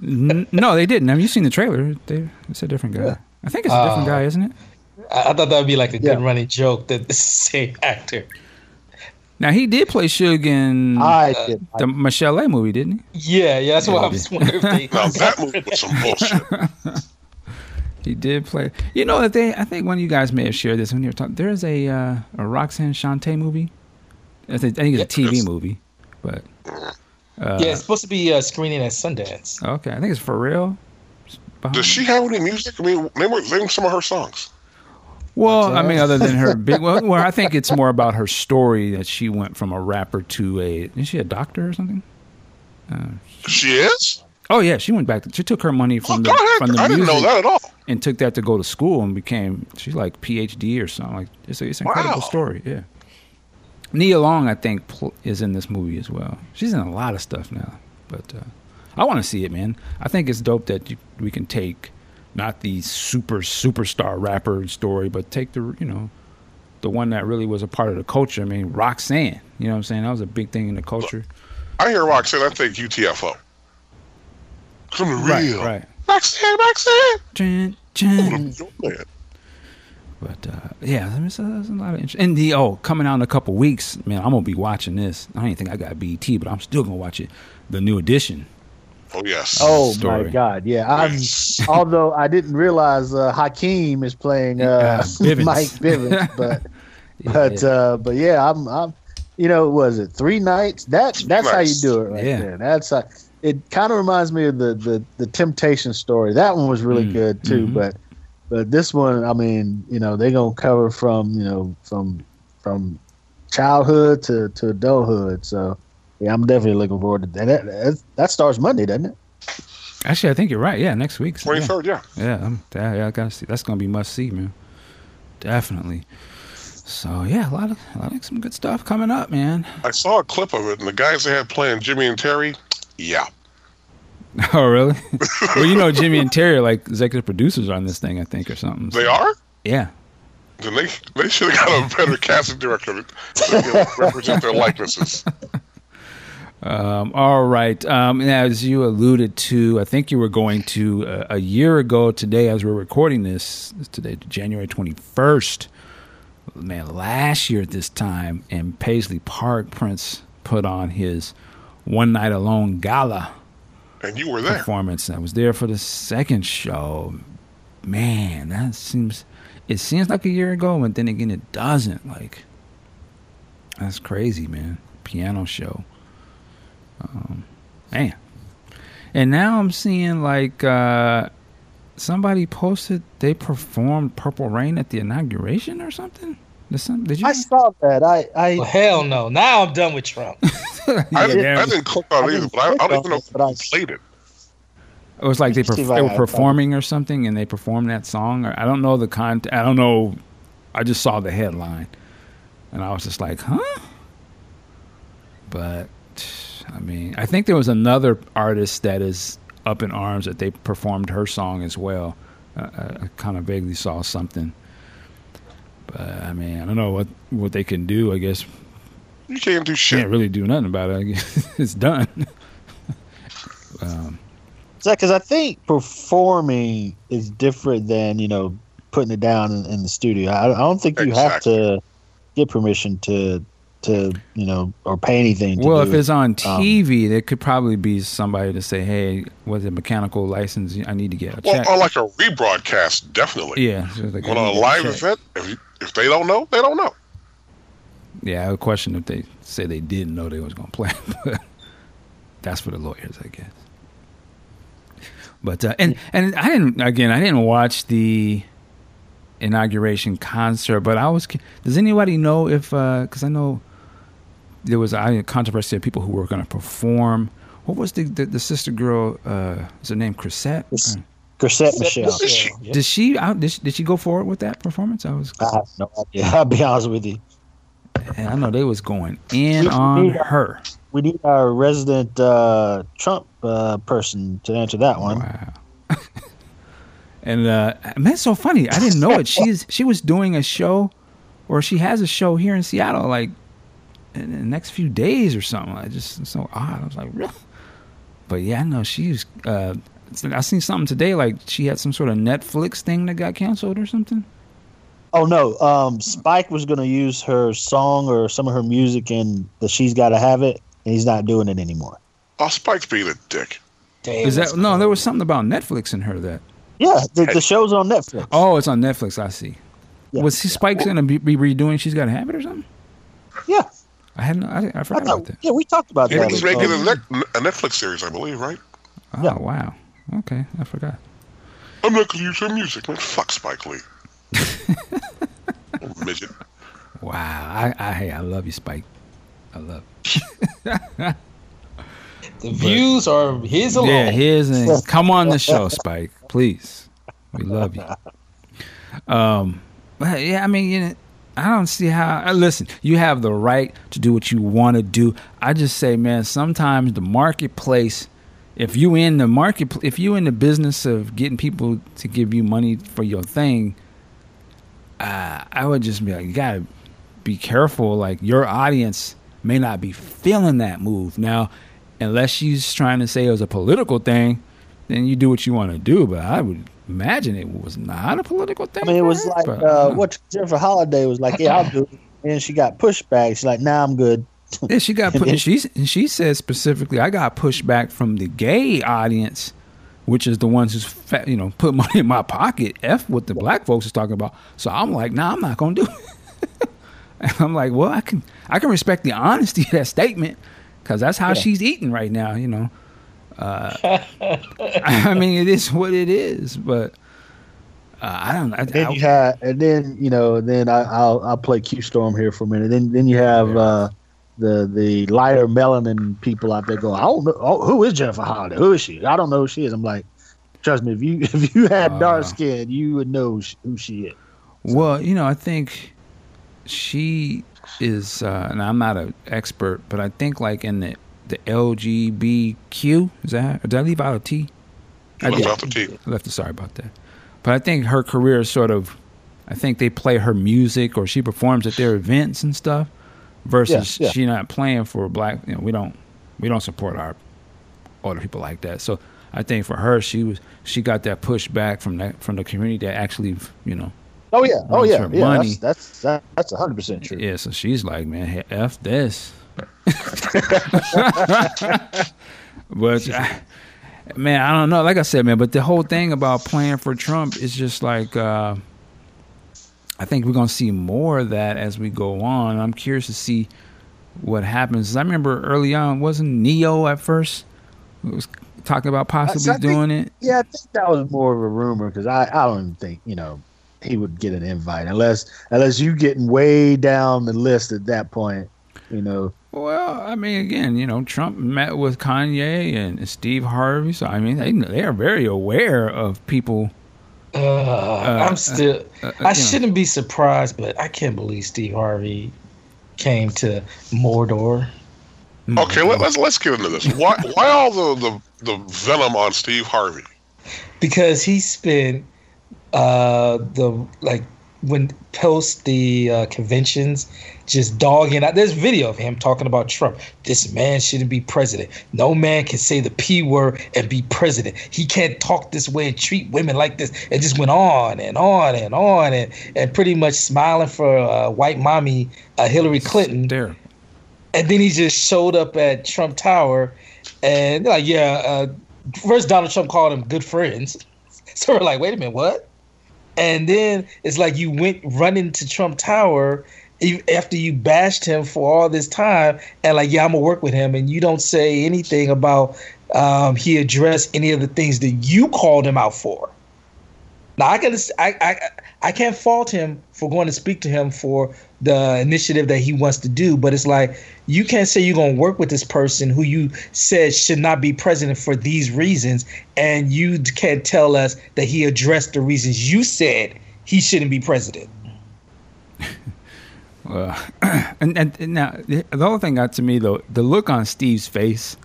N- no, they didn't. Have you seen the trailer? They, it's a different guy. I think it's a different Oh. guy, isn't it? I, I thought that would be like a good running joke that it's the same actor. Now he did play Suge in I did. the Michel'le A movie, didn't he? Yeah, yeah. That's what I Yeah, was wondering if they. Now that movie was some bullshit. he? He did play. You know that they. I think one of you guys may have shared this when you were talking. There's a uh, a Roxanne Shante movie. I think I think it's a TV Yes. movie, but uh, yeah, it's supposed to be uh, screening at Sundance. okay. I think it's for real. Does she have any music? I mean, name, name some of her songs. Well, I mean, other than her big. Well, well, I think it's more about her story that she went from a rapper to a. Is she a doctor or something? She is? Oh yeah, she went back. To, she took her money Oh, from go the ahead. from the I didn't know that at all. and took that to go to school and became she's like PhD or something. Like it's a, it's an incredible Wow. story. Yeah. Nia Long, I think, pl- is in this movie as well. She's in a lot of stuff now, but uh, I want to see it, man. I think it's dope that you, we can take not the super superstar rapper story, but take the you know the one that really was a part of the culture. I mean, Roxanne. You know what I'm saying? That was a big thing in the culture. I hear Roxanne, I think UTFO. Coming real. Right, right. Roxanne, Roxanne. But uh, yeah, there's a, there's a lot of interest. And the oh, coming out in a couple weeks, man, I'm gonna be watching this. I don't even think I got BET, but I'm still gonna watch it. The New Edition. Oh, yes. Oh story. my God! Yeah, I'm. Yes. although I didn't realize uh, Hakeem is playing Uh, Bivins. Mike Bivins, but but uh, but yeah, I'm I'm. You know, was it three nights? That that's how you do it right Yeah. there. That's how, it. Kind of reminds me of the the the Temptation story. That one was really Mm, good too. mhm. But but this one, I mean, you know, they're gonna cover from you know from from childhood to to adulthood. So yeah, I'm definitely looking forward to that. That, that, that starts Monday, doesn't it? Actually, I think you're right. Yeah, next week. Twenty Yeah, third, yeah. yeah, I'm- yeah, yeah, I gotta see. That's gonna be must see, man. Definitely. So yeah, a lot of a lot of some good stuff coming up, man. I saw a clip of it, and the guys they had playing Jimmy and Terry, yeah, Oh, really? well, you know, Jimmy and Terry are like executive producers on this thing, I think, or something. they are. Yeah. Then they they should have got a better casting director to represent their likenesses. Um, all right. Um, as you alluded to, I think you were going to uh, a year ago today, as we're recording this, today, January 21st. Man, last year at this time in Paisley Park, Prince put on his One Night Alone gala And you were there. performance. I was there for the second show. Man, that seems it seems like a year ago, but then again, it doesn't. Like that's crazy, man. Piano show. Um, man, and now I'm seeing like uh, somebody posted they performed Purple Rain at the inauguration or something. Did, some, did you? I saw that. I I Well, hell no. Now I'm done with Trump. I, didn't, damn. I didn't click on I it either, but I, I don't even know it, but I- played it. It was like they, perf- they were performing or something, and they performed that song. Or I don't know the content. I don't know. I just saw the headline, and I was just like, "Huh?" But I mean, I think there was another artist that is up in arms that they performed her song as well. Uh, I, I kind of vaguely saw something, but I mean, I don't know what what they can do. I guess You can't do shit. can't really do nothing about it. I guess it's done. um, because I think performing is different than you know putting it down in, in the studio. I, I don't think you have to get permission to to you know or pay anything. To Well, do if it. it's on Um, TV, there could probably be somebody to say, "Hey, was it mechanical license? I need to get a Well, check." on like a rebroadcast, definitely. yeah, so like, When on a live check. event, if, you, if they don't know, they don't know. Yeah, I would question if they say they didn't know they was gonna play, but that's for the lawyers, I guess. But uh, and and I didn't again. I didn't watch the inauguration concert, but I was. Does anybody know if? Because I know there was a controversy of people who were going to perform. What was the, the the sister girl? Uh, is her name Chrisette? Chris- Chrisette Michele. Is she? Yeah. Did she out? Did she, did she go forward with that performance? I was. I have no idea. I'll be honest with you. and I know they was going in We on need- her. We need our resident uh, Trump uh, person to answer that one. Wow. and uh man, it's so funny. I didn't know it. She's she was doing a show, or she has a show here in Seattle, like in the next few days or something. I just it's so odd. I was like, really? But yeah, I know she's. uh I seen something today, like she had some sort of Netflix thing that got canceled or something. Oh no, um, Spike was going to use her song or some of her music in the "She's Got to Have It," and he's not doing it anymore. Oh, Spike's being a dick. Damn, Is that no? There was something about Netflix in her that. Yeah, the, the show's on Netflix. Oh, it's on Netflix. I see. Yeah. Was he Spike's gonna be, be redoing? She's got a habit or something. Yeah, I hadn't. I, I I forgot about that. yeah, we talked about And that. he's making a, Netflix series, I believe, right? Oh Yeah. wow. Okay, I forgot. I'm not going to use your music, man. Fuck Spike Lee. Little midget. Wow. I, I hey, I love you, Spike. I love. The views are his alone. Yeah, here's a, come on the show, Spike, please. We love you. Um, but yeah, I mean, you know, I don't see how. Listen, you have the right to do what you want to do. I just say, man, sometimes the marketplace. If you in the market, if you in the business of getting people to give you money for your thing, uh, I would just be like, you gotta be careful. Like your audience may not be feeling that move now, unless she's trying to say it was a political thing. Then you do what you want to do. But I would imagine it was not a political thing. I mean, it was her, like but uh, what Jennifer Holliday was like. Yeah, I'll do it. And she got pushback. She's like, Nah, I'm good. Yeah, she got put. She and she said specifically, I got pushback from the gay audience, which is the ones who's fa- you know put money in my pocket. F what the black folks is talking about. So I'm like, nah, I'm not gonna do it. and I'm like, well, I can I can respect the honesty of that statement because that's how Yeah. she's eating right now. You know, uh, I mean, it is what it is. But Uh, I don't. I, Then I, you have, and then you know, then I, I'll I'll play Q Storm here for a minute. Then then you have Yeah. uh, the the lighter melanin people out there going, I don't know oh, who is Jennifer Holliday. Who is she? I don't know who she is. I'm like, trust me, if you if you had Uh. dark skin, you would know who she is. Well, you know, I think she is, uh, and I'm not an expert, but I think like in the the LGBTQ is that? Did I leave out a T? I Left did. out the T. I left. Sorry about that. But I think her career is sort of. I think they play her music or she performs at their events and stuff. Versus Yeah, yeah. she not playing for black. You know, we don't we don't support our older people like that. So I think for her, she was she got that pushback from that from the community that actually you know Oh yeah, oh yeah, yeah. money. That's that's that, that's hundred percent true. Yeah, so she's like, man, hey, f this. but I- man, I don't know. Like I said, man, but the whole thing about playing for Trump is just like, uh, I think we're gonna see more of that as we go on. I'm curious to see what happens. I remember early on, wasn't Ne-Yo at first it was talking about possibly I think- doing it. Yeah, I think that was more of a rumor because I, I don't even think you know he would get an invite unless unless you getting way down the list at that point. You know, Well, I mean, again, you know, Trump met with Kanye and Steve Harvey, so I mean, they they are very aware of people. Uh, I'm still. uh, you I shouldn't be surprised, but I can't believe Steve Harvey came to Mordor. Okay, let, let's let's get into this. Why why all the, the the venom on Steve Harvey? because he spent uh the like when post the uh, conventions just dogging out there's video of him talking about trump. This man shouldn't be president. No man can say the p word and be president. He can't talk this way and treat women like this. It just went on and on and on and, and pretty much smiling for uh, white mommy uh, hillary clinton. There, and then he just showed up at Trump Tower, and like, yeah. Uh, first, Donald Trump called him good friends, so we're like, wait a minute, what? And then it's like you went running to Trump Tower after you bashed him for all this time, and like, yeah, I'm gonna work with him, and you don't say anything about um, he addressed any of the things that you called him out for. Now I can I, I I can't fault him for going to speak to him for the initiative that he wants to do, but it's like you can't say you're going to work with this person who you said should not be president for these reasons, and you can't tell us that he addressed the reasons you said he shouldn't be president. uh, and, and and now the other thing got to me though. The look on Steve's face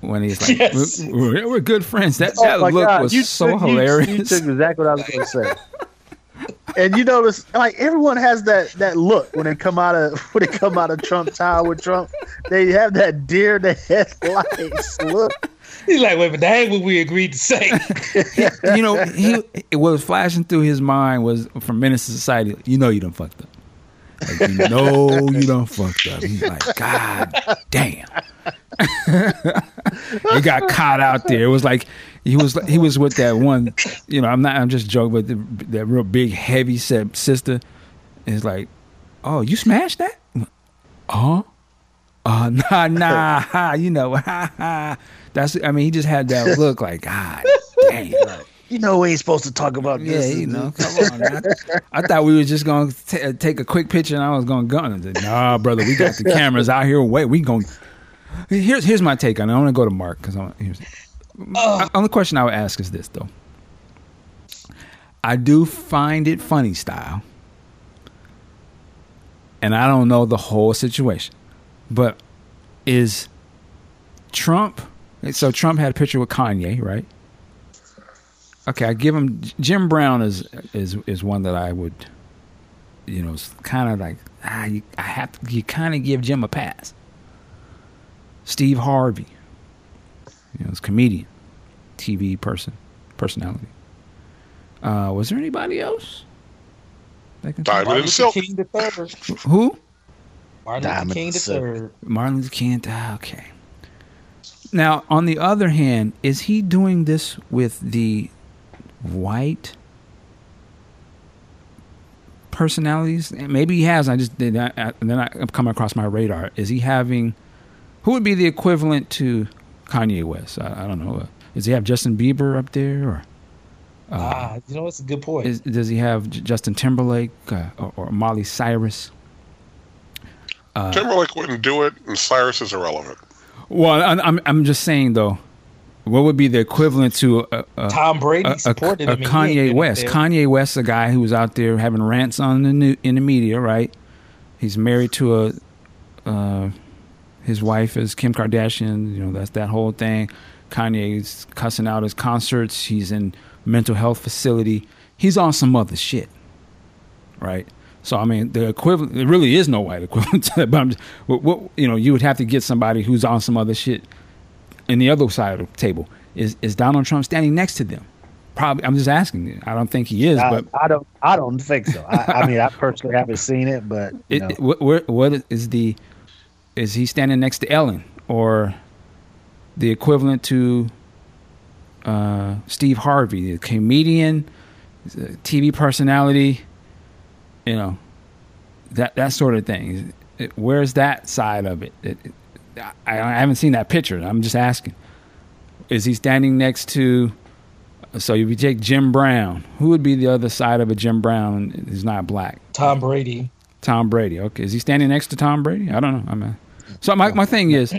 when he's like, Yes. we're, we're- we're good friends." That Oh that my look God, was you so took- hilarious. You, took exactly what I was going to say. and you notice, like everyone has that that look when they come out of when they come out of Trump Tower with Trump. They have that deer in the headlights look. He's like, wait, but that ain't what we agreed to say. you know, he what was flashing through his mind was from Menace to Society. You know, you done fucked up. Like, you know, you done fucked up. He's like, God damn. he got caught out there. It was like he was he was with that one. You know, I'm not. I'm just joking, but the, that real big, heavy set sister is like, oh, you smashed that? Huh? Uh, nah, nah, ha, you know, ha, ha. That's. I mean, he just had that look like, God damn. You know we ain't supposed to talk about Yeah, this. you know, come on. Man. I, I thought we were just gonna t- take a quick picture, and I was gonna go. Said, Nah, brother, we got the cameras out here. Wait, we going Here's here's my take on it. I want to go to Mark because I'm. Here's, Oh. only question I would ask is this though. I do find it funny style, and I don't know the whole situation, but is Trump? So Trump had a picture with Kanye, right? Okay, I give him Jim Brown is is is one that I would, you know, kind of like ah, you, I have to, you kind of give Jim a pass. Steve Harvey, you know, it's comedian, TV person, personality. Uh, was there anybody else? Diamond Martin and Luther King the third. Who? Martin Diamond King the third. Martin Luther King. ah, Okay. Now, on the other hand, is he doing this with the white personalities? Maybe he has. I just did not. And then I come across my radar. Is he having? Who would be the equivalent to Kanye West? I, I don't know. Does he have Justin Bieber up there, or ah, you know, it's a good point. Is, does he have Justin Timberlake uh, or, or Molly Cyrus? Uh, Timberlake wouldn't do it, and Cyrus is irrelevant. Well, I- I'm I'm just saying though, what would be the equivalent to a, a, Tom Brady a, a, supported a him. and he ain't Kanye West? Kanye West, a guy who was out there having rants on the new, in the media, right? He's married to a uh, his wife is Kim Kardashian. You know that's that whole thing. Kanye's cussing out his concerts. He's in mental health facility. He's on some other shit, right? So I mean, the equivalent. There really is no white equivalent to that. But I'm just, what, what you know, you would have to get somebody who's on some other shit. In the other side of the table is is Donald Trump standing next to them? Probably. I'm just asking. you. I don't think he is, I, but I don't. I don't think so. I, I mean, I personally haven't seen it, but It, it- what, what is the is he standing next to Ellen or the equivalent to uh, Steve Harvey, the comedian, TV personality, you know, that that sort of thing. Where's that side of it? It- it- I, I haven't seen that picture. I'm just asking. Is he standing next to? So if you take Jim Brown, who would be the other side of a Jim Brown who's not black? Tom Brady. Tom Brady. Okay, is he standing next to Tom Brady? I don't know. I mean, so my my thing is,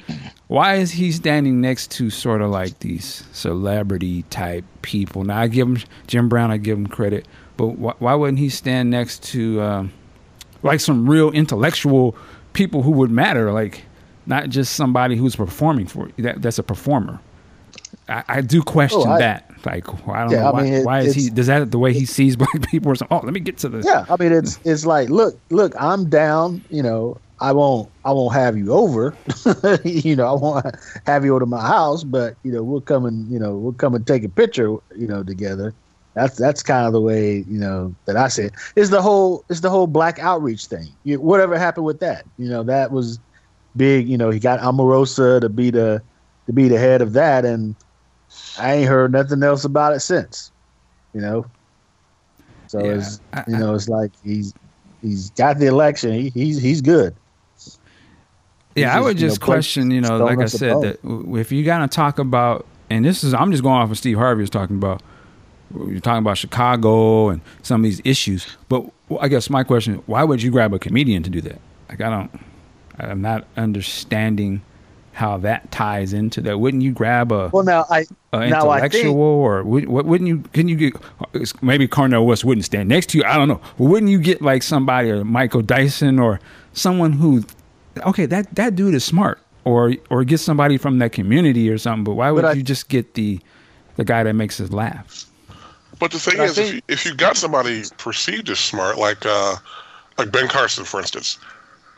why is he standing next to sort of like these celebrity type people? Now I give him Jim Brown. I give him credit, but why, why wouldn't he stand next to um, like some real intellectual people who would matter? Like not just somebody who's performing for that. That's a performer. I, I do question Oh, I- that. Like I don't Yeah, know I why, mean, it- why is he? Does that the way he sees black people or something? Oh, let me get to this. yeah. I mean, it's it's like, look, look, I'm down. You know, I won't I won't have you over. you know, I won't have you over to my house, but you know, we'll come and you know we'll come and take a picture. You know, together. That's that's kind of the way you know that I see it. Is the whole is the whole black outreach thing. You, whatever happened with that? You know, that was big. You know, he got Omarosa to be the to be the head of that, and I ain't heard nothing else about it since. You know, so Yeah, it's I- you know it's like he's he's got the election. He, he's he's good. Yeah, I just, would you know, just question, you know, like I said, that if you got to talk about, and this is, I'm just going off what Steve Harvey was talking about. You're talking about Chicago and some of these issues, but I guess my question: is, Why would you grab a comedian to do that? Like, I don't, I'm not understanding how that ties into that. Wouldn't you grab a, Well, now I a now I intellectual, think or would, what wouldn't you? Can you get maybe Cornel West wouldn't stand next to you? I don't know. Wouldn't you get like somebody, or Michael Dyson, or someone who, okay, that that dude is smart, or or get somebody from that community or something. But why would But I- you just get the the guy that makes us laugh? But the thing But I is, if, you, if you got somebody perceived as smart, like uh, like Ben Carson, for instance,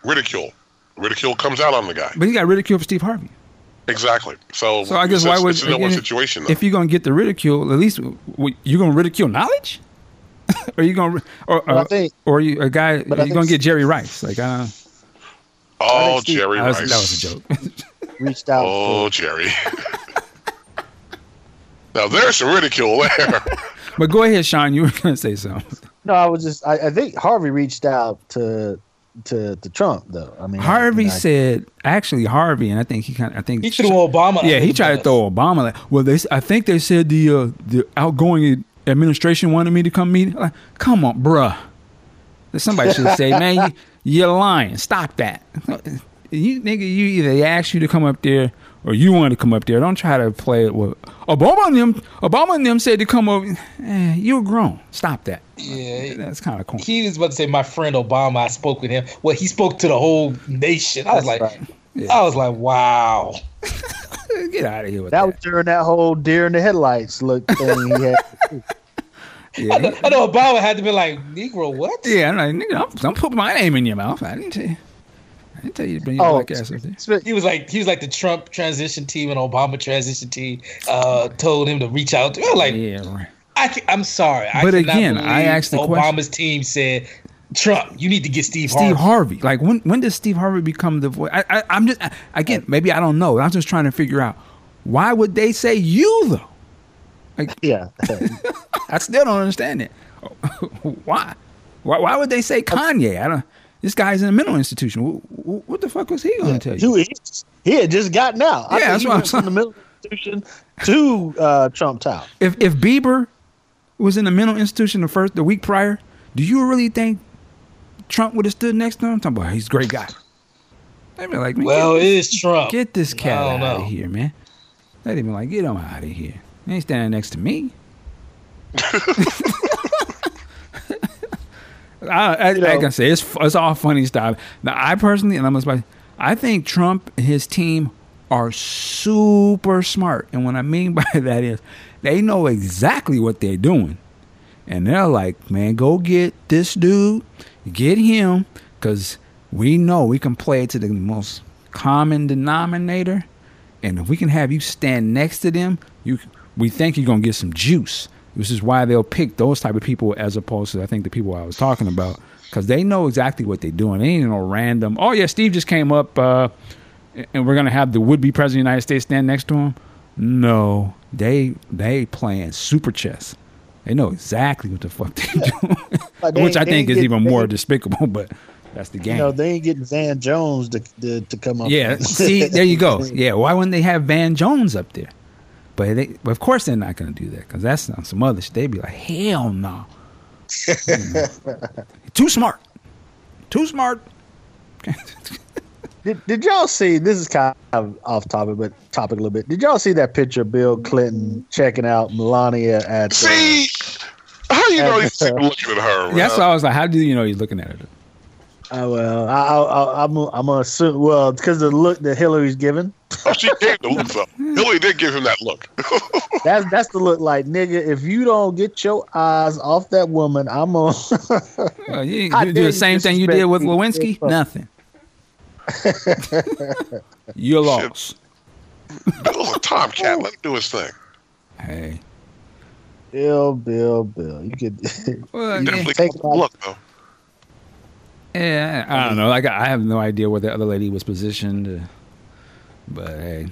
ridicule, ridicule comes out on the guy. But he got ridiculed for Steve Harvey. Exactly. So, So I guess why it's- would it's a no-win again, situation? Though. if you're gonna get the ridicule, at least you're gonna ridicule knowledge. are you gonna, or, But I or, think- or you a guy? but Are you think gonna get Jerry Rice? Like, uh, oh, think Steve- Jerry that was, Rice. that was a joke. reached out. Oh, Jerry. now there's some ridicule there. but go ahead, Sean. You were gonna say something. No, I was just I, I think Harvey reached out to to to Trump though. I mean, Harvey you know, I- said, actually, Harvey, and I think he kind of, I think He threw Obama. Yeah, he the tried to throw Obama. Like, well, they, I think they said the uh, the outgoing administration wanted me to come meet. Like, come on, bruh. Somebody should say, man, you, you're lying. Stop that. You nigga, you either they asked you to come up there or you want to come up there. Don't try to play it with Obama and them. Obama and them said to come over. Eh, you're grown. Stop that. Yeah, That's kind of corny. he was about to say my friend Obama. I spoke with him. Well, he spoke to the whole nation. I was That's like, right. I was like, wow. Get out of here with that that. was during that whole deer in the headlights look thing he had. yeah, I know, I know Obama had to be like, Negro, what? yeah. I'm like, nigga, don't, don't put my name in your mouth. I didn't tell you. I didn't tell you to bring your Oh, black ass up there. He was like, he was like the Trump transition team and Obama transition team uh, told him to reach out to. I like, Yeah, right. I, I'm sorry. I But cannot again, I asked the Obama's question- team said, Trump, you need to get Steve, Steve Harvey. Harvey. Like when when does Steve Harvey become the voice? I, I, I'm just I, again maybe I don't know. I'm just trying to figure out why would they say you though? Yeah, I still don't understand it. why? why? Why would they say Kanye? I don't. This guy's in a mental institution. What, what the fuck was he going to tell you? he, had just gotten out. Yeah, think that's he what I'm went from the middle institution to uh, Trump Tower. If if Bieber was in a mental institution the first the week prior, do you really think Trump would have stood next to him? I'm talking about he's a great guy. They'd be like, Well, it is Trump. get this cat out of here, man. They'd be like, get him out of here. He ain't standing next to me. I, I, You like I say, it's it's all funny stuff. Now, I personally, and I'm gonna, I think Trump and his team are super smart, and what I mean by that is they know exactly what they're doing, and they're like, man, go get this dude, get him, because we know we can play to the most common denominator, and if we can have you stand next to them, you we think you're gonna get some juice. Which is why they'll pick those type of people as opposed to I think the people I was talking about because they know exactly what they're doing. They ain't no random. Oh yeah, Steve just came up, uh, and we're gonna have the would be president of the United States stand next to him. No, they they playing super chess. They know exactly what the fuck they doing, Like, they which I think is get- even more despicable. But that's the game. You know, they ain't getting Van Jones to to, to come up. Yeah, see, there you go. Yeah, why wouldn't they have Van Jones up there? But, they, but of course they're not going to do that because that's on some other shit. They'd be like, hell no. You know. Too smart. Too smart. Did, did y'all see? This is kind of off topic, but topic a little bit. Did y'all see that picture of Bill Clinton checking out Melania at? uh, See, how you know he's looking at her? Man? That's why I was like, how do you know he's looking at it? Uh, well, I, I, I, I'm I'm gonna assume. Well, because the look that Hillary's giving, Oh, she gave the look though. Hillary did give him that look. that's that's the look. Like nigga, if you don't get your eyes off that woman, I'm gonna. Well, you, you do the same thing you did with? Lewinsky? Nothing. You're lost. Bill's a tomcat. Let him do his thing. Hey. Bill, Bill, Bill. You could. Well, You yeah, Definitely take called the look though. Yeah, I don't know. Like I have no idea where the other lady was positioned, uh, but hey,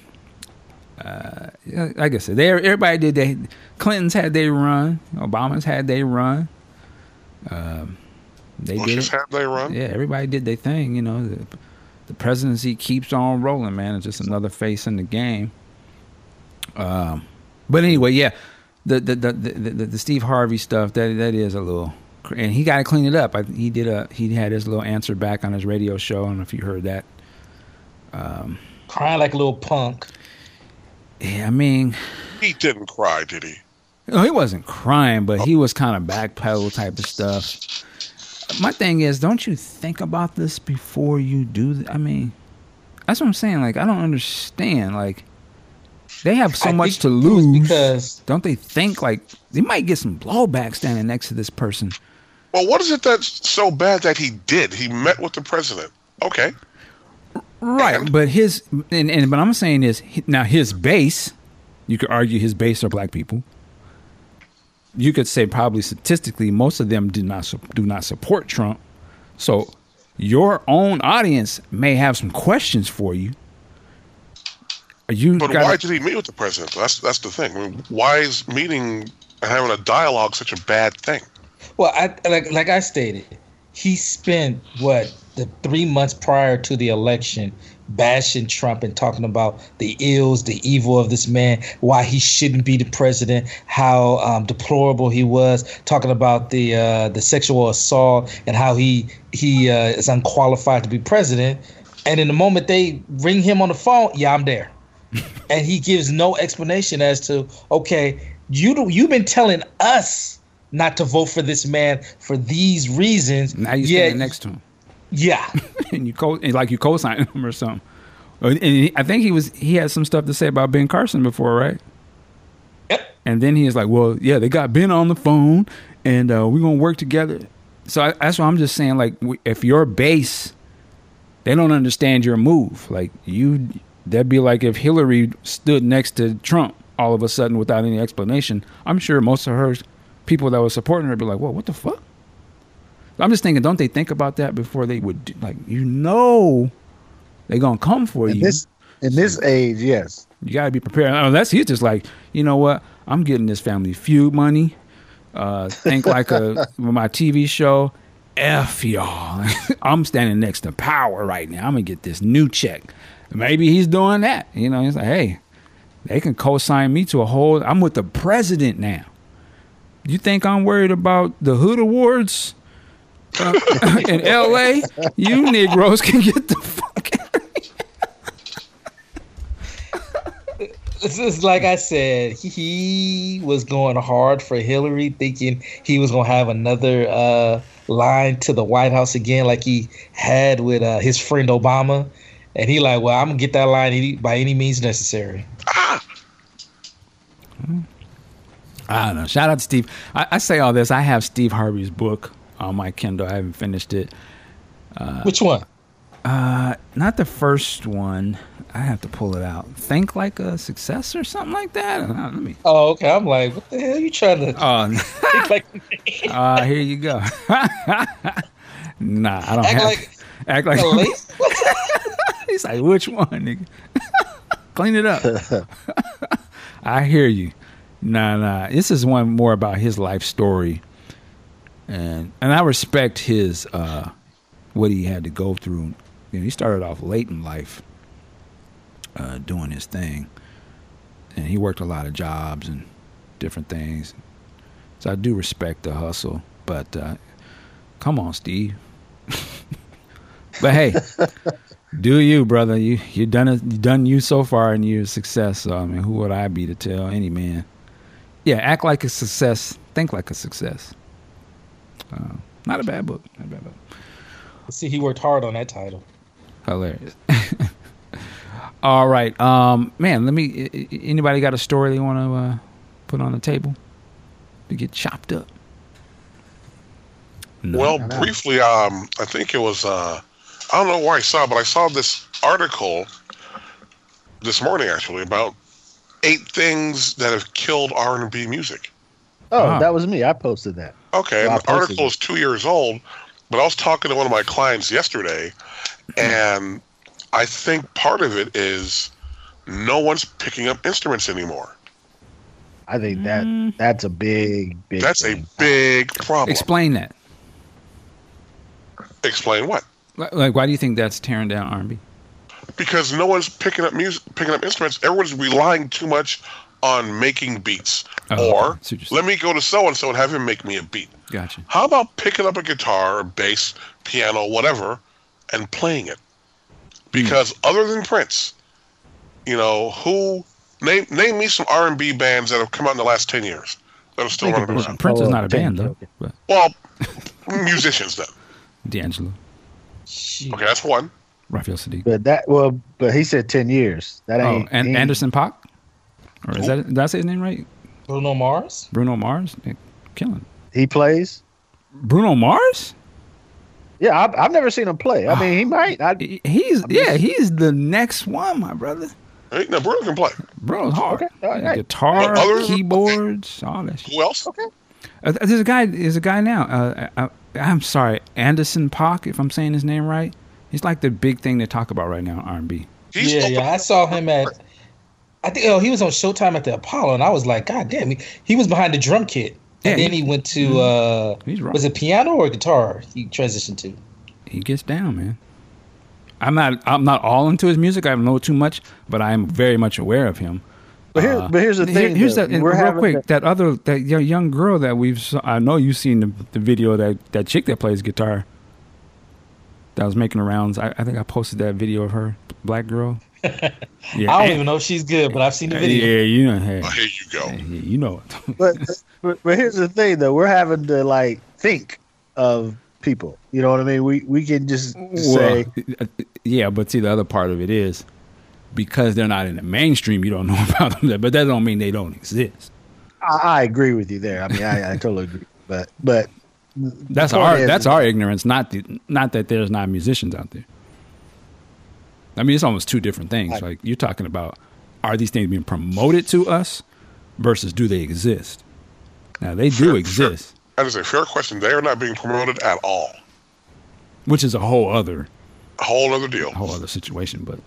uh, like I said, they everybody did. They Clintons had they run. Obama's had they run. Um, they did it. have they run? Yeah, everybody did their thing. You know, the, the presidency keeps on rolling, man. It's just another face in the game. Um, but anyway, yeah, the the the the, the, the Steve Harvey stuff that that is a little, cr- and he got to clean it up. I, he did a he had his little answer back on his radio show. I don't know if you heard that. Um, Crying like a little punk. yeah, I mean, He didn't cry, did he? No, he wasn't crying, but he was kind of backpedal type of stuff. My thing is, don't you think about this before you do? Th- I mean, that's what I'm saying. Like, I don't understand. Like, they have so I much to lose. because don't they think like they might get some blowback standing next to this person? Well, what is it that's so bad that he did? He met with the president. Okay. Right, And? but his and, and but I'm saying is now his base. You could argue his base are black people. You could say probably statistically most of them do not do not support Trump. So your own audience may have some questions for you. Are you But gotta- why did he meet with the president? That's that's the thing. I mean, why is meeting and having a dialogue such a bad thing? Well, I like like I stated, he spent what the three months prior to the election bashing Trump and talking about the ills, the evil of this man, why he shouldn't be the president, how um, deplorable he was, talking about the uh, the sexual assault and how he he uh, is unqualified to be president. And in the moment they ring him on the phone, yeah, I'm there, and he gives no explanation as to okay, you do, you've been telling us not to vote for this man for these reasons. now you yeah, standing next to him Yeah, and you co and like you co-signing him or something. And he, I think he was he had some stuff to say about Ben Carson before, right? Yep. And then he was like, "Well, yeah, they got Ben on the phone, and uh, we're gonna work together." So I, that's why I'm just saying, like, if your base, they don't understand your move. Like you, that'd be like if Hillary stood next to Trump all of a sudden without any explanation. I'm sure most of her people that were supporting her be like, "Well, what the fuck?" I'm just thinking, don't they think about that before they would do, like you know they're gonna come for In you. this in this age, yes. You got to be prepared. Unless he's just like, you know what? I'm getting this Family Feud money. Uh, think like a my TV show. F y'all. I'm standing next to power right now. I'm gonna get this new check. Maybe he's doing that. You know, he's like, hey, they can co-sign me to a whole. I'm with the president now. You think I'm worried about the Hood Awards uh, in L.A.? You Negroes can get the fuck out. This is like I said, he was going hard for Hillary, thinking he was gonna have another uh, line to the White House again, like he had with uh, his friend Obama. And he like, well, I'm gonna get that line by any means necessary. Ah, I don't know. Shout out to Steve. I, I say all this. I have Steve Harvey's book on my Kindle. I haven't finished it. Which one? Uh, not the first one. I have to pull it out. Think like a success or something like that. Uh, let me. Oh, okay. I'm like, what the hell are you trying to Oh, think like? uh, here you go. nah, I don't Act have. like act like. a lace? He's like, which one, nigga? Clean it up. I hear you. Nah, nah. This is one more about his life story, and and I respect his uh, what he had to go through. You know, he started off late in life, uh, doing his thing, and he worked a lot of jobs and different things. So I do respect the hustle, but uh, come on, Steve. but hey, do you, brother? You you done it. You done you so far, and you're a success. So I mean, who would I be to tell any man? Yeah, act like a success. Think like a success. Uh, not a bad book. Not a bad book. See, he worked hard on that title. Hilarious. All right, um, man. Let me. i- i- Anybody got a story they want to uh, put on the table to get chopped up? No. well, briefly, um, I think it was, uh, I don't know where I saw, but I saw this article this morning actually about eight things that have killed R&B music. Oh, Wow. that was me. I posted that. Okay, Well, and the article it. is two years old, but I was talking to one of my clients yesterday, hmm. and I think part of it is no one's picking up instruments anymore. I think that hmm. that's a big, big. That's a big problem. Explain that. Explain what? Like, like, why do you think that's tearing down R&B? Because no one's picking up music, picking up instruments. Everyone's relying too much on making beats. Oh, or okay. See what let me go to so and so and have him make me a beat. Gotcha. How about picking up a guitar, a bass, piano, whatever, and playing it? Because hmm. other than Prince, you know, who name name me some R and B bands that have come out in the last ten years that are still Think running of around. Prince is not a band though. But Well, musicians then. D'Angelo, Shit. Okay, that's one. Raphael Saadiq. But that well, but he said ten years. That Oh, ain't. and ain't- Anderson Paak? Or is that did I say his name right? Bruno Mars? Bruno Mars? Yeah, killing. He plays. Bruno Mars? Yeah, I've, I've never seen him play. I mean, he might. I, He- He's yeah, he's the next one, my brother. Hey, now Bruno can play. Bro's hard. Okay, all right. Guitar, Well, other- keyboards, all that shit. Who else? okay. Uh, there's a guy. There's a guy now. Uh, I, I'm sorry, Anderson Paak, if I'm saying his name right. He's like the big thing to talk about right now in R&B. He's yeah, yeah. I saw him at. I think oh he was on Showtime at the Apollo, and I was like, God damn, he, he was behind the drum kit, and Yeah, then he- he went to uh, He's right. was it piano or guitar? He transitioned to. He gets down, man. I'm not. I'm not all into his music. I don't know too much, but I am very much aware of him. But here, Uh, but here's the here- thing. here's though. that. We're real quick, the- that other that young, young girl that we've. I know you've seen the, the video that that chick that plays guitar. That was making the rounds. I, I think I posted that video of her, black girl. Yeah, I don't and- even know if she's good, but I've seen the video. Yeah, you know, hey, Oh, here you go. hey, you know it. but, but but here's the thing though. We're having to like think of people. You know what I mean? We we can just say uh, yeah, but see, the other part of it is because they're not in the mainstream, you don't know about them. But that don't mean they don't exist. I, I agree with you there. I mean, I, I totally agree. But but That's our is- that's our ignorance, not the, not that there's not musicians out there. I mean, it's almost two different things. Right. Like you're talking about, are these things being promoted to us versus do they exist? Now they do Sure, exist, That is a fair question. They are not being promoted at all. which is a whole other A whole other deal. whole other situation. But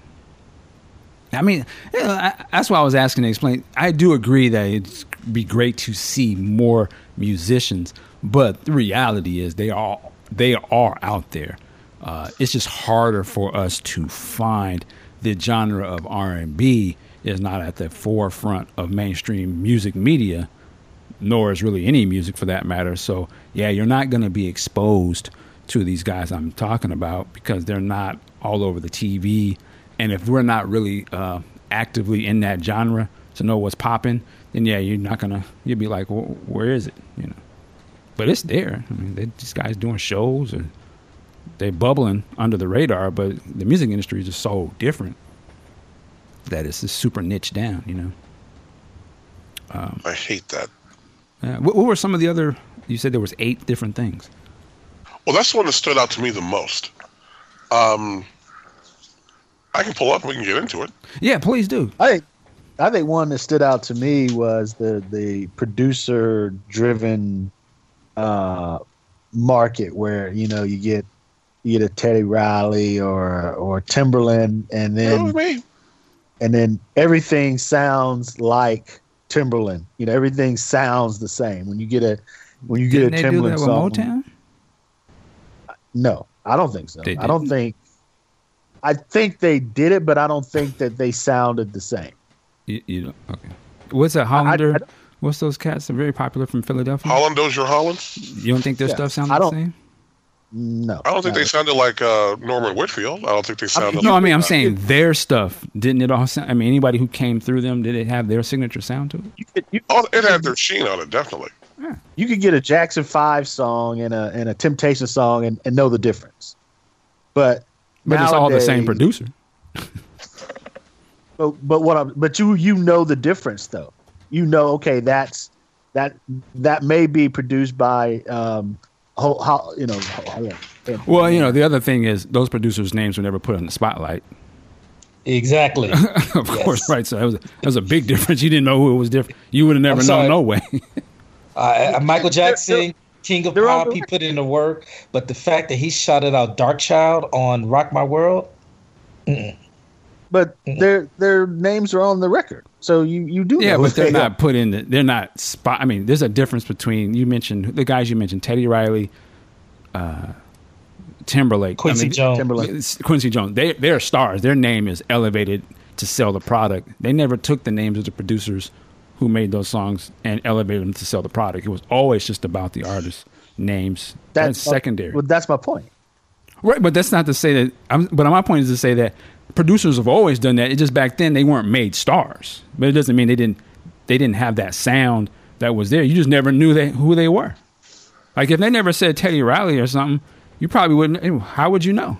I mean, you know, I, that's why I was asking to explain. I do agree that it'd be great to see more musicians, but the reality is they are they are out there. Uh, it's just harder for us to find the genre of R and B is not at the forefront of mainstream music media nor is really any music for that matter. So yeah, you're not going to be exposed to these guys I'm talking about because they're not all over the TV. And if we're not really uh, actively in that genre to know what's popping, then yeah, you're not gonna. You'll be like, well, where is it? You know. But it's there. I mean, they, these guys doing shows and they're bubbling under the radar. But the music industry is just so different that it's just super niche down. You know. I hate that. Uh, what, what were some of the other? You said there was eight different things. Well, that's the one that stood out to me the most. Um, I can pull up and we can get into it. Yeah, please do. I think I think one that stood out to me was the the producer driven uh, market where you know you get you get a Teddy Riley or or Timbaland and then what and then everything sounds like Timbaland. You know everything sounds the same when you get a when you Didn't get they a do Timbaland that with song. Motown? No, I don't think so. They I don't think. I think they did it, but I don't think that they sounded the same. You, you don't- okay. What's that I- Hollander? I- What's those cats? They're very popular from Philadelphia. Holland Dozier Holland? You don't think their Yeah. stuff sounds I the don't- same? No, I don't think no. they sounded like uh, Norman Whitfield. I don't think they sounded like. No, I mean I'm uh, saying their stuff. Didn't it all sound? I mean, anybody who came through them, did it have their signature sound to it? You could, you, Oh, it had their sheen on it, definitely. you could get a Jackson Five song and a and a Temptation song and, and know the difference. But But it's all the same producer. But but what I'm but you you know the difference though. You know okay that's that that may be produced by um ho, ho, you know ho, ho- Well, you know, the other thing is those producers' names were never put on the spotlight. Exactly. of Yes. course, right? So that was, that was a big difference. You didn't know who it was different. You would have never known no way. Uh, Michael Jackson, King of they're on Pop, he put in the work, but the fact that he shouted out Darkchild on Rock My World, but their their names are on the record. So you you do yeah, know but who they're they not are. put in. The, they're not spot. I mean, there's a difference between you mentioned the guys you mentioned, Teddy Riley, uh, Timberlake, Quincy I mean, Jones. Timberlake. Quincy Jones. They they're stars. Their name is elevated to sell the product. They never took the names of the producers who made those songs and elevated them to sell the product. It was always just about the artists' names. That's, secondary. Well, that's my point. Right, but that's not to say that. I'm, but my point is to say that producers have always done that. It just back then they weren't made stars, but it doesn't mean they didn't. They didn't have that sound that was there. You just never knew they, who they were. Like if they never said Teddy Riley or something, you probably wouldn't. How would you know?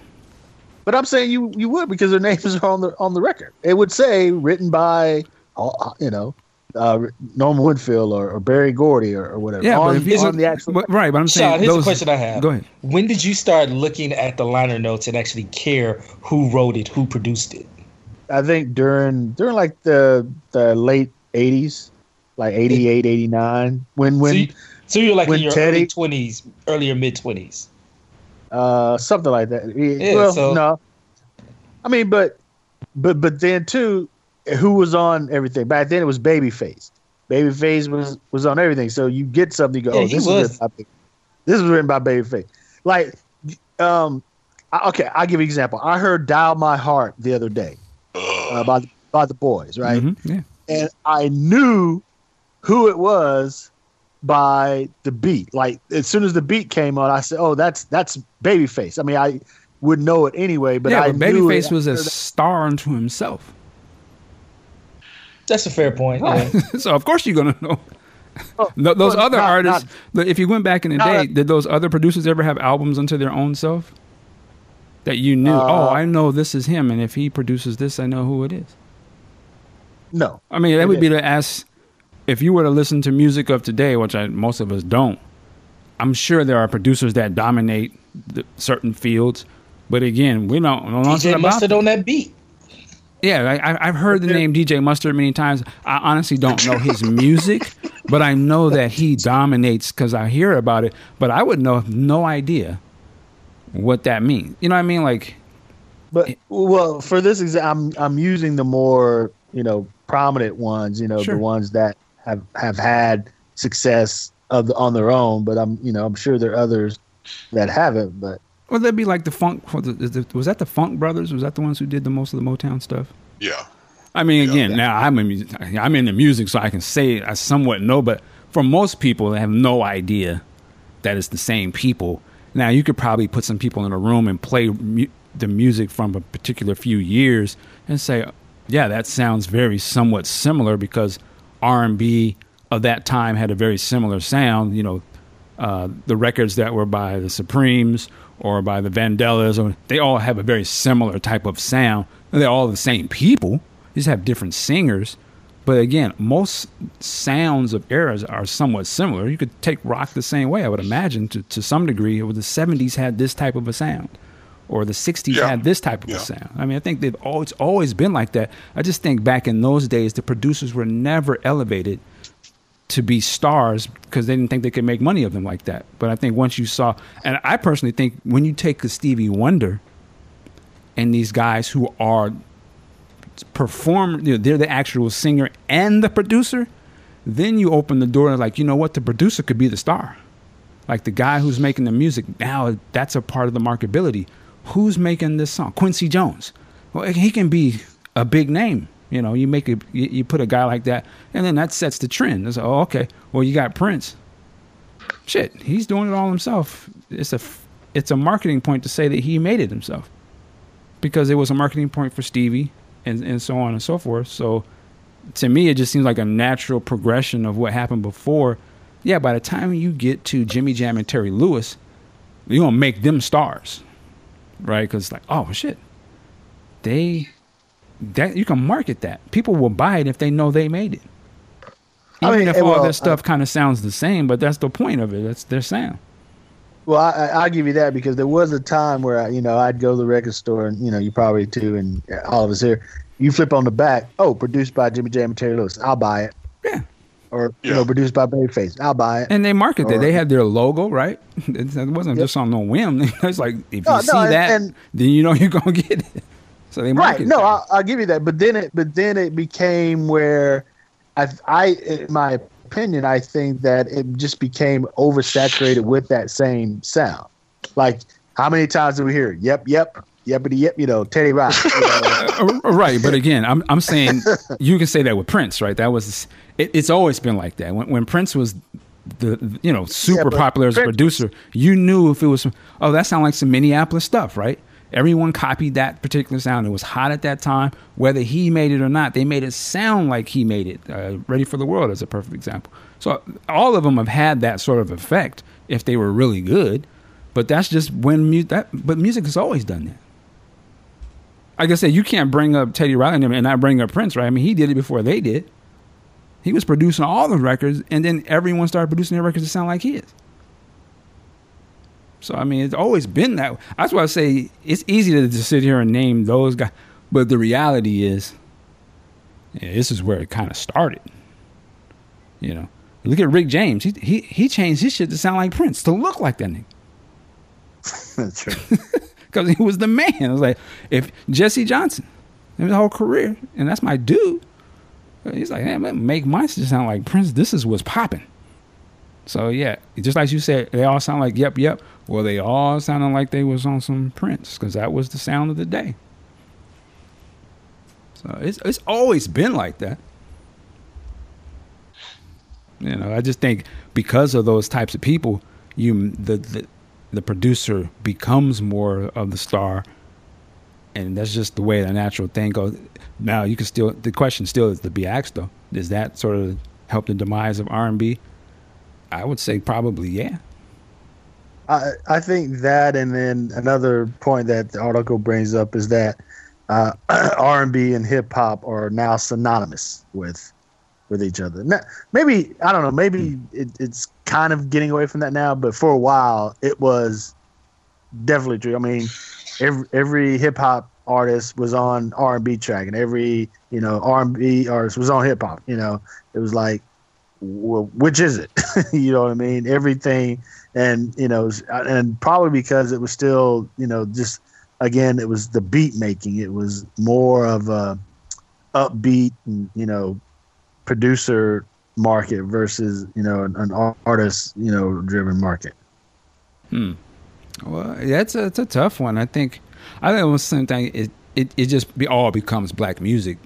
But I'm saying you you would because their names are on the on the record. It would say written by uh, you know uh, Norman Woodfield or, or Berry Gordy or, or whatever. Yeah, on, but if on the actual. but, right, but I'm saying Sean, here's those, a question I have. Go ahead. When did you start looking at the liner notes and actually care who wrote it, who produced it? I think during during like the the late '80s, like '88, '89, when when so, you, so you're like in your Teddy- early twenties, earlier mid twenties. uh something like that. Yeah, well, so- no, I mean, but but but then too, who was on everything back then? It was Babyface. Babyface was was on everything. So you get something, you go, Yeah, oh, this was. is written by, this is written by Babyface. Like, um, I- okay, I'll give you an example. I heard "Dial My Heart" the other day uh, by the, by the boys, right? Mhm, yeah. and I knew who it was by the beat. Like as soon as the beat came on, I said, "Oh, that's that's Babyface." I mean, I would know it anyway, but yeah, I but knew Babyface it was a star unto himself. That's a fair point. yeah. so of course you're gonna know. Oh, Th- those well, other not- artists, not- if you went back in the not day, a- did those other producers ever have albums unto their own self? That you knew, Uh, oh, I know this is him, and if he produces this, I know who it is. no. I mean, that They would be to ask if you were to listen to music of today, which I, most of us don't. I'm sure there are producers that dominate the, certain fields, but again, we don't know nothing DJ about Mustard on that beat. Yeah, I, I- I've heard the name DJ Mustard many times. I honestly don't know his music, but I know that he dominates because I hear about it. But I would know no idea what that means. You know what I mean? Like, But well, for this example, I'm I'm using the more you know prominent ones. You know, Sure. the ones that have have had success of the, on their own. But I'm you know I'm sure there are others that haven't. But well, that'd be like the Funk. Was was that the Funk Brothers? Was that the ones who did the most of the Motown stuff? Yeah. I mean, again, now I'm in, I'm in the music, so I can say I somewhat know, but for most people, they have no idea that it's the same people. Now, you could probably put some people in a room and play mu- the music from a particular few years and say, yeah, that sounds very somewhat similar because R&B of that time had a very similar sound. You know, uh, the records that were by the Supremes or by the Vandellas, or they all have a very similar type of sound. They're all the same people, they just have different singers. But again, most sounds of eras are somewhat similar. You could take rock the same way, I would imagine, to, to some degree. Or the 70s had this type of a sound, or the 60s Yeah. had this type of Yeah. a sound. I mean, I think they've always, it's always been like that. I just think back in those days, the producers were never elevated to be stars because they didn't think they could make money of them like that. But I think once you saw, and I personally think when you take a Stevie Wonder and these guys who are perform, you know, they're the actual singer and the producer, then you open the door and like, you know what, the producer could be the star. Like the guy who's making the music now, that's a part of the marketability. Who's making this song? Quincy Jones. Well, he can be a big name. You know, you make a you, you put a guy like that, and then that sets the trend. It's like, oh, okay. Well, you got Prince. Shit, he's doing it all himself. It's a it's a marketing point to say that he made it himself, because it was a marketing point for Stevie, and and so on and so forth. So, to me, it just seems like a natural progression of what happened before. Yeah, by the time you get to Jimmy Jam and Terry Lewis, you're gonna make them stars, right? Because it's like, oh shit, they that you can market that. People will buy it if they know they made it. I mean, if all well, that stuff kind of sounds the same, but that's the point of it. That's their sound. Well, I, I, I'll give you that because there was a time where I, you know I'd go to the record store and you know you probably too and uh, all of us here. You flip on the back, oh, produced by Jimmy Jam and Terry Lewis. I'll buy it. Yeah. Or you know, produced by Babyface. I'll buy it. And they market it. They had their logo, right? It it wasn't Yep. just on no whim. It's like if you No, no, see and- that, and- then you know you're gonna get it. So they right? No. I'll, I'll give you that. But then it, but then it became where, I, I, in my opinion, I think that it just became oversaturated with that same sound. Like, how many times did we hear? Yep, yep, yepity yep. You know, Teddy Rock. You know, Uh, right, but again, I'm I'm saying you can say that with Prince, right? That was it, it's always been like that. When when Prince was the you know super but popular as a producer, you knew if it was oh that sounded like some Minneapolis stuff, right? Everyone copied that particular sound. It was hot at that time, whether he made it or not. They made it sound like he made it. Uh, Ready for the World is a perfect example. So all of them have had that sort of effect if they were really good. But that's just when mu- that. But music has always done that like I said, you can't bring up Teddy Riley and not bring up Prince, right? I mean, he did it before they did. He was producing all the records, and then everyone started producing their records to sound like his. So I mean, it's always been that. That's why I say it's easy to just sit here and name those guys, but the reality is, yeah, this is where it kind of started. You know, look at Rick James. He he he changed his shit to sound like Prince, to look like that nigga that's true. because he was the man. I was like, if Jesse Johnson, his whole career, and that's my dude. He's like, hey, man, make mine sound like Prince. This is what's popping. So yeah, just like you said, they all sound like yep, yep. Well, they all sounded like they was on some Prince because that was the sound of the day. So it's it's always been like that. You know, I just think because of those types of people, you the the, the producer becomes more of the star, and that's just the way the natural thing goes. Now you can still the question still is to be asked though. Does that sort of help the demise of R and B? I would say probably yeah. I, I think that, and then another point that the article brings up is that uh, R and B and hip hop are now synonymous with with each other. Now, maybe I don't know. Maybe it, it's kind of getting away from that now, but for a while it was definitely true. I mean, every every hip hop artist was on R and B track, and every you know R and B artist was on hip hop. You know, it was like, well, which is it? you know what I mean? Everything and you know, and probably because it was still, you know, just again, it was the beat making. It was more of a upbeat, and, you know, producer market versus you know an, an artist, you know, driven market. Hmm. Well, that's a, it's a tough one. I think I think it was the same thing. It it it just be, all becomes black music,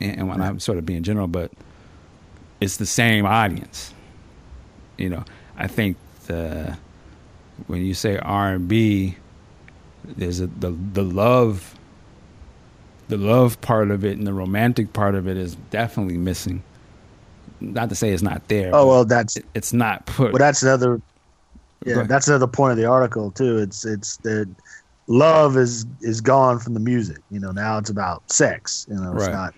and, and when I'm sort of being general, but it's the same audience. you know, I think the when you say R and B, there's a the the love, the love part of it and the romantic part of it is definitely missing. Not to say it's not there. Oh well, that's it- it's not put. well, that's another. Yeah, that's another point of the article too. It's it's that love is is gone from the music. You know, now it's about sex. You know, it's Right. not.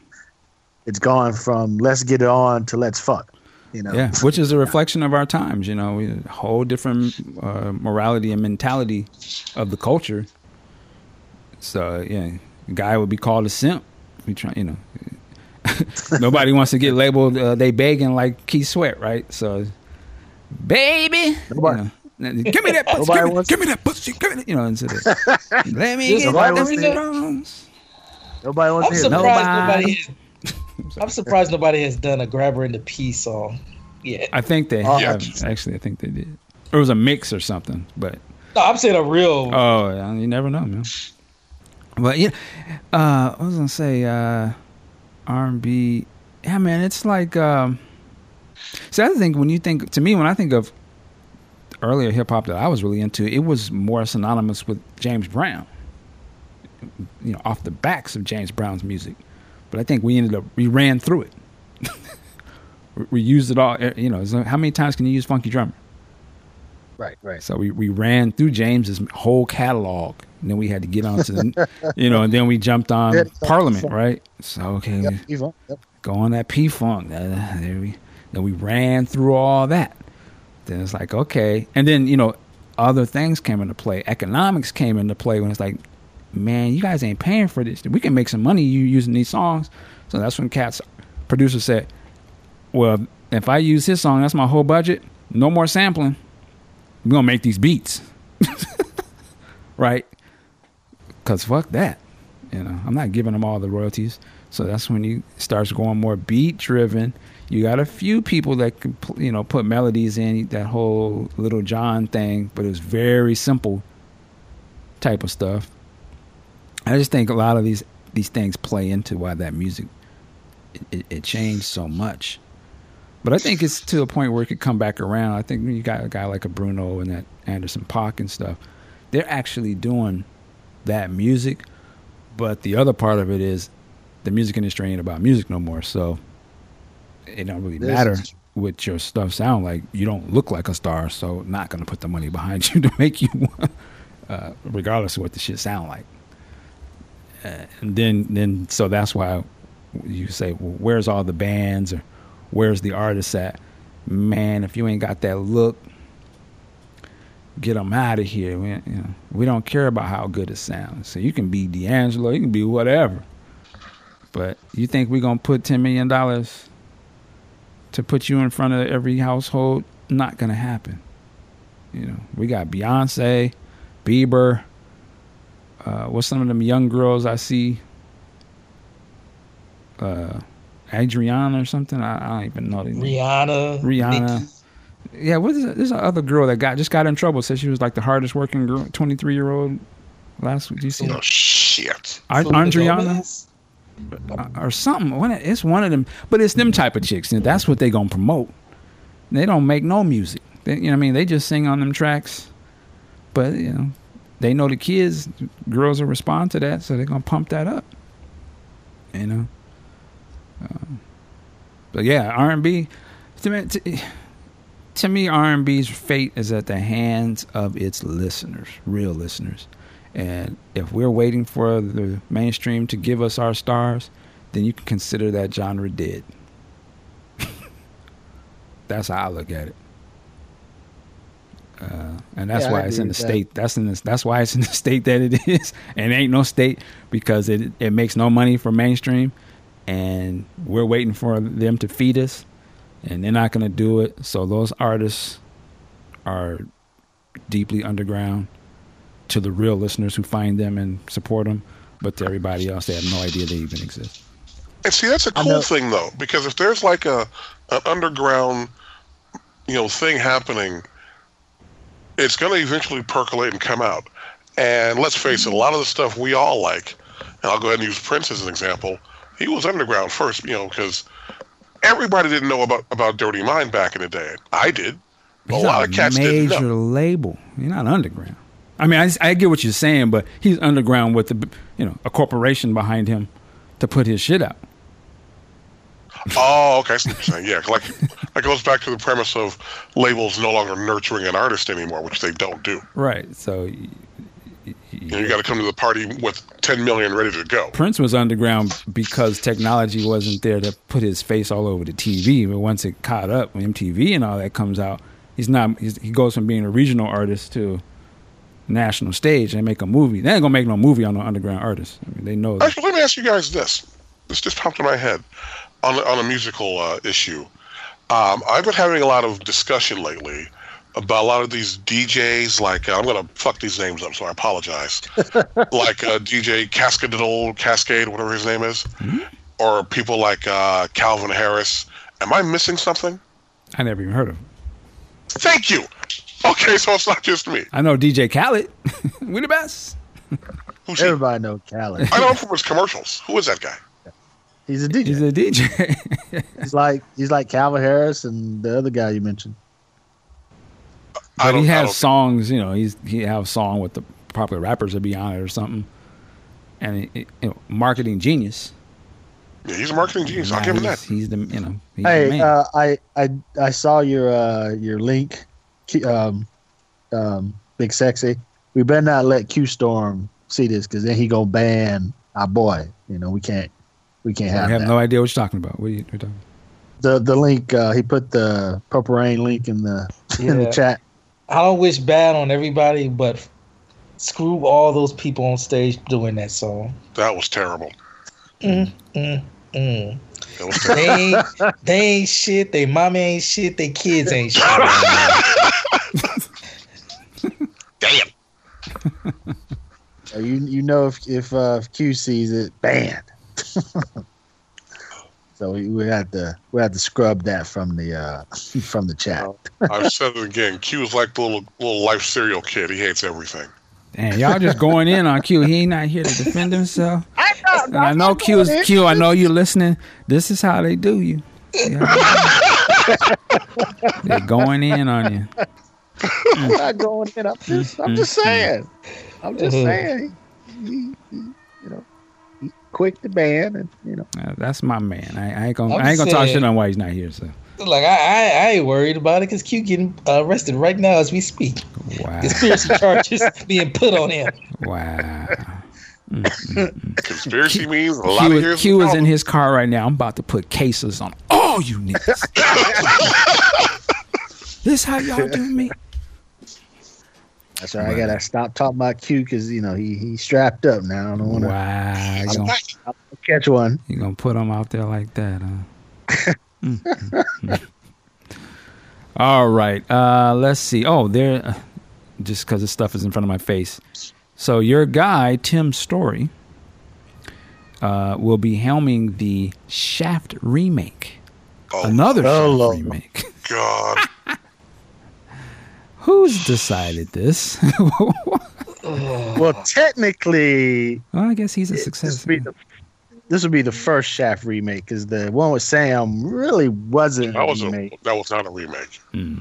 It's gone from let's get it on to let's fuck. You know. Yeah, which is a reflection of our times. You know, a whole different uh, morality and mentality of the culture. So yeah, a guy would be called a simp. We try, you know. Nobody wants to get labeled. Uh, they begging like Keith Sweat, right? So, baby, Nobody- you know, give me that pussy. Nobody Give me, wants- give me that pussy. Give me that, you know, instead of let me Just get nobody the wants to hear- songs. Nobody wants I'm to hear. that. surprised Nobody. nobody. Has, I'm surprised nobody has done a grabber in the P song. Yeah, I think they Oh, have. Actually, I think they did. Or it was a mix or something, but no, I'm saying a real. Oh, yeah, you never know, man. But yeah, uh, I was gonna say uh, R and B. Yeah, man, it's like. Um, see, I think when you think to me when I think of earlier hip hop that I was really into, it was more synonymous with James Brown. You know, off the backs of James Brown's music, but I think we ended up we ran through it. we, used it all. You know, how many times can you use Funky Drummer? Right, right. So we, we ran through James's whole catalog. And then we had to get on to, the, you know, and then we jumped on Yeah, Parliament, right? So, okay, Yep, we yep. go on that P Funk. Uh, there we, then we ran through all that. Then it's like, okay. And then, you know, other things came into play. Economics came into play when it's like, man, you guys ain't paying for this. We can make some money you using these songs. So that's when Cat's producer said, well, if I use his song, that's my whole budget. No more sampling. We're going to make these beats. right? Because fuck that. You know, I'm not giving them all the royalties. So that's when you starts going more beat driven. You got a few people that can, you know, put melodies in that whole Lil Jon thing, but it was very simple type of stuff. I just think a lot of these these things play into why that music it, it, changed so much. But I think it's to a point where it could come back around. I think when you got a guy like a Bruno and that Anderson Paak and stuff, they're actually doing that music. But the other part of it is the music industry ain't about music no more. So it don't really matter what your stuff sound like. You don't look like a star, so not gonna put the money behind you to make you, uh, regardless of what the shit sound like. And then, then so that's why you say, well, where's all the bands or where's the artists at? Man, if you ain't got that look, get them out of here. We, you know, we don't care about how good it sounds. So you can be D'Angelo, you can be whatever. But you think we're gonna put ten million dollars to put you in front of every household? Not gonna happen. You know, we got Beyonce, Bieber. Uh, what's some of them young girls I see? Uh, Adriana or something. I, I don't even know. the name. Rihanna. Rihanna. Nicki. Yeah, what is it? There's another girl that got just got in trouble. Said she was like the hardest working girl, 23 year old. Last week, do you see Oh that? shit! Ar- Gomez? or something. It's one of them, but it's them type of chicks. And that's what they gonna promote. They don't make no music. They, you know, what I mean, they just sing on them tracks. But you know, they know the kids, girls will respond to that, so they're gonna pump that up. You know. Um, but yeah, R and B. To me, to, to me, R and B's fate is at the hands of its listeners, real listeners. And if we're waiting for the mainstream to give us our stars, then you can consider that genre dead. that's how I look at it. Uh, and that's Yeah, I why it's in the that. state. That's in this. That's why it's in the state that it is. And it ain't no state because it it makes no money for mainstream, and we're waiting for them to feed us, and they're not going to do it. So those artists are deeply underground to the real listeners who find them and support them, but to everybody else, they have no idea they even exist. And see, that's a cool thing though, because if there's like a an underground, you know, thing happening, it's going to eventually percolate and come out. And let's face it, a lot of the stuff we all like, and I'll go ahead and use Prince as an example. He was underground first, you know, because everybody didn't know about about Dirty Mind back in the day. I did. A He's lot on of cats didn't major know. label. He's not underground. I mean, I, I get what you're saying, but he's underground with the you know a corporation behind him to put his shit out. Oh, okay. I see what you're saying. Yeah, like that goes back to the premise of labels no longer nurturing an artist anymore, which they don't do. Right. So y- y- You, you got to come to the party with 10 million ready to go. Prince was underground because technology wasn't there to put his face all over the TV. But once it caught up, when MTV and all that comes out, he's not. He's, he goes from being a regional artist to national stage and make a movie. They ain't gonna make no movie on an underground artist. I mean, they know. That. Actually, let me ask you guys this. This just popped in my head on on a musical uh, issue. Um, I've been having a lot of discussion lately about a lot of these DJs. Like uh, I'm gonna fuck these names up, so I apologize. like uh, DJ Cascadel, Kaskade, whatever his name is, or people like uh, Calvin Harris. Am I missing something? I never even heard of. Him. Thank you. Okay, so it's not just me. I know DJ Khaled. we the best. Who's he? Everybody know Khaled. I know him from his commercials. Who is that guy? He's a DJ. He's a DJ. He's like he's like Calvin Harris and the other guy you mentioned. But he has songs. You know, he's he have a song with the popular rappers to be on it or something. And he, you know, marketing genius. Yeah, he's a marketing genius. I'll give him he's, that. he's the you know. He's the Hey, man. uh, I I I saw your uh, your link, um, um, Big Sexy. We better not let Q Storm see this because then he gonna ban our boy. You know we can't we can't I have, have that. no idea what you're talking about. What are you what are you talking? the the link uh, he put the Purple Rain link in the in the chat. I don't wish bad on everybody, but screw all those people on stage doing that song. That was terrible. Mm, mm, mm. Was terrible. They ain't, they ain't shit. They mama ain't shit. They kids ain't shit. Damn. You you know if if, uh, if Q sees it banned. so we, we had to we had to scrub that from the uh, from the chat. I've said it again. Q is like the little little life cereal kid. He hates everything. And y'all just going in on Q. He ain't not here to defend himself. And I know Q is Q. I know you listening. This is how they do you. They're going in on you. I'm not going in. I'm just I'm just saying. I'm just Mhm. saying. He, he, he, you know, he quick to ban, and you know. Uh, that's my man. I, I ain't gonna. I'm I ain't gonna talk shit on why he's not here. So Like I, I, I ain't worried about it because Q getting uh, arrested right now as we speak. wow, Conspiracy charges being put on him. wow. Conspiracy means a lot Q, of is- years. Q of is in his car right now. I'm about to put cases on all you niggas. this how y'all do me? That's right. I gotta stop talking about Q because you know he he's strapped up now. I don't want to Wow, gonna, catch one. you gonna put him out there like that, huh? Mm, mm, mm. All right. Uh, let's see. Oh, there. Uh, just because the stuff is in front of my face. So your guy Tim Story uh, will be helming the Shaft remake. Oh, Another Shaft remake. God. Who's decided this? Well, technically, well, I guess he's a this success. would the this would be the first Shaft remake because the one with Sam really wasn't That was a, remake. that was not a remake. Hmm.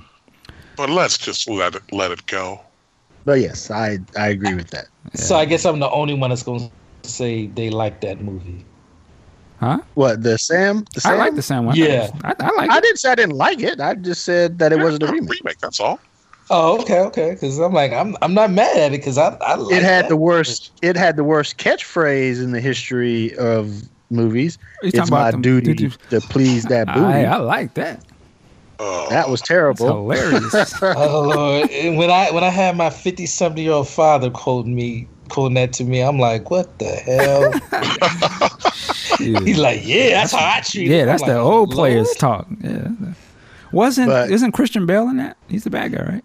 But let's just let it let it go. But yes, I I agree with that. So I guess I'm the only one that's going to say they like that movie. Huh? What the Sam? The I like the Sam one. Yeah. I, I like I it. didn't say I didn't like it. I just said that it wasn't a remake. remake. That's all. Oh, okay, okay. Because I'm like, I'm I'm not mad at it because I I like It had that the worst. It had the worst catchphrase in the history of movies. You It's talking my about them- duty to please that booty. I, I like that. Oh, that was It's terrible. hilarious. Oh Lord! And when I when I had my fifty something year old father quoting me quoting that to me, I'm like, what the hell? He's like, yeah, that's how I treat it. yeah, I'm that's like, the "Oh, old Lord." players talk. Yeah. Wasn't But- isn't Christian Bale in that? He's the bad guy, right?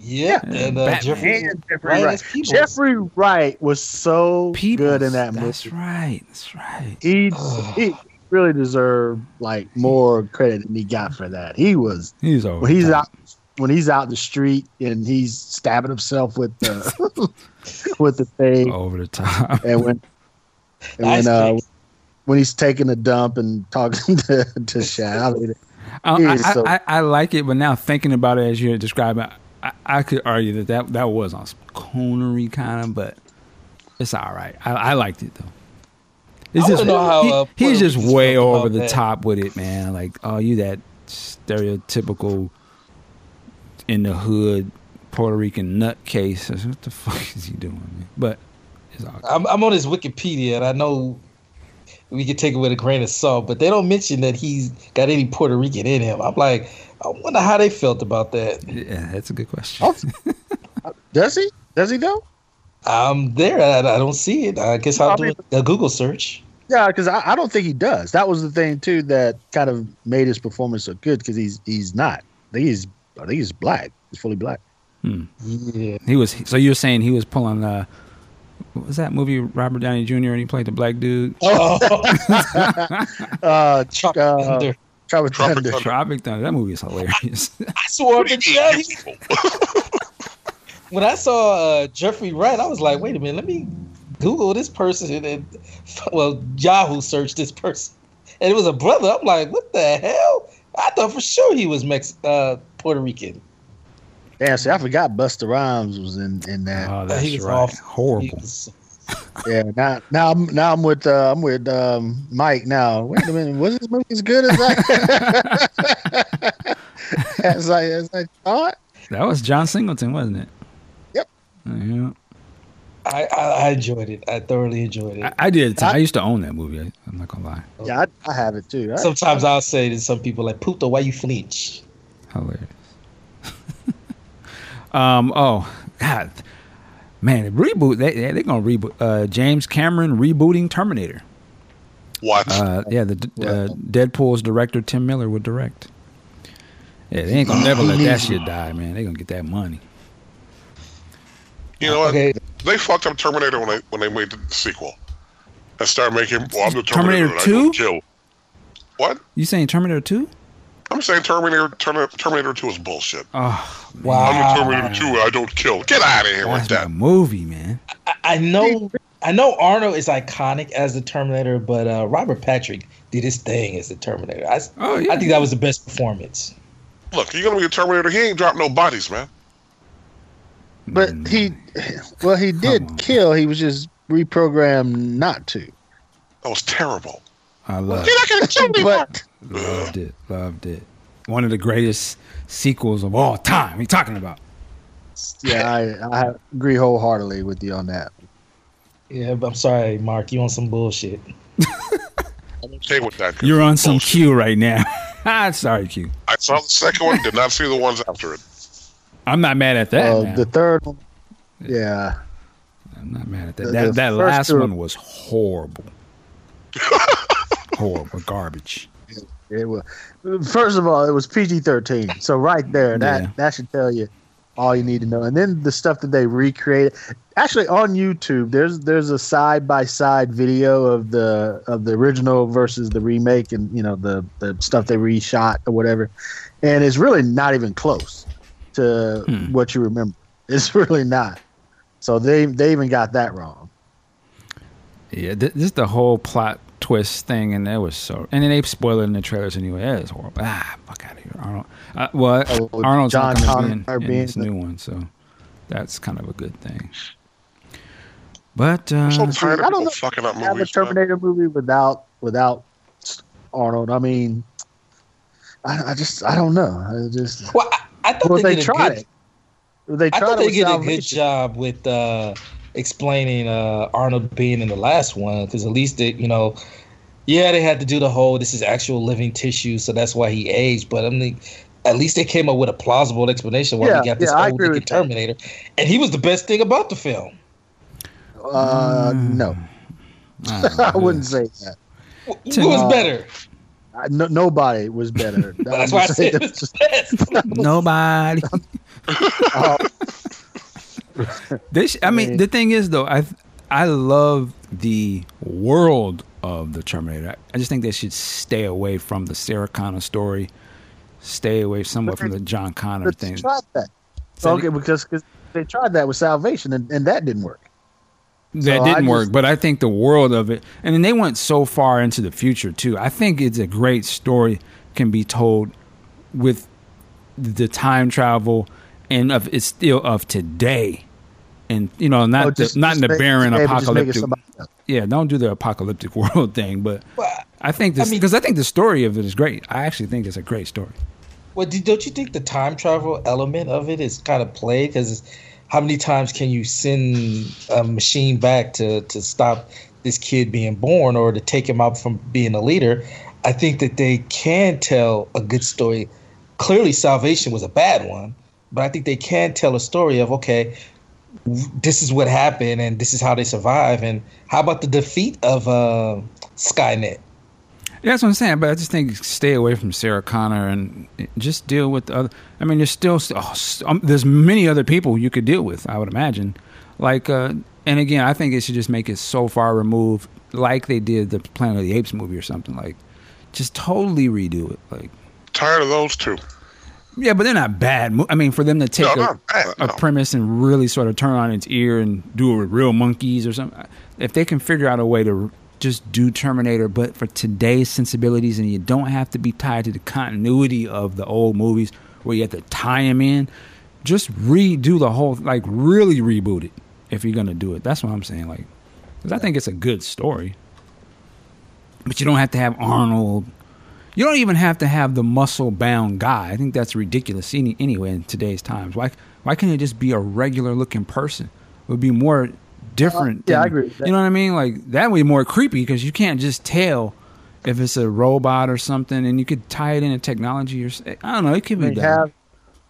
Yeah, and uh, Jeffrey, And Jeffrey Wright Wright. Jeffrey Wright was so Peoples. good in that movie. That's right. That's right. He he really deserved like more credit than he got for that. He was He's over. when he's out when he's out in the street and he's stabbing himself with the with the thing over the top. and when and Ice when uh when he's taking a dump and talking to to Shad. I mean, I, I, so- I, I like it, but now thinking about it as you're describing, I, I could argue that, that that was on some coonery kind of, but it's all right. I, I liked it though. It's I just wanna know how, he- uh, he's just way over the that. top with it, man. Like, oh, you that stereotypical in the hood Puerto Rican nutcase. What the fuck is he doing, man? But it's all good. I'm, I'm on his Wikipedia, and I know we can take it with a grain of salt, but they don't mention that he's got any Puerto Rican in him. I'm like, I wonder how they felt about that. Yeah, that's a good question. Oh. Does he? Does he though? I'm there. I, I don't see it. I guess I'll I do a Google search. Yeah, because I, I don't think he does. That was the thing too that kind of made his performance so good because he's he's not. I think he's I think he's black. He's fully black. Yeah. He was. So you're saying he was pulling. Uh, what was that movie? Robert Downey Jr. and he played the black dude. Oh, Uh, Tropic uh, Thunder. Tropic Tropic Thunder. Thunder. Tropic Thunder. That movie is hilarious. I swore up and down. he- When I saw uh, Jeffrey Wright, I was like, wait a minute, let me Google this person. And well, Yahoo searched this person. And it was a brother. I'm like, what the hell? I thought for sure he was Mex- uh, Puerto Rican. Damn, see, I forgot Busta Rhymes was in in that. oh, that's he was right. awful. He Horrible. was- yeah, now now I'm now I'm with uh, I'm with um, Mike now. Wait a minute, was this movie as good as I as I as I thought? That was John Singleton, wasn't it? Yep. Yeah. I, I, I enjoyed it. I thoroughly enjoyed it. I, I did. I, I- used to own that movie. I, I'm not gonna lie. Yeah, I, I have it too. I- Sometimes I'll say to some people like, "Puto, why you flinch?" Hilarious. Um. Oh God, man, reboot. They they- they're gonna reboot. Uh, James Cameron rebooting Terminator. What? Uh, yeah, the uh, Deadpool's director Tim Miller would direct. Yeah, they ain't gonna never let that shit die, man. They're gonna get that money. you know what? Okay, They fucked up Terminator when they when they made the sequel. And started making. Well, I'm the Terminator Terminator. I 2? don't kill. What? You saying Terminator Two? I'm saying Terminator Terminator, Terminator 2 is bullshit. Oh, I'm a Terminator 2 and I don't kill. Get out of here with that's that. my movie, man. I, I know, I know Arnold is iconic as the Terminator, but uh, Robert Patrick did his thing as the Terminator. I, Oh, yeah. I think that was the best performance. Look, you're gonna be a Terminator. He ain't dropped no bodies, man. but he, well, he did kill. He was just reprogrammed not to. That was terrible. I love, You're not gonna kill me. But loved it, loved it. One of the greatest sequels of all time. What are you talking about? yeah, I, I agree wholeheartedly with you on that. Yeah, but I'm sorry, Mark. You on some bullshit? I'm okay with that. 'cause You're on some bullshit. Q right now. Ah, Sorry, Q. I saw the second one. Did not see the ones after it. I'm not mad at that. Uh, the third one, yeah, I'm not mad at that. the- that the that last two- one was horrible. horrible garbage. it was. First of all, it was PG thirteen, so right there, that Yeah. that should tell you all you need to know. And then the stuff that they recreated, actually on YouTube, there's there's a side by side video of the of the original versus the remake, and you know the the stuff they reshot or whatever, and it's really not even close to Hmm. what you remember. It's really not. So they they even got that wrong. Yeah, th- this the whole plot twist thing, and that was so. And then they spoil it in the trailers anyway. That is horrible. Ah, fuck out of here, Arnold. Uh, well, Oh, Arnold's John not going in, Connor in this the- new one, so that's kind of a good thing. But uh, I'm so tired I don't know fucking up have a movies. man. Terminator movie without without Arnold. I mean, I, I just I don't know. I just Well, I, I thought well they, they did a tried good, it. They I tried thought it they did a good job with uh, explaining uh, Arnold being in the last one because at least it, you know, yeah, they had to do the whole this is actual living tissue, so that's why he aged. But I mean, at least they came up with a plausible explanation why Yeah, he got this yeah, I old agree looking with that. Terminator, and he was the best thing about the film. Uh, no, I. I wouldn't say that. Wh- Tim- Who was Uh, better? I, no, nobody was better. That's why I said it was just- the best. Nobody. uh, This, I mean, the thing is though, I I love the world of the Terminator. I, I just think they should stay away from the Sarah Connor story, stay away somewhat from the John Connor but thing. they tried that. So okay, because cause they tried that with Salvation, and, and that didn't work. That So didn't just- work, but I think the world of it, and then they went so far into the future too. I think it's a great story can be told with the time travel and of it's still of today. And you know, not Oh, the, just- not just in the make- barren maybe just make it apocalyptic. somebody. Yeah, don't do the apocalyptic world thing. But Well, I think this I mean- because I think the story of it is great. I actually think it's a great story. Well, do- don't you think the time travel element of it is kind of played? Because how many times can you send a machine back to to stop this kid being born or to take him out from being a leader? I think that they can tell a good story. Clearly, salvation was a bad one, but I think they can tell a story of okay, w- this is what happened and this is how they survive. And how about the defeat of uh, Skynet? Yeah, that's what I'm saying. But I just think stay away from Sarah Connor and just deal with the other. I mean, there's still oh, s- um, there's many other people you could deal with. I would imagine. Like, uh, and again, I think it should just make it so far removed, like they did the Planet of the Apes movie or something. Like, just totally redo it. Like, Tired of those two. Yeah, but they're not bad. I mean, for them to take No, a, bad, a no. premise and really sort of turn on its ear and do it with real monkeys or something, uh, if they can figure out a way to just do Terminator, but for today's sensibilities, and you don't have to be tied to the continuity of the old movies where you have to tie them in, just redo the whole, like really reboot it if you're gonna do it. That's what I'm saying. Like, because I think it's a good story, but you don't have to have Arnold. You don't even have to have the muscle bound guy. I think that's ridiculous any, anyway in today's times. Why why can't it just be a regular looking person? It would be more different. Uh, yeah, I agree with that. You know what I mean? Like that would be more creepy because you can't just tell if it's a robot or something, and you could tie it into technology or I don't know. It could I be mean, have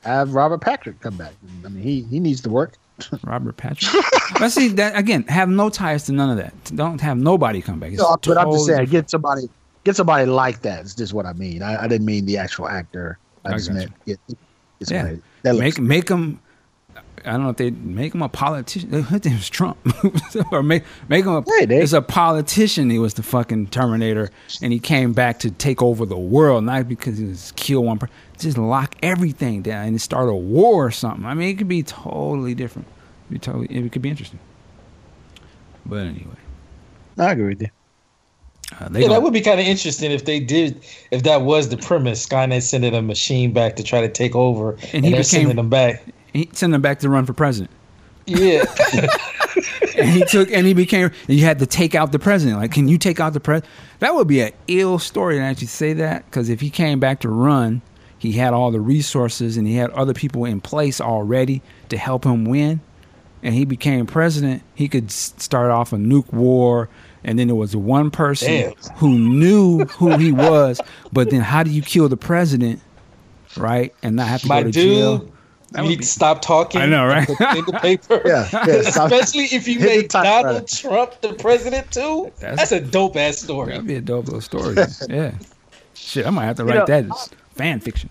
have Robert Patrick come back. I mean, he he needs to work. Robert Patrick. Let's see that again. Have no ties to none of that. Don't have nobody come back. It's No, but I'm just saying, different. get somebody get somebody like that. Is just what I mean. I, I didn't mean the actual actor. I, I just meant get, get Yeah. that looks make make him. I don't know if they make him a politician. His was Trump, or make make him a. Hey, as a politician, he was the fucking Terminator, and he came back to take over the world, not because he was kill one person. Just lock everything down and start a war or something. I mean, it could be totally different. Be totally, it could be interesting. But anyway, I agree with you. Uh, Yeah, that would be kind of interesting if they did, if that was the premise. Skynet sending a machine back to try to take over, and, And he they're became- sending them back. he sent him back to run for president. Yeah, and he took and he became and you had to take out the president like can you take out the president that would be an ill story to actually say that because if he came back to run he had all the resources and he had other people in place already to help him win and he became president he could start off a nuke war and then there was one person Damn. who knew who he was but then how do you kill the president right and not have to my go to dude, jail That you need be- to stop talking. I know, right? In the paper. Yeah, yeah. Especially if you make the made. Donald Trump the president too. That's- That's, a dope ass story. That'd be a dope little story. yeah. Shit, I might have to You write know, that as fan fiction.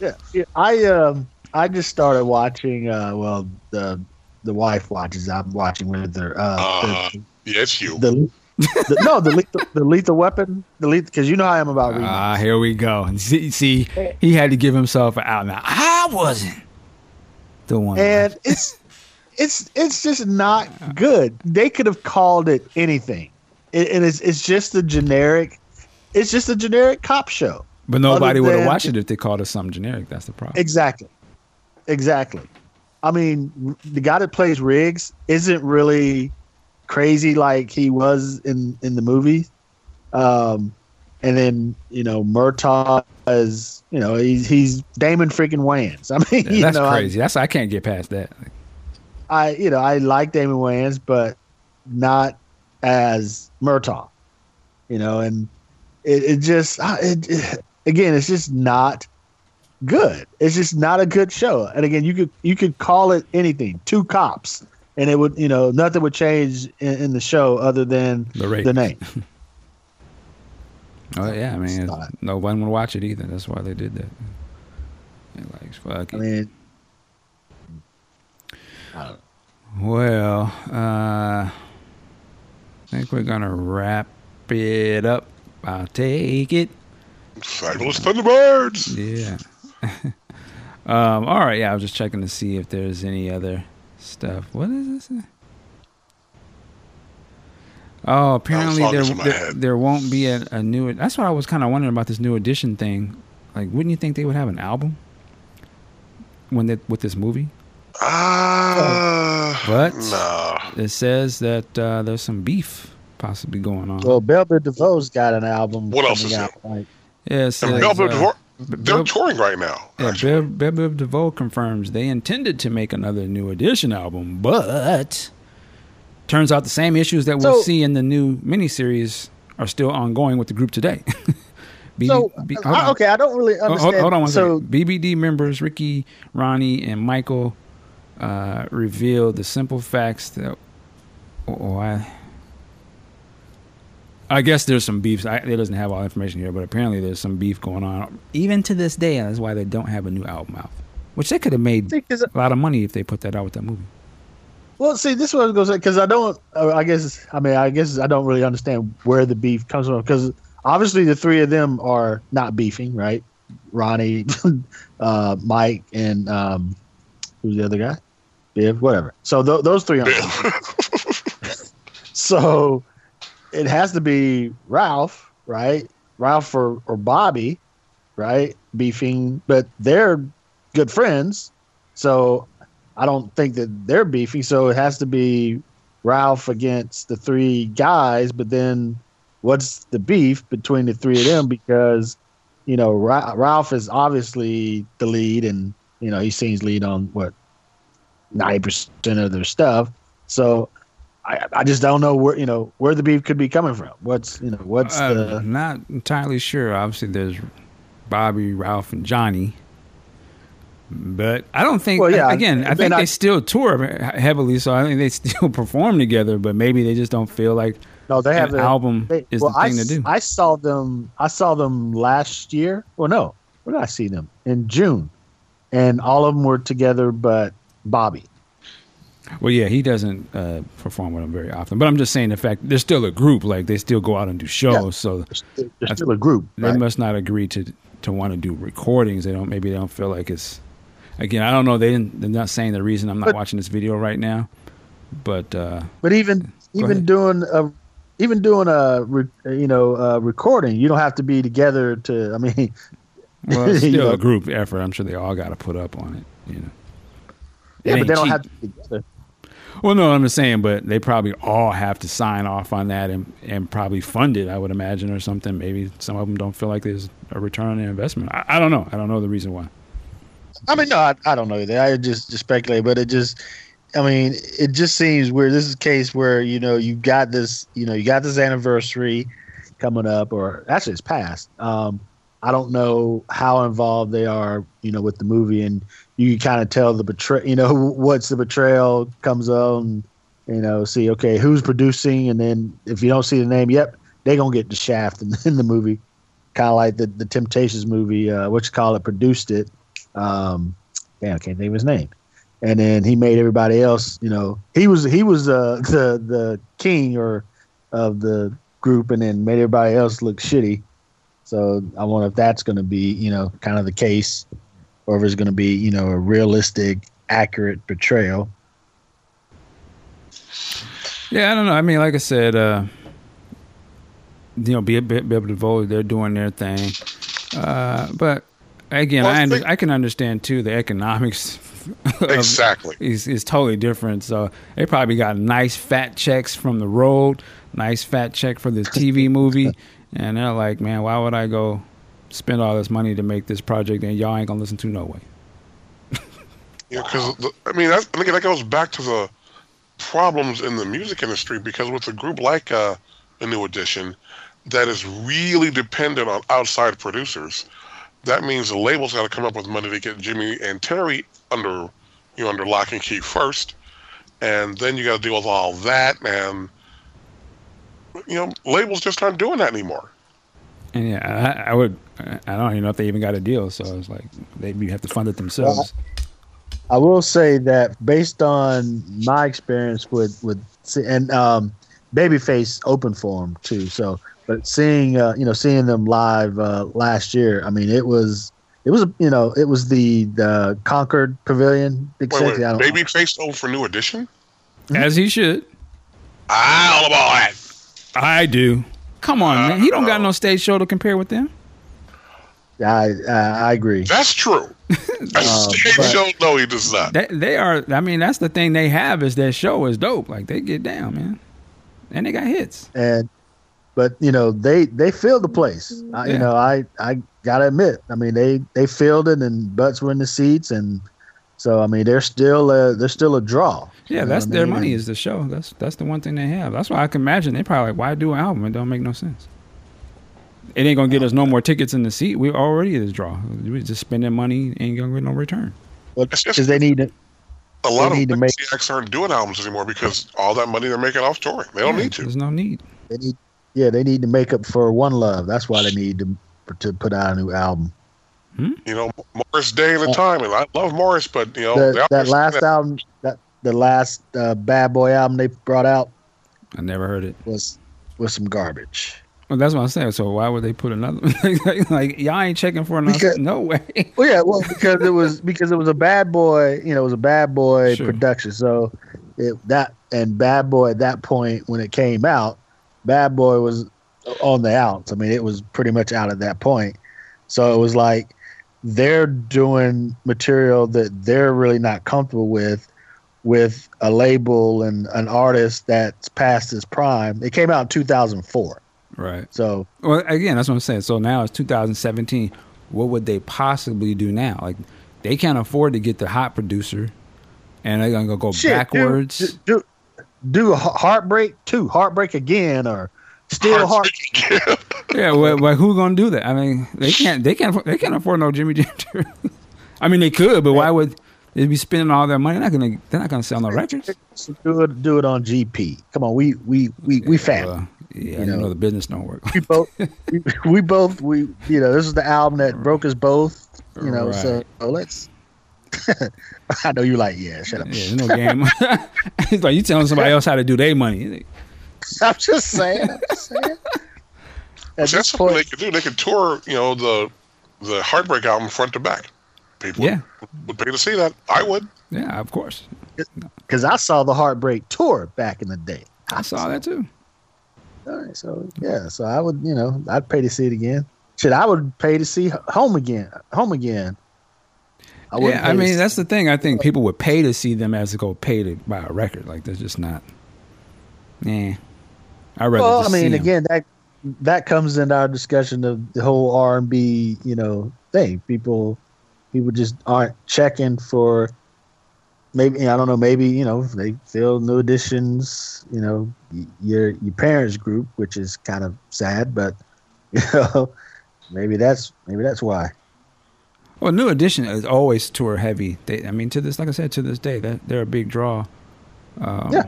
Yeah, yeah, I um I just started watching. Uh, well, the the wife watches. I'm watching with her. Uh, Uh, the, yeah, it's you. the, the no the lethal, the lethal weapon the lethal because you know how I am about reading. Ah, here we go. See, see, he had to give himself an out. Now I wasn't the one. and it's it's it's just not good. They could have called it anything, it, and it's it's just a generic. It's just a generic cop show. but nobody would have watched it if they called it something generic. That's the problem. Exactly, exactly. I mean, the guy that plays Riggs isn't really crazy like he was in in the movie. Um, and then you know Murtaugh is you know he's he's Damon freaking Wayans. I mean, Yeah, you that's know, I- crazy. That's I can't get past that. I you know I like Damon Wayans, but not as Murtaugh. You know, and it, it just it, it- again, it's just not good. It's just not a good show. And again, you could you could call it anything. Two cops, and it would you know nothing would change in, in the show other than The rape. the name. Oh yeah, I mean, It's not. no one would watch it either. That's why they did that. They're like, fuck I it. mean, Well, uh, I think we're gonna wrap it up. I'll take it. Fabulous Thunderbirds. Yeah. um, all right. Yeah, I was just checking to see if there's any other stuff. What is this? Oh, apparently there, this in my there there won't be a, a new. That's what I was kind of wondering about this new edition thing. Like, wouldn't you think they would have an album when they with this movie? Ah, But- no. It says that uh, there's some beef possibly going on. Well, Bell Biv DeVoe's got an album. What else is out, Like, yeah, it And says, Bell Biv uh, DeVoe, they're Bell- touring right now. Yeah, actually. Bev, Bev DeVoe confirms they intended to make another new edition album, but turns out the same issues that we'll So- see in the new miniseries are still ongoing with the group today. BB so B- hold I, okay, I don't really Oh, understand. hold, hold on one so second. BBD members Ricky, Ronnie, and Michael uh, revealed the simple facts that. Oh, I. I guess there's some beef. I, it doesn't have all the information here, but apparently there's some beef going on, even to this day. And that's why they don't have a new album out, which they could have made see, 'cause- a lot of money if they put that out with that movie. Well, see, this is what I was going to say because I don't. Uh, I guess. I mean, I guess I don't really understand where the beef comes from because obviously the three of them are not beefing, right? Ronnie, uh, Mike, and um, who's the other guy? Biv, whatever. So th- those three aren't. So it has to be Ralph, right? Ralph or, or Bobby, right? Beefing, but they're good friends. So I don't think that they're beefing. So it has to be Ralph against the three guys. But then what's the beef between the three of them? Because, you know, Ra- Ralph is obviously the lead and, you know, he seems lead on what, 90% of their stuff. So I, I just don't know where you know where the beef could be coming from. What's you know what's Uh, the not entirely sure. Obviously, there's Bobby, Ralph, and Johnny. But I don't think. Well, yeah, again, I think I- they still tour heavily, so I think they still perform together. But maybe they just don't feel like no they have an the, album they- is well, the I, thing to do. I saw them I saw them last year. Well, no, where did I see them in June? And all of them were together, but Bobby. Well, yeah, he doesn't uh, perform with them very often. But I'm just saying the fact they're still a group. Like they still go out and do shows. Yeah. So They're still, they're still a group. they right? must not agree to to want to do recordings. They don't. Maybe they don't feel like it's. Again, I don't know. They didn't, they're not saying the reason I'm not But- watching this video right now. But uh, But even even ahead. doing a even doing a re, you know a recording, you don't have to be together to. I mean, well, it's You still know. a group effort. I'm sure they all got to put up on it. You know. Yeah, but they don't have to be together. Well, no, I'm just saying, but they probably all have to sign off on that and, and probably fund it, I would imagine, or something. Maybe some of them don't feel like there's a return on their investment. I, I don't know. I don't know the reason why. I mean, no, I, I don't know either. I just just speculate, but it just, I mean, it just seems weird. This is a case where you know you got this, you know, you got this anniversary coming up, or actually it's past. Um, I don't know how involved they are, you know, with the movie, and you kind of tell the betray, you know, what's the betrayal comes on, you know, see, okay, who's producing, and then if you don't see the name, yep, they gonna get the shaft in, in the movie, kind of like the the Temptations movie, uh, what you call it, produced it um damn, I can't think of his name. And then he made everybody else, you know, he was he was uh, the the king or of the group, and then made everybody else look shitty. So I wonder if that's going to be, you know, kind of the case, or if it's going to be, you know, a realistic, accurate portrayal. Yeah, I don't know. I mean, like I said, uh, you know, be a bit, be able to vote. They're doing their thing. Uh, but again, Well, I, under, think- I can understand too the economics. of- Exactly. is is totally different. So they probably got nice fat checks from the road, nice fat check for this TV movie, and they're like, man, why would I go spend all this money to make this project and y'all ain't gonna listen to no way. Know, because I mean, that, again, that goes back to the problems in the music industry. Because with a group like uh, a New Edition, that is really dependent on outside producers, that means the label's got to come up with money to get Jimmy and Terry under, you know, under lock and key first, and then you got to deal with all that, and you know, labels just aren't doing that anymore. And yeah, I, I would. I don't even know if they even got a deal. So it's like they have to fund it themselves. I will say that based on my experience with with and um, Babyface open for 'em too. So, but seeing uh, you know seeing them live uh, last year, I mean it was it was you know it was the the Concord Pavilion. Big Wait, Sexy, I wait, don't- Babyface over for New Edition? As he should. I don't know about that. I do. Come on, man. He don't got uh, no stage show to compare with them. I I, I agree. That's true. A uh, stage but- show, no, he does not. They, they are. I mean, that's the thing they have is their show is dope. Like they get down, man, and they got hits. and but you know they they filled the place. I, You know I I gotta admit. I mean they they filled it and butts were in the seats and so I mean they're still a, they're still a draw. Yeah, that's what I their mean? money is the show. That's that's the one thing they have. That's why I can imagine they probably like, why do an album? It don't make no sense. It ain't gonna get us no more tickets in the seat. We already is draw. We just spending money, ain't gonna get no return. It's just- because they need to. A lot They of need to make- acts aren't doing albums anymore because all that money they're making off touring. They don't Yeah, need to. There's no need. They need yeah they need to make up for One Love. That's why they need to to put out a new album. You know, Morris Day and a time, and I love Morris, but you know The- that always- last album that the last uh, Bad Boy album they brought out I never heard it. was was some garbage. Well, that's what I'm saying. So why would they put another? like, like, y'all ain't checking for another. Because- no way. Well, yeah, well, because it was because it was a bad boy, you know, it was a bad boy Sure. production. So it, that and bad boy at that point when it came out, bad boy was on the outs. I mean, it was pretty much out at that point. So it was like they're doing material that they're really not comfortable with, with a label and an artist that's past his prime. It came out in 2004. Right. So Well, again, that's what I'm saying. So now it's 2017. What would they possibly do now? Like, they can't afford to get the hot producer, and they're gonna go Shit, backwards. Do, do, do a heartbreak two, heartbreak again, or still hard. Yeah. Yeah, well, well, who gonna do that? I mean, they can't. They can't. They can't afford no Jimmy Ginger. I mean, they could, but why would they be spending all their money? They're not gonna. They're not gonna sell no records. Do it, do it on GP. Come on, we we we we family. Well, yeah, you You know, know. the business don't work. we both we, we both we you know this is the album that broke us both. You know, so Right. so let's. I know you like yeah. Shut up. Yeah, no game. it's like you telling somebody else how to do their money. I'm just saying. I'm just saying. See, that's this something they could do. They could tour, you know, the the Heartbreak album front to back. People Yeah. would pay to see that. I would. Yeah, of course. because I saw the Heartbreak tour back in the day. I saw that too. All right, so yeah, so I would, you know, I'd pay to see it again. Shit, I would pay to see Home again. Home again. I Yeah, I mean that's the thing. I think people would pay to see them as to go pay to buy a record. Like that's just not. Yeah, I rather. well, I mean, again, that that comes into our discussion of the whole R and B, you know, thing. People, people just aren't checking for. Maybe I don't know. Maybe you know they feel new additions. You know, your your parents group, which is kind of sad, but you know, maybe that's maybe that's why. Well, New Edition is always tour heavy. They, I mean, to this, like I said, to this day, that they're a big draw. Um, Yeah.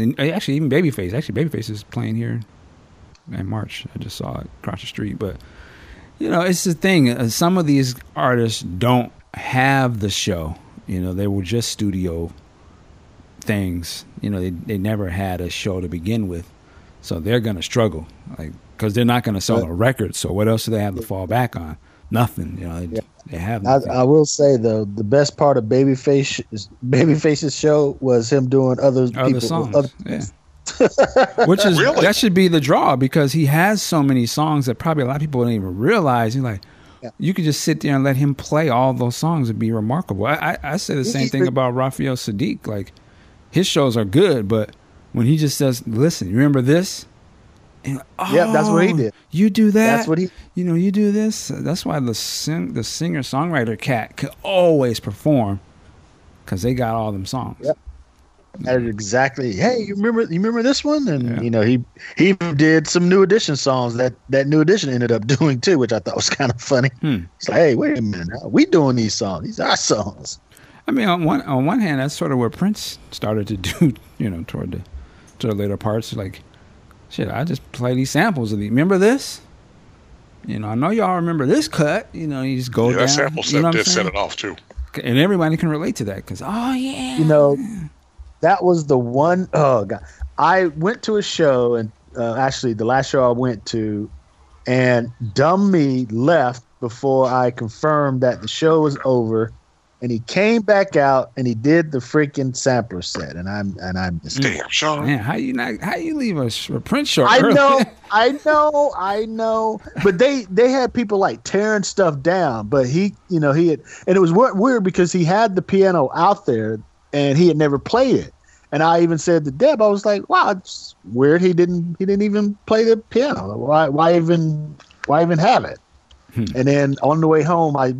And uh, actually, even Babyface, actually, Babyface is playing here in March. I just saw it across the street, but you know, it's the thing. uh, Some of these artists don't have the show. You know, they were just studio things. You know, they they never had a show to begin with, so they're gonna struggle, like because they're not gonna sell a record. So what else do they have to fall back on? Nothing. You know, they, Yeah. they have. I, Nothing. I will say though, the best part of Babyface Babyface's show was him doing other other people songs. other- yeah. Which is Really? that should be the draw because he has so many songs that probably a lot of people don't even realize. You're like, Yeah. you could just sit there and let him play all those songs and be remarkable. I, I, I say the He- same he- thing about Raphael Saadiq. Like his shows are good, but when he just says, "Listen, you remember this?" And you're Yeah, that's what he "Oh, did. You do that. That's what he. you know, you do this. That's why the sing, the singer songwriter cat could always perform because they got all them songs. Yep. That is exactly. Hey, you remember? You remember this one? And Yeah. you know, he he did some new edition songs that that new edition ended up doing too, which I thought was kind of funny. Hmm. It's like, hey, wait a minute, now, we doing these songs? These are songs. I mean, on one on one hand, that's sort of where Prince started to do, you know, toward the toward the later parts. Like, shit, I just play these samples of these. Remember this? You know, I know y'all remember this cut. You know, you just go Yeah, down. that sample you set know what I'm did set it off too. and everybody can relate to that because, oh yeah, You know, that was the one oh god. I went to a show and uh, actually the last show I went to, and dumb me left before I confirmed that the show was over, and he came back out and he did the freaking sampler set, and I'm and I'm just Damn, Sean. Man, how you not? How you leave a, sh- a Prince show? I early? know, I know, I know. But they they had people like tearing stuff down. But he, you know, he had, and it was weird because he had the piano out there and he had never played it. And I even said to Deb, I was like, "Wow, it's weird. He didn't he didn't even play the piano. Why why even why even have it?" And then on the way home, I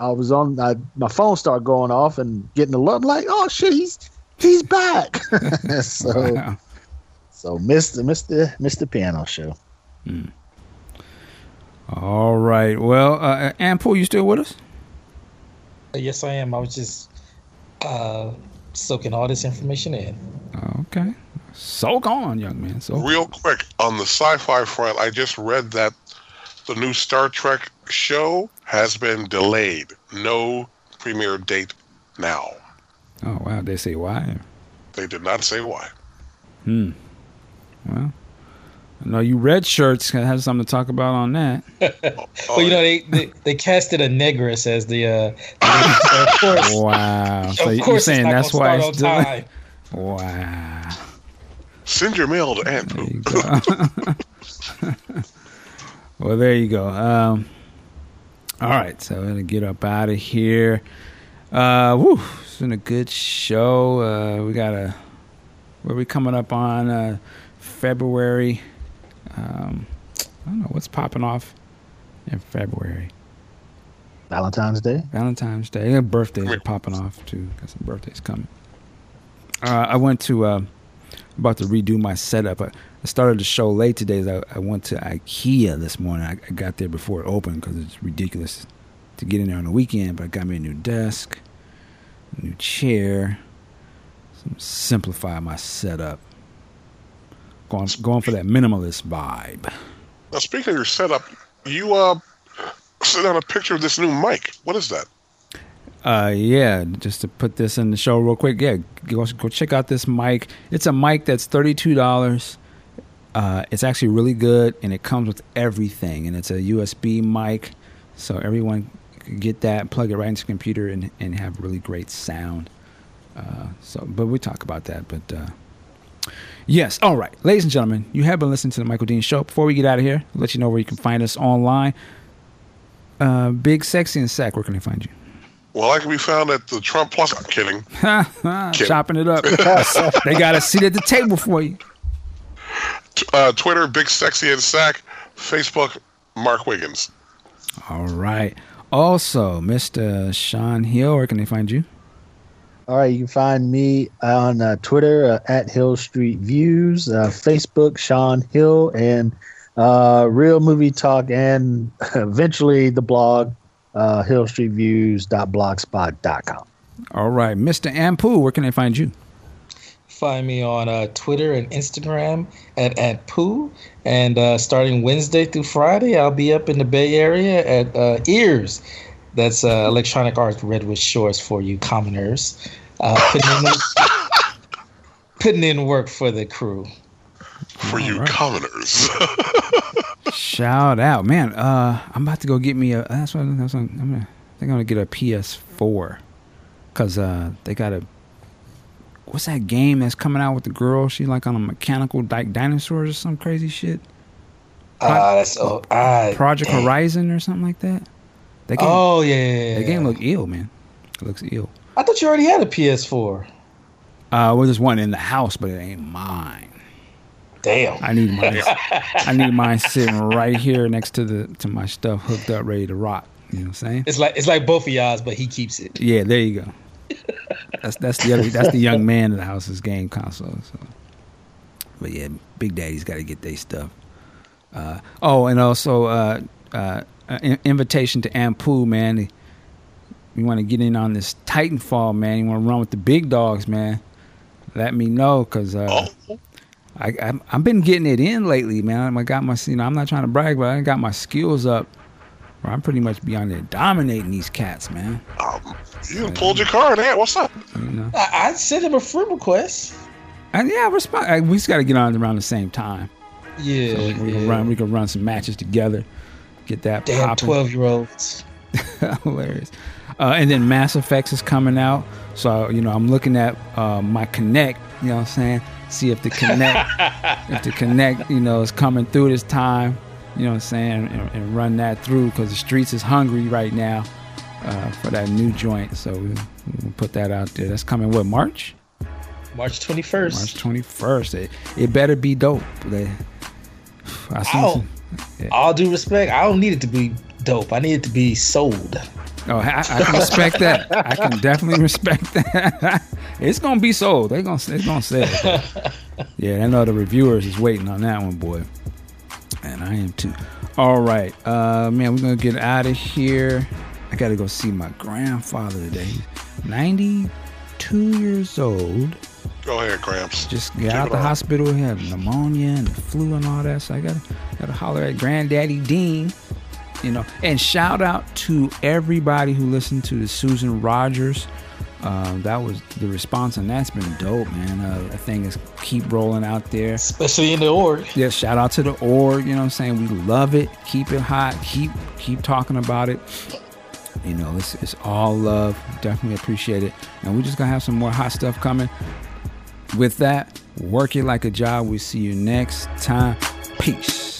I was on I, my phone started going off and getting alert. I'm like, "Oh shit, he's he's back!" so. Wow. So Mr. Mr. Mr. Piano Show. All right. Well, uh, Ampu, you still with us? Yes, I am. I was just uh, soaking all this information in. Okay. Soak on, young man. So Real quick, on the sci-fi front, I just read that the new Star Trek show has been delayed. No premiere date now. Oh wow, they say why? They did not say why. Hmm. Well, I know you red shirts can have something to talk about on that. Well, you know, they, they they casted a negress as the. Uh, the so of course, Wow. So of you- course, you're saying that's why it's on delayed? time. Wow. send your mail to Aunt There Pooh. you go. well, there you go. Um, all right, so I'm gonna get up out of here. Uh, woo, it's been a good show. Uh, we got a where we coming up on uh, February. Um, I don't know what's popping off in February. Valentine's Day. Valentine's Day. Yeah, birthdays are popping off too. Got some birthdays coming. Uh, I went to uh, about to redo my setup. I, I started the show late today. I, I went to IKEA this morning. I, I got there before it opened because it's ridiculous to get in there on the weekend. But I got me a new desk, a new chair, some simplify my setup. Going going for that minimalist vibe. Now, speaking of your setup, you uh sent out a picture of this new mic. What is that? Uh, yeah, just to put this in the show real quick. Yeah, go, go check out this mic. It's a mic that's thirty-two dollars. Uh, it's actually really good, and it comes with everything. And it's a USB mic, so everyone can get that, plug it right into the computer, and and have really great sound. Uh, so, but we talk about that. But uh, yes, all right, ladies and gentlemen, you have been listening to the Michael Dean Show. Before we get out of here, I'll let you know where you can find us online. Uh, Big Sexy and Sack, where can they find you? Well, I can be found at the Trump Plus. I'm kidding. chopping it up. they got a seat at the table for you. T- Uh, Twitter, Big Sexy and Sack. Facebook, Mark Wiggins. All right. Also, Mr. Sean Hill, where can they find you? All right, you can find me on uh, Twitter uh, at Hill Street Views, uh, Facebook Sean Hill, and uh, Real Movie Talk, and eventually the blog uh, hillstreetviews.blogspot.com. All right. Mr. Ampu, where can they find you? Find me on uh, Twitter and Instagram at at Pooh. And uh, starting Wednesday through Friday, I'll be up in the Bay Area at uh, Ears. That's uh, Electronic Arts Redwood Shores for you commoners. Uh, putting, in, putting in work for the crew. For you right. commoners. Shout out, man. Uh, I'm about to go get me a. That's what, that's what I'm gonna. I think I'm gonna get a PS4 because uh, they got a. What's that game that's coming out with the girl? She like on a mechanical like dinosaurs or some crazy shit. Ah, that's oh, ah, Project dang. Horizon or something like that. That game, Oh yeah, yeah, yeah, that game look ill, man. It looks ill. I thought you already had a PS4. Uh, well, there's one in the house, but it ain't mine. Damn. I need mine. I need mine sitting right here next to the to my stuff, hooked up, ready to rock. You know what I'm saying? It's like it's like both of y'all's, but he keeps it. Yeah, there you go. That's that's the other that's the young man in the house's game console. So. But yeah, Big Daddy's got to get their stuff. Uh, oh, and also uh, uh, an invitation to Ampu, man. You want to get in on this Titanfall, man? You want to run with the big dogs, man? Let me know, cause uh, oh, I, I I've been getting it in lately, man. I got my you know I'm not trying to brag, but I got my skills up. Where I'm pretty much beyond there dominating these cats, man. um, you pulled your card, Aunt. What's up? You know. I, I sent him a friend request. And yeah, respond. I- We just got to get on around the same time. Yeah, So we, we yeah. can run. We can run some matches together. Get that Damn twelve year olds. Hilarious. Uh, and then Mass Effects is coming out. So, you know, I'm looking at uh, my Connect. you know what I'm saying? See if the Connect, if the Connect, you know, is coming through this time, you know what I'm saying? And, and run that through because the streets is hungry right now uh, for that new joint. So we, we'll put that out there. That's coming, what, March? March 21st. March 21st. It, it better be dope. They, I some- yeah. all due respect, I don't need it to be dope. I need it to be sold. Oh, I, I can respect that. I can definitely respect that. it's gonna be sold. They gonna it's gonna sell. yeah, I know the reviewers is waiting on that one, boy, and I am too. All right, uh, man, we're gonna get out of here. I gotta go see my grandfather today. He's Ninety-two years old. Go ahead, Gramps. Just got Keep out the on. hospital. He had pneumonia and the flu and all that. So I gotta gotta holler at Granddaddy Dean. You know, and shout out to everybody who listened to the Susan Rogers. Um, that was the response, and that's been dope, man. Uh, that thing is keep rolling out there. Especially in the org. Yeah, shout out to the org. You know what I'm saying? We love it. Keep it hot. Keep keep talking about it. You know, it's it's all love. Definitely appreciate it. And we're just gonna have some more hot stuff coming. With that, work it like a job. We'll see you next time. Peace.